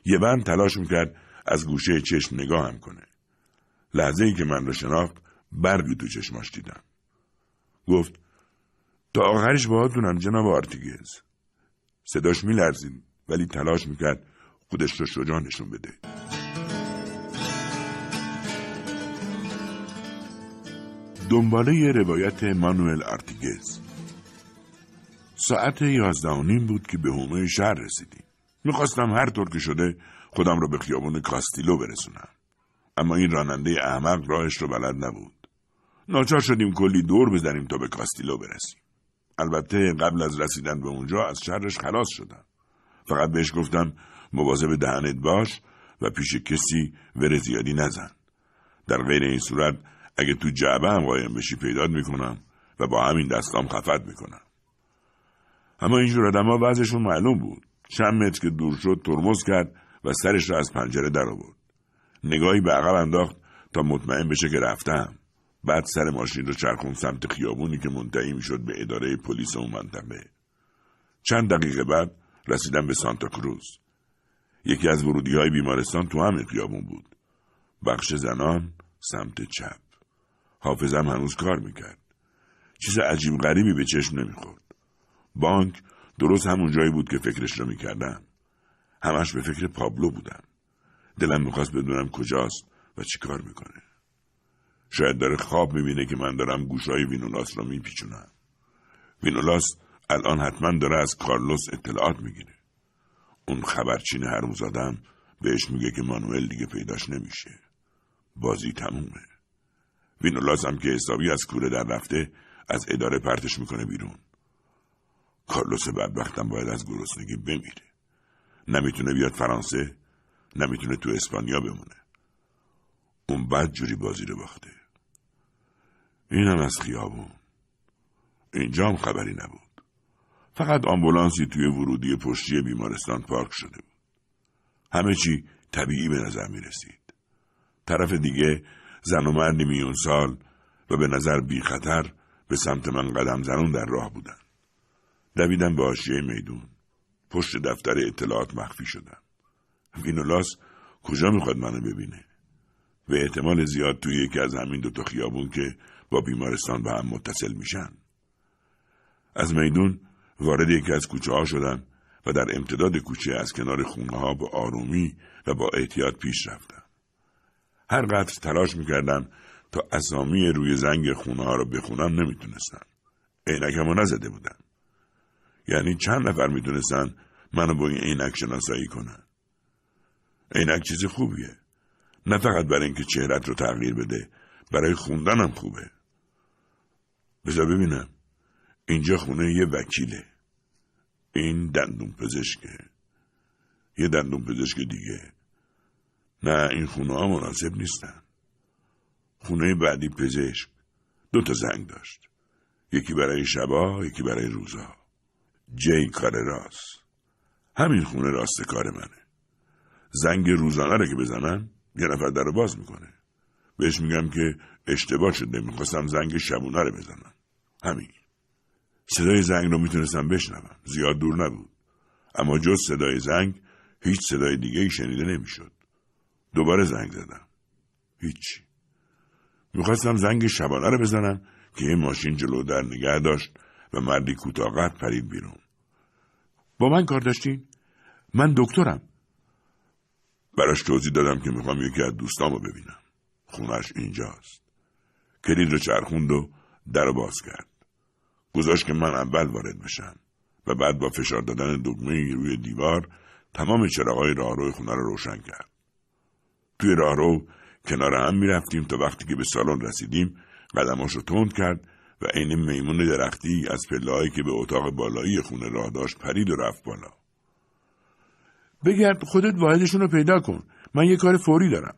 یه بند تلاش می‌کرد از گوشه چشم نگاهم کنه. لحظه ای که من را شناخت برقی تو چشماش دیدم. گفت تا آخرش باهاتونم جناب آرتیگز. صداش میلرزید ولی تلاش می‌کرد خودش رو شجاع نشون بده. دنباله روایت مانوئل آرتیگز ساعت یازده و نیم بود که به حومه شهر رسیدیم. می‌خواستم هر طور که شده خودم رو به خیابون کاستیلو برسونم. اما این راننده احمق راهش رو بلد نبود. ناچار شدیم کلی دور بزنیم تا به کاستیلو برسیم. البته قبل از رسیدن به اونجا از شهرش خلاص شدم. فقط بهش گفتم مواظب دهنت باش و پیش کسی ور زیادی نزن. در غیر این صورت اگه تو جعبه هم قایم بشی پیدات می‌کنم و با همین دستام خفت می‌کنم. اما اینجور آدم ها وضعشون معلوم بود. چند متر که دور شد ترمز کرد و سرش را از پنجره در آورد. نگاهی به عقب انداخت تا مطمئن بشه که رفتم. بعد سر ماشین رو چرخون سمت خیابونی که منتهی می‌شد به اداره پلیس اون منطقه. چند دقیقه بعد رسیدم به سانتا کروز. یکی از ورودی های بیمارستان تو همین خیابون بود. بخش زنان سمت چپ. حافظم هنوز کار می‌کرد. چیز عجیب غریبی به چشم نمی‌خورد. بانک درست همون جایی بود که فکرش رو می‌کردم. همش به فکر پابلو بودم. دلم می‌خواست بدونم کجاست و چی کار می‌کنه. شاید داره خواب می‌بینه که من دارم گوشای وینولاس رو میپیچونم. وینولاس الان حتما داره از کارلوس اطلاعات می‌گیره. اون خبرچین هرمزادم بهش میگه که مانوئل دیگه پیداش نمیشه. بازی تمومه. وینولاس هم که حسابی از کوره در رفته از اداره پرتش می‌کنه بیرون. کارلوس بدبختم باید از گرسنگی بمیره. نمی‌تونه بیاد فرانسه نمی‌تونه تو اسپانیا بمونه. اون بد جوری بازی رو باخته. اینم از خیابون. اینجا هم خبری نبود. فقط آمبولانسی توی ورودی پشتی بیمارستان پارک شده بود. همه چی طبیعی به نظر می رسید. طرف دیگه زن و مردی میون سال و به نظر بی خطر به سمت من قدم زنون در راه بودن. دویدم به آشیه میدون. پشت دفتر اطلاعات مخفی شدم. وینولاس کجا می‌خواد منو ببینه؟ به احتمال زیاد توی یکی از همین دوتا خیابون که با بیمارستان به هم متصل میشن. از میدون وارد یکی از کوچه ها شدم و در امتداد کوچه از کنار خونه ها با آرومی و با احتیاط پیش رفتم. هر قطر تلاش می‌کردم تا اسامی روی زنگ خونه ها رو بخونم نمی‌تونستم. عینکمو نزده بودم. یعنی چند نفر می‌تونستن منو با این عینک شناسایی کنن. عینک چیز خوبیه. نه فقط برای اینکه چهرت رو تغییر بده برای خوندنم خوبه. بذار ببینم. اینجا خونه یه وکیله. این دندون پزشکه. یه دندون پزشک دیگه. نه این خونه ها مناسب نیستن. خونه بعدی پزشک. دو تا زنگ داشت. یکی برای شبا یکی برای روزا. جی کار راست. همین خونه راست کار منه. زنگ روزانه رو که بزنم یه نفر در باز می‌کنه. بهش میگم که اشتباه شده می‌خواستم زنگ شبونه رو بزنم. همین. صدای زنگ رو می‌تونستم بشنوم. زیاد دور نبود. اما جز صدای زنگ هیچ صدای دیگه ای شنیده نمی‌شد. دوباره زنگ زدم. هیچی. می‌خواستم زنگ شبانه رو بزنم که این ماشین جلو در نگه داشت و مردی کوتاه پرید بیرون. با من کار داشتین؟ من دکترم. براش توضیح دادم که می‌خوام یکی از دوستامو ببینم. خونش اینجاست. کلید رو چرخوند و در باز کرد. گذاشت که من اول وارد بشم و بعد با فشار دادن دکمه روی دیوار تمام چراغای راهرو خونه رو روشن کرد. توی راهرو کنار هم می‌رفتیم تا وقتی که به سالن رسیدیم قدماش رو تند کرد و عین میمون درختی از پلههایی که به اتاق بالایی خونه راه داشت پرید و رفت بالا. بگرد خودت واحدشون رو پیدا کن. من یه کار فوری دارم.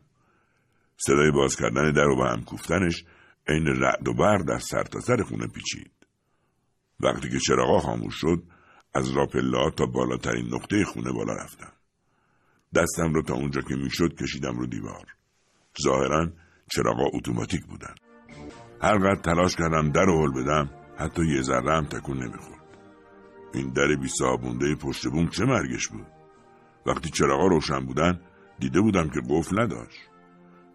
صدای باز کردن در و به هم کوفتنش عین رعد و برق در سرتاسر سر خونه پیچید. وقتی که چراغا خاموش شد از راپلا تا بالاترین نقطه خونه بالا رفتم. دستم رو تا اونجا که می‌شد کشیدم رو دیوار. ظاهرا چراغا اتوماتیک بودن. هر قد تلاش کردم در هل بدم حتی یه ذره هم تکون نمی‌خورد. این در بی صابونده پشت بوم چه مرگش بود وقتی چراغا روشن بودن دیده بودم که قفل نداشت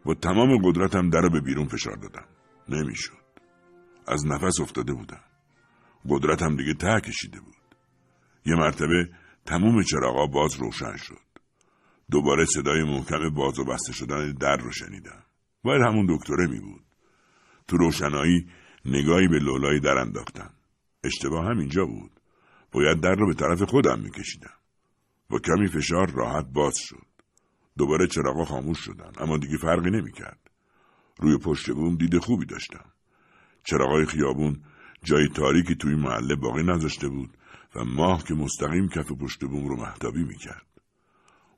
با تمام قدرتم در به بیرون فشار دادم نمی‌شد از نفس افتاده بودم قدرتم دیگه ته کشیده بود. یه مرتبه تموم چراغا باز روشن شد. دوباره صدای محکم باز و بسته شدن در رو شنیدم. باید همون دکتره می بود. تو روشنایی نگاهی به لولای در انداختم. اشتباه هم اینجا بود. باید در رو به طرف خودم میکشیدم با کمی فشار راحت باز شد. دوباره چراغا خاموش شدن اما دیگه فرقی نمی‌کرد روی پشت بوم دید خوبی داشتم. چراغای خیابون جای تاریکی توی محله باقی نذاشته بود و ماه که مستقیم کف پشت بوم رو محتابی می‌کرد.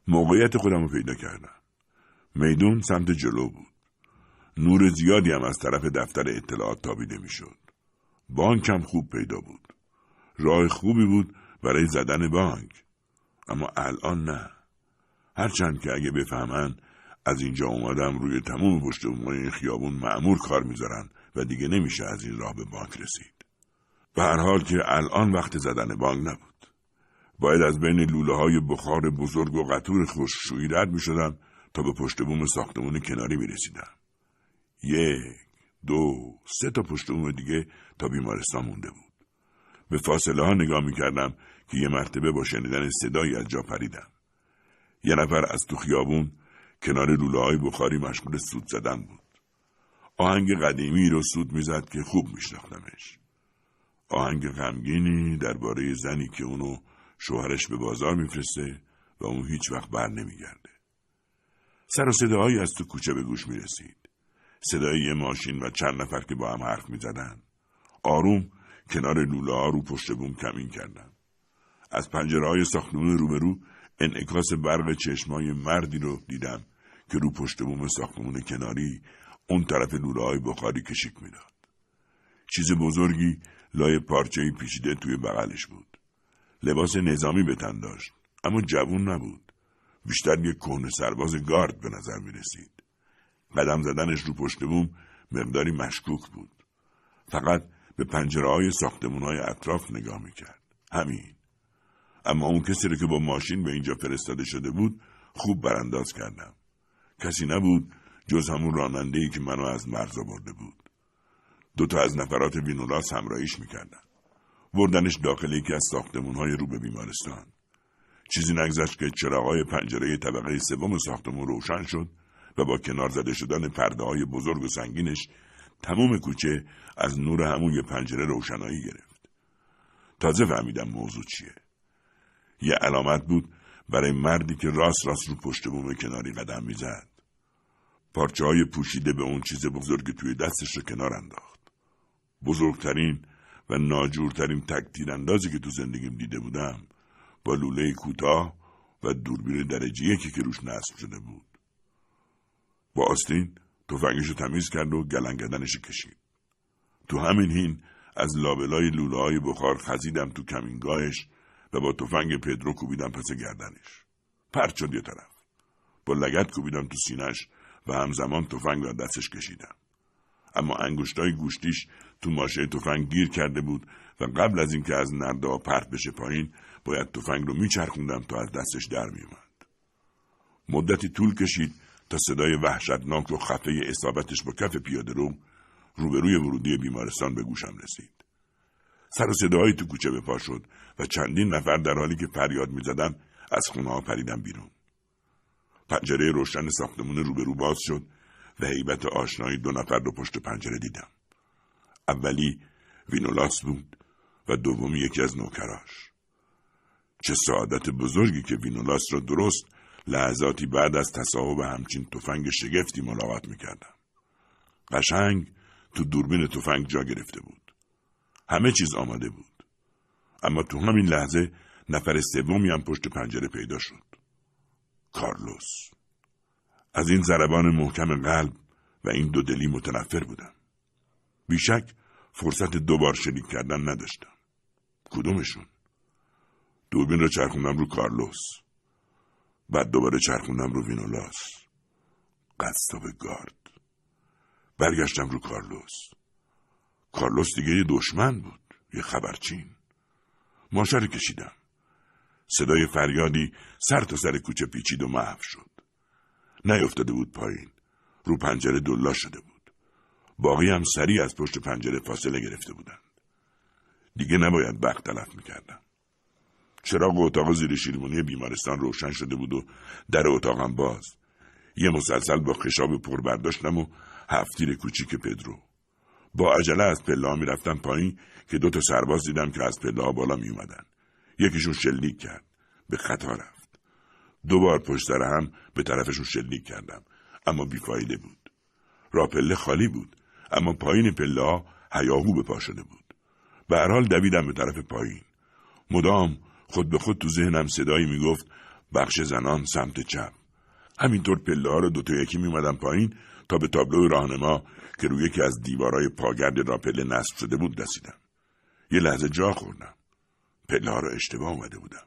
موقعیت خودم رو پیدا کردم. میدون سمت جلو بود. نور زیادی هم از طرف دفتر اطلاعات تابیده می‌شد. بانک هم خوب پیدا بود. راه خوبی بود برای زدن بانک. اما الان نه. هرچند که اگه بفهمن از اینجا اومدم روی تمام پشت این خیابون معمور کار می‌ذارن و دیگه نمیشه از این راه به بانک رسید. به هر حال که الان وقت زدن بانک نبود باید از بین لوله های بخار بزرگ و قطور خوششویی رد می شدم تا به پشت بوم ساختمون کناری می رسیدم. یک، دو، سه تا پشت بوم دیگه تا بیمارستان مونده بود. به فاصله ها نگاه می کردم که یه مرتبه با شنیدن صدایی از جا پریدم. یه نفر از تو خیابون کنار لوله های بخاری مشغول سود زدن بود. آهنگ قدیمی رو سود می‌زد که خوب میشناختمش. آهنگ غمگینی درباره زنی که اونو شوهرش به بازار میفرسته و اون هیچ وقت بر نمیگرده. سر و صداهایی از تو کوچه به گوش می‌رسید. صدای یه ماشین و چند نفر که با هم حرف می‌زدن. آروم کنار لوله ها رو پشت بوم کمین کردن. از پنجره های ساختمون روبرو انعکاس برق چشمای مردی رو دیدم که رو پشت بوم ساختمون کناری اون طرف لوله های بخاری کشیک می‌داد. چیز بزرگی لای پارچه پیچیده توی بغلش بود. لباس نظامی به تن داشت اما جوون نبود. بیشتر یک کهنه سرباز گارد به نظر می رسید. قدم زدنش رو پشت بوم مقداری مشکوک بود. فقط به پنجره های ساختمون های اطراف نگاه می کرد. همین. اما اون کسی رو که با ماشین به اینجا فرستاده شده بود خوب برانداز کردم. کسی نبود جز همون راننده ای که منو از مرز برده بود. دوتا از نفرات وینولاس همراهیش می‌کردن. بردنش داخل یکی از ساختمون های رو به بیمارستان. چیزی نگذشت که چراغای پنجره طبقه سوم ساختمون روشن شد و با کنار زده شدن پرده های بزرگ و سنگینش تمام کوچه از نور همون پنجره روشنایی گرفت. تازه فهمیدم موضوع چیه. یه علامت بود برای مردی که راست راست رو پشت بوم کناری قدم می‌زد. پارچه های پوشیده به اون چیز بزرگ توی دستش رو کنار انداخت. بزرگترین و ناجورترین تک تیراندازی که تو زندگیم دیده بودم با لوله کوتاه و دوربین درجه یکی که روش نصب شده بود. با آستین تفنگش رو تمیز کرد و گلنگدنش کشید. تو همین هین از لابلای لوله های بخار خزیدم تو کمینگاهش و با تفنگ پدرو کوبیدم پس گردنش. پرت شد یه طرف. با لگت کوبیدم تو سینش و همزمان تفنگ را دستش کشیدم. اما انگشتای گوشتیش تو ماشه تفنگ گیر کرده بود و قبل از اینکه از نردا پرت بشه پایین باید تفنگ رو میچرخوندم تا از دستش در میومد. مدتی طول کشید تا صدای وحشتناک و خفه اصابتش با کف پیاده رو روبروی ورودی بیمارستان به گوشم رسید. سر و صداهایی تو کوچه به پا شد و چندین نفر در حالی که فریاد می‌زدن از خونه ها پریدن بیرون. پنجره روشن ساختمون روبرو باز شد و حیبت آشنایی دو نفر رو پشت پنجره دیدم. اولی وینولاس بود و دومی یکی از نوکراش. چه سعادت بزرگی که وینولاس را درست لحظاتی بعد از تصاحب همچین تفنگ شگفتی ملاقات می‌کردم. قشنگ تو دوربین تفنگ جا گرفته بود. همه چیز آماده بود. اما تو همین لحظه نفر سومی هم پشت پنجره پیدا شد. کارلوس. از این ضربان محکم قلب و این دو دلی متنفر بودم. بیشک فرصت دوبار شلیک کردن نداشتم. کدومشون؟ دوربین رو چرخوندم رو کارلوس. بعد دوباره چرخوندم رو وینولاس. قصاب گارد. برگشتم رو کارلوس. کارلوس دیگه یه دشمن بود. یه خبرچین. ماشه کشیدم صدای فریادی سر تا سر کوچه پیچید و محو شد نیفتاده بود پایین رو پنجره دلا شده بود باقی هم سریع از پشت پنجره فاصله گرفته بودند. دیگه نباید وقت تلف می‌کردم چراغ اتاق زیر شیرمونی بیمارستان روشن شده بود و در اتاقم باز. یه مسلسل با خشاب پر برداشتم و هفتیر کوچیک پدرو. با عجله از پله ها می‌رفتم پایین که دو تا سرباز دیدم که از پله ها بالا می اومدن. یکیشون شلیک کرد. به خطا رفت. دو بار پشت سر هم به طرفشون شلیک کردم. اما بیفایده بود. را پله خالی بود. اما پایین پله ها هیاهو به پا شده بود. به هر حال دویدم به طرف پایین. مدام خود به خود تو ذهنم صدایی می‌گفت بخش زنان سمت چپ. همینطور پله ها رو دوتا یکی میمدم پایین تا به تابلو راهنما که روی یکی از دیوارای پاگرد راپله نصب شده بود رسیدم یه لحظه جا خوردم. پله ها رو اشتباه اومده بودم.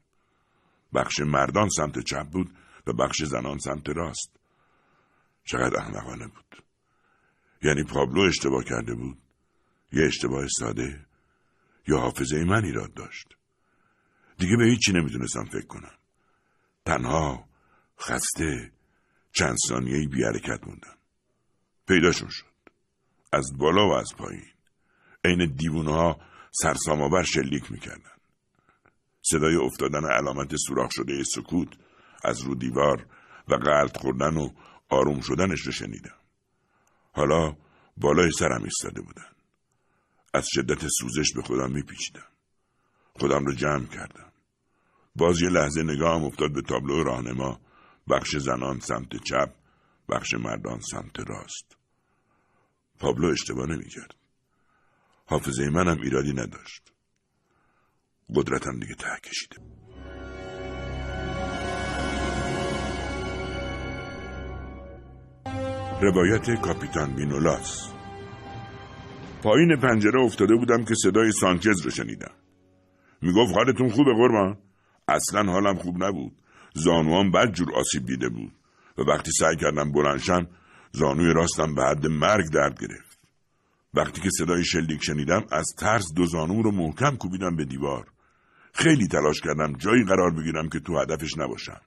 بخش مردان سمت چپ بود و بخش زنان سمت راست. چقدر احمقانه بود. یعنی پابلو اشتباه کرده بود. یه اشتباه ساده یا حافظه من ایراد داشت. دیگه به هیچی نمی‌تونستم فکر کنم. تنها خسته چند ثانیه بی حرکت موندم. پیداشون شد. از بالا و از پایین. عین دیوونه ها شلیک می‌کردن. صدای افتادن علامت سوراخ شده سکوت از رو دیوار و قلط خوردن و آروم شدنش رو شنیدم. حالا بالای سرم ایستاده بودن. از شدت سوزش به خودم میپیچیدم. خودم رو جمع کردم. باز یه لحظه نگاهم افتاد به تابلو راهنما. بخش زنان سمت چپ بخش مردان سمت راست. پابلو اشتباه نمی‌کرد. حافظه منم ایرادی نداشت. قدرتم دیگه ته کشیده روایت کاپیتان مینولاس پایین پنجره افتاده بودم که صدای سانچز رو شنیدم. می‌گفت حالتون خوبه قربان؟ اصلا حالم خوب نبود. زانوام بد جور آسیب دیده بود. و وقتی سعی کردم بلنشم زانوی راستم به حد مرگ درد گرفت. وقتی که صدای شلیک شنیدم از ترس دو زانوم رو محکم کوبیدم به دیوار. خیلی تلاش کردم جایی قرار بگیرم که تو هدفش نباشم.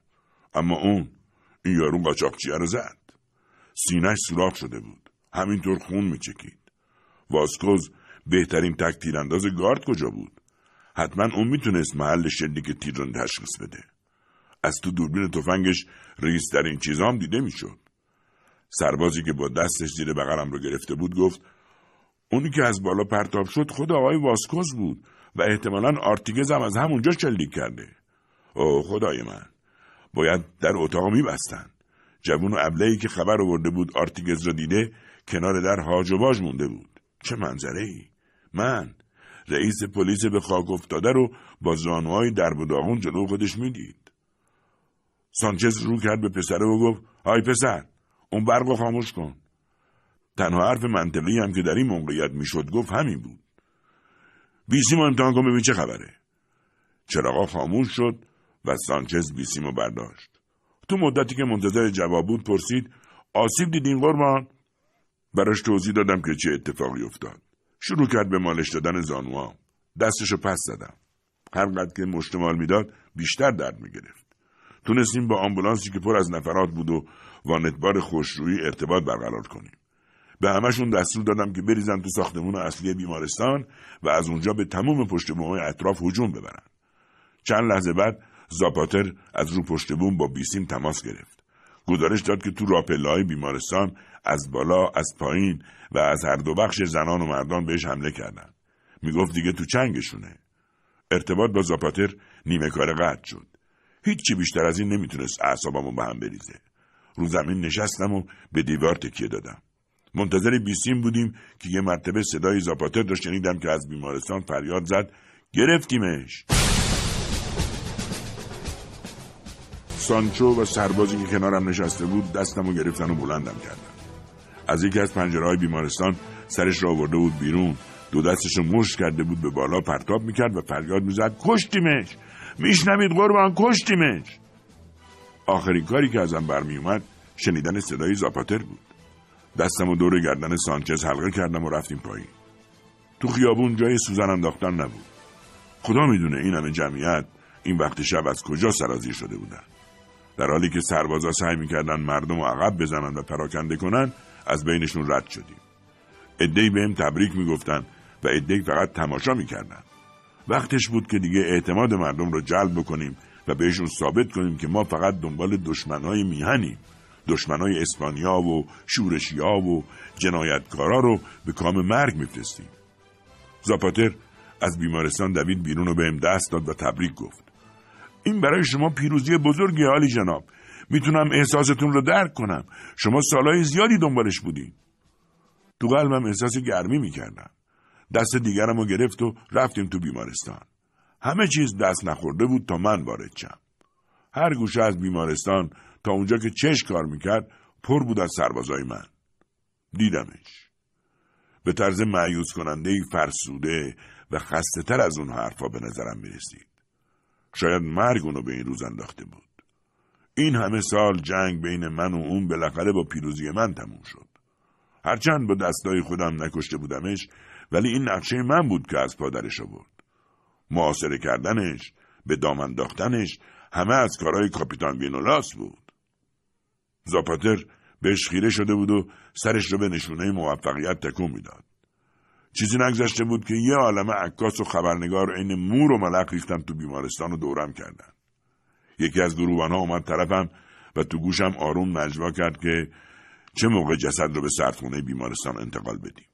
اما اون این یارو قاچاقچیه رو زد. سینش سوراخ شده بود. همینطور خون میچکید. واسکوز بهترین تک تیرانداز گارد کجا بود؟ حتما اون می‌تونست محل شلیک تیر رو تشخیص بده. از تو دوربین تفنگش ریزترین چیزام دیده می‌شد. سربازی که با دستش زیر بغلم رو گرفته بود گفت اونی که از بالا پرتاب شد خود آقای واسکوز بود و احتمالا آرتیگز هم از همونجا شلیک کرده. او خدای من. باید در اتاق میبستن. جوون ابلهی که خبر آورده بود آرتیگز را دیده کنار در هاج و باج مونده بود. چه منظره ای من رئیس پلیس به خاک افتاده رو با زانوهای در و داغون جلو خودش می‌دید. سانچز رو کرد به پسره و گفت های پسر اون برق رو خاموش کن. تنها حرف منطقی هم که در این موقعیت می‌شد گفت همین بود. بیسیم امتحان کن ببین چه خبره. چراغا خاموش شد و سانچز بیسیمو برداشت. تو مدتی که منتظر جواب بود پرسید آسیب دیدین قربان؟ براش توضیح دادم که چه اتفاقی افتاد. شروع کرد به مالش دادن زانوها دستشو پس زدم. هرقدر که مشتمال می‌داد بیشتر درد می‌گرفت. تونستیم با آمبولانسی که پر از نفرات بود و وانتبار خوشرویی ارتباط برقرار کنیم. به همشون دستور دادم که بریزن تو ساختمون اصلی بیمارستان و از اونجا به تمام پشت بومهای اطراف هجوم ببرن. چند لحظه بعد زاپاتر از رو پشت بوم با بیسیم تماس گرفت. گزارش داد که تو راپله بیمارستان از بالا از پایین و از هر دو بخش زنان و مردان بهش حمله کردن. می‌گفت دیگه تو چنگشونه. ارتباط با زاپاتر نیمه کار قطع شد. هیچی بیشتر از این نمی‌تونست اعصابمو به هم بریزه. رو زمین نشستم و به دیوار تکیه دادم. منتظر بیسیم بودیم که یه مرتبه صدای زاپاتر رو شنیدم که از بیمارستان فریاد زد گرفتیمش سانچو و سربازی که کنارم نشسته بود دستم و گرفتن و بلندم کردن. از یکی از پنجره های بیمارستان سرش را آورده بود بیرون. دو دستش رو مشت کرده بود به بالا پرتاب می‌کرد و فریاد می‌زد کشتیمش! میشنوید قربان کشتیمش! آخرین کاری که ازم برمیومد شنیدن صدای زاپاتر بود. دستم و دور گردن سانچز حلقه کردم و رفتیم پایین. تو خیابون جای سوزن انداختن نبود. خدا می‌دونه این همه جمعیت این وقت شب از کجا سرازیر شده بودن. در حالی که سربازا سعی می‌کردن مردم رو عقب بزنن و پراکنده کنن از بینشون رد شدیم. ادهی بهم تبریک می‌گفتن و ادهی فقط تماشا می‌کردن. وقتش بود که دیگه اعتماد مردم رو جلب بکنیم و بهشون ثابت کنیم که ما فقط دنبال دشمنهای میهنیم. دشمنای اسپانیا و شورشیا و جنایتکارا رو به کام مرگ میفرستیم. زاپاتر از بیمارستان دوید بیرون رو بهم دست داد و تبریک گفت. این برای شما پیروزی بزرگی حالی جناب. می‌تونم احساستون رو درک کنم. شما سالهای زیادی دنبالش بودین. تو قلبم احساس گرمی می‌کردم. دست دیگرم رو گرفت و رفتیم تو بیمارستان. همه چیز دست نخورده بود تا من وارد شم. هر گوشه از بیمارستان تا اونجا که چش کار می‌کرد پر بود از سربازای من. دیدمش. به طرز معیوز کننده فرسوده و خسته تر از اون حرفا به نظرم می‌رسید. شاید مرگ اونو به این روز انداخته بود. این همه سال جنگ بین من و اون بالاخره با پیروزی من تموم شد. هرچند با دستای خودم نکشته بودمش ولی این نقشه من بود که از پادرش آورد. معاصره کردنش به دام انداختنش همه از کارهای کاپیتان وینولاس بود. زاپاتر بهش خیره شده بود و سرش رو به نشونه موفقیت تکون می‌داد. چیزی نگذشته بود که یه عالم عکاس و خبرنگار عین مور و ملق ریختن تو بیمارستان و دورم کردن. یکی از ها اومد طرفم و تو گوشم آروم نجوا کرد که چه موقع جسد رو به سردخونه بیمارستان انتقال بدیم.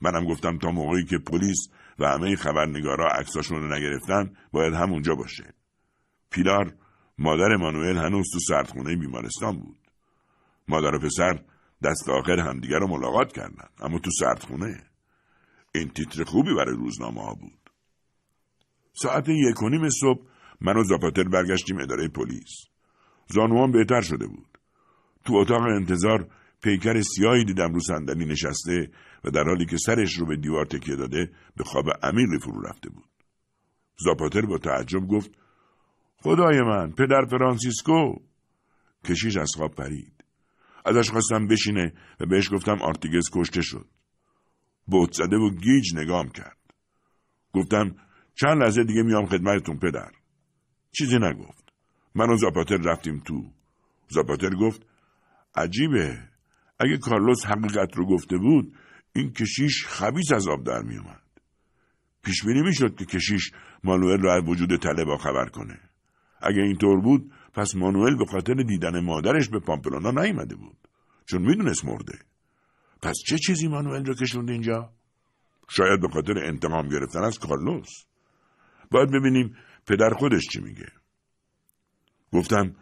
منم گفتم تا موقعی که پلیس و همه خبرنگارا عکساشون رو نگرفتن باید همونجا باشه. پیلار مادر مانوئل هنوز تو سردخونه بیمارستان بود. مادر و پسر دست آخر همدیگر رو ملاقات کردن اما تو سردخونه. این تیتر خوبی برای روزنامه ها بود. ساعت یک و نیم صبح من و زاپاتر برگشتیم اداره پلیس. زانوان بهتر شده بود. تو اتاق انتظار پیکر سیاهی دیدم رو صندلی نشسته و در حالی که سرش رو به دیوار تکیه داده به خواب عمیقی فرو رفته بود. زاپاتر با تعجب گفت خدای من پدر فرانسیسکو. کشیش از خواب پرید. ازش خواستم بشینه و بهش گفتم آرتیگز کشته شد. بهت زده و گیج نگام کرد. گفتم چند لحظه دیگه میام خدمتتون پدر. چیزی نگفت. من و زاپاتر رفتیم تو. زاپاتر گفت عجیبه. اگه کارلوس حقیقت رو گفته بود این کشیش خبیز از آب در میومد پیش بینی می‌شد که کشیش مانوئل را از وجود تله خبر کنه. اگه اینطور بود پس مانوئل به خاطر دیدن مادرش به پامپلونا نیامده بود. چون می‌دونست مرده. پس چه چیزی مانوئل رو کشوند اینجا؟ شاید به خاطر انتقام گرفتن از کارلوس. باید ببینیم پدر خودش چی میگه. گفتم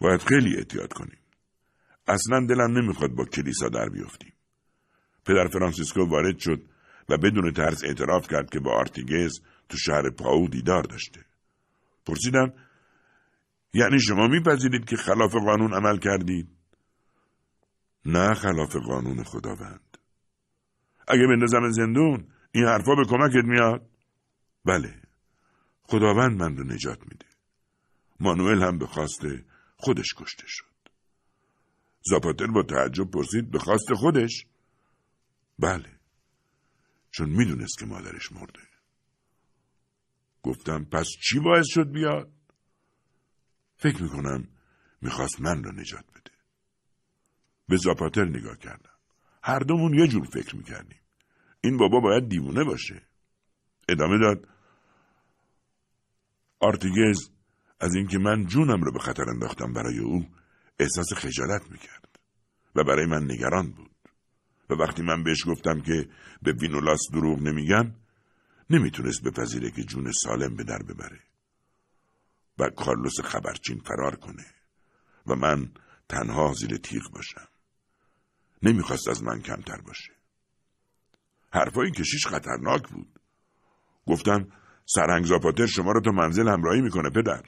باید خیلی احتیاط کنیم. اصلا دلم نمی‌خواد با کلیسا در بیفتیم. پدر فرانسیسکو وارد شد و بدون ترس اعتراف کرد که با آرتیگز تو شهر پاو دیدار داشته. پرسیدم یعنی شما میپذیرید که خلاف قانون عمل کردید؟ نه خلاف قانون خداوند. اگه بندازم زندون این حرفا به کمکت میاد؟ بله. خداوند من رو نجات میده. مانوئل هم به خواست خودش کشته شد. زاپاتر با تعجب پرسید به خواست خودش؟ بله. چون می‌دونست که مادرش مرده. گفتم پس چی باعث شد بیاد؟ فکر می‌کنم می‌خواست من را نجات بده. به زاپاتر نگاه کردم. هر دومون یه جور فکر می‌کردیم. این بابا باید دیوونه باشه. ادامه داد. آرتیگز از اینکه من جونم رو به خطر انداختم برای او احساس خجالت می‌کرد و برای من نگران بود. و وقتی من بهش گفتم که به وینولاس دروغ نمیگم نمی‌تونست بپذیره که جون سالم به در ببره و کارلوس خبرچین فرار کنه و من تنها زیر تیغ باشم. نمی‌خواست از من کمتر باشه. حرفای کشیش خطرناک بود. گفتم سرهنگ زاپاتر شما رو تا منزل همراهی می‌کنه پدر.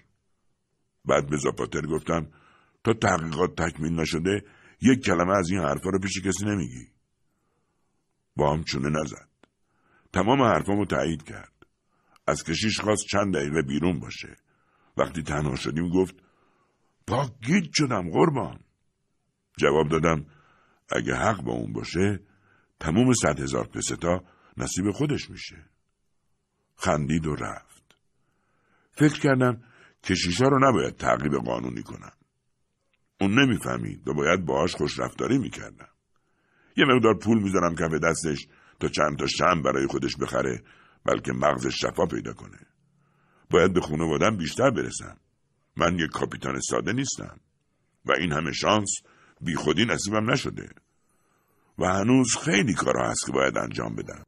بعد به زاپاتر گفتم تا تحقیقات تکمیل نشده یک کلمه از این حرفا رو پیش کسی نمیگی. با هم چونه نزد. تمام حرفامو تایید کرد. از کشیش خواست چند دقیقه بیرون باشه. وقتی تنها شدیم گفت پاک گیت شدم قربان. جواب دادم اگه حق با اون باشه تموم صد هزار پستا نصیب خودش میشه خندید و رفت فکر کردم کشیشا رو نباید تعقیب قانونی کنم. اون نمی‌فهمید و باید باهاش خوش رفتاری می‌کردم. یه مقدار پول می‌ذارم کف دستش تا چند تا شم برای خودش بخره بلکه مغزش شفا پیدا کنه. باید به خانوادم بیشتر برسم. من یک کاپیتان ساده نیستم و این همه شانس بی خودی نصیبم نشده و هنوز خیلی کارها هست که باید انجام بدم.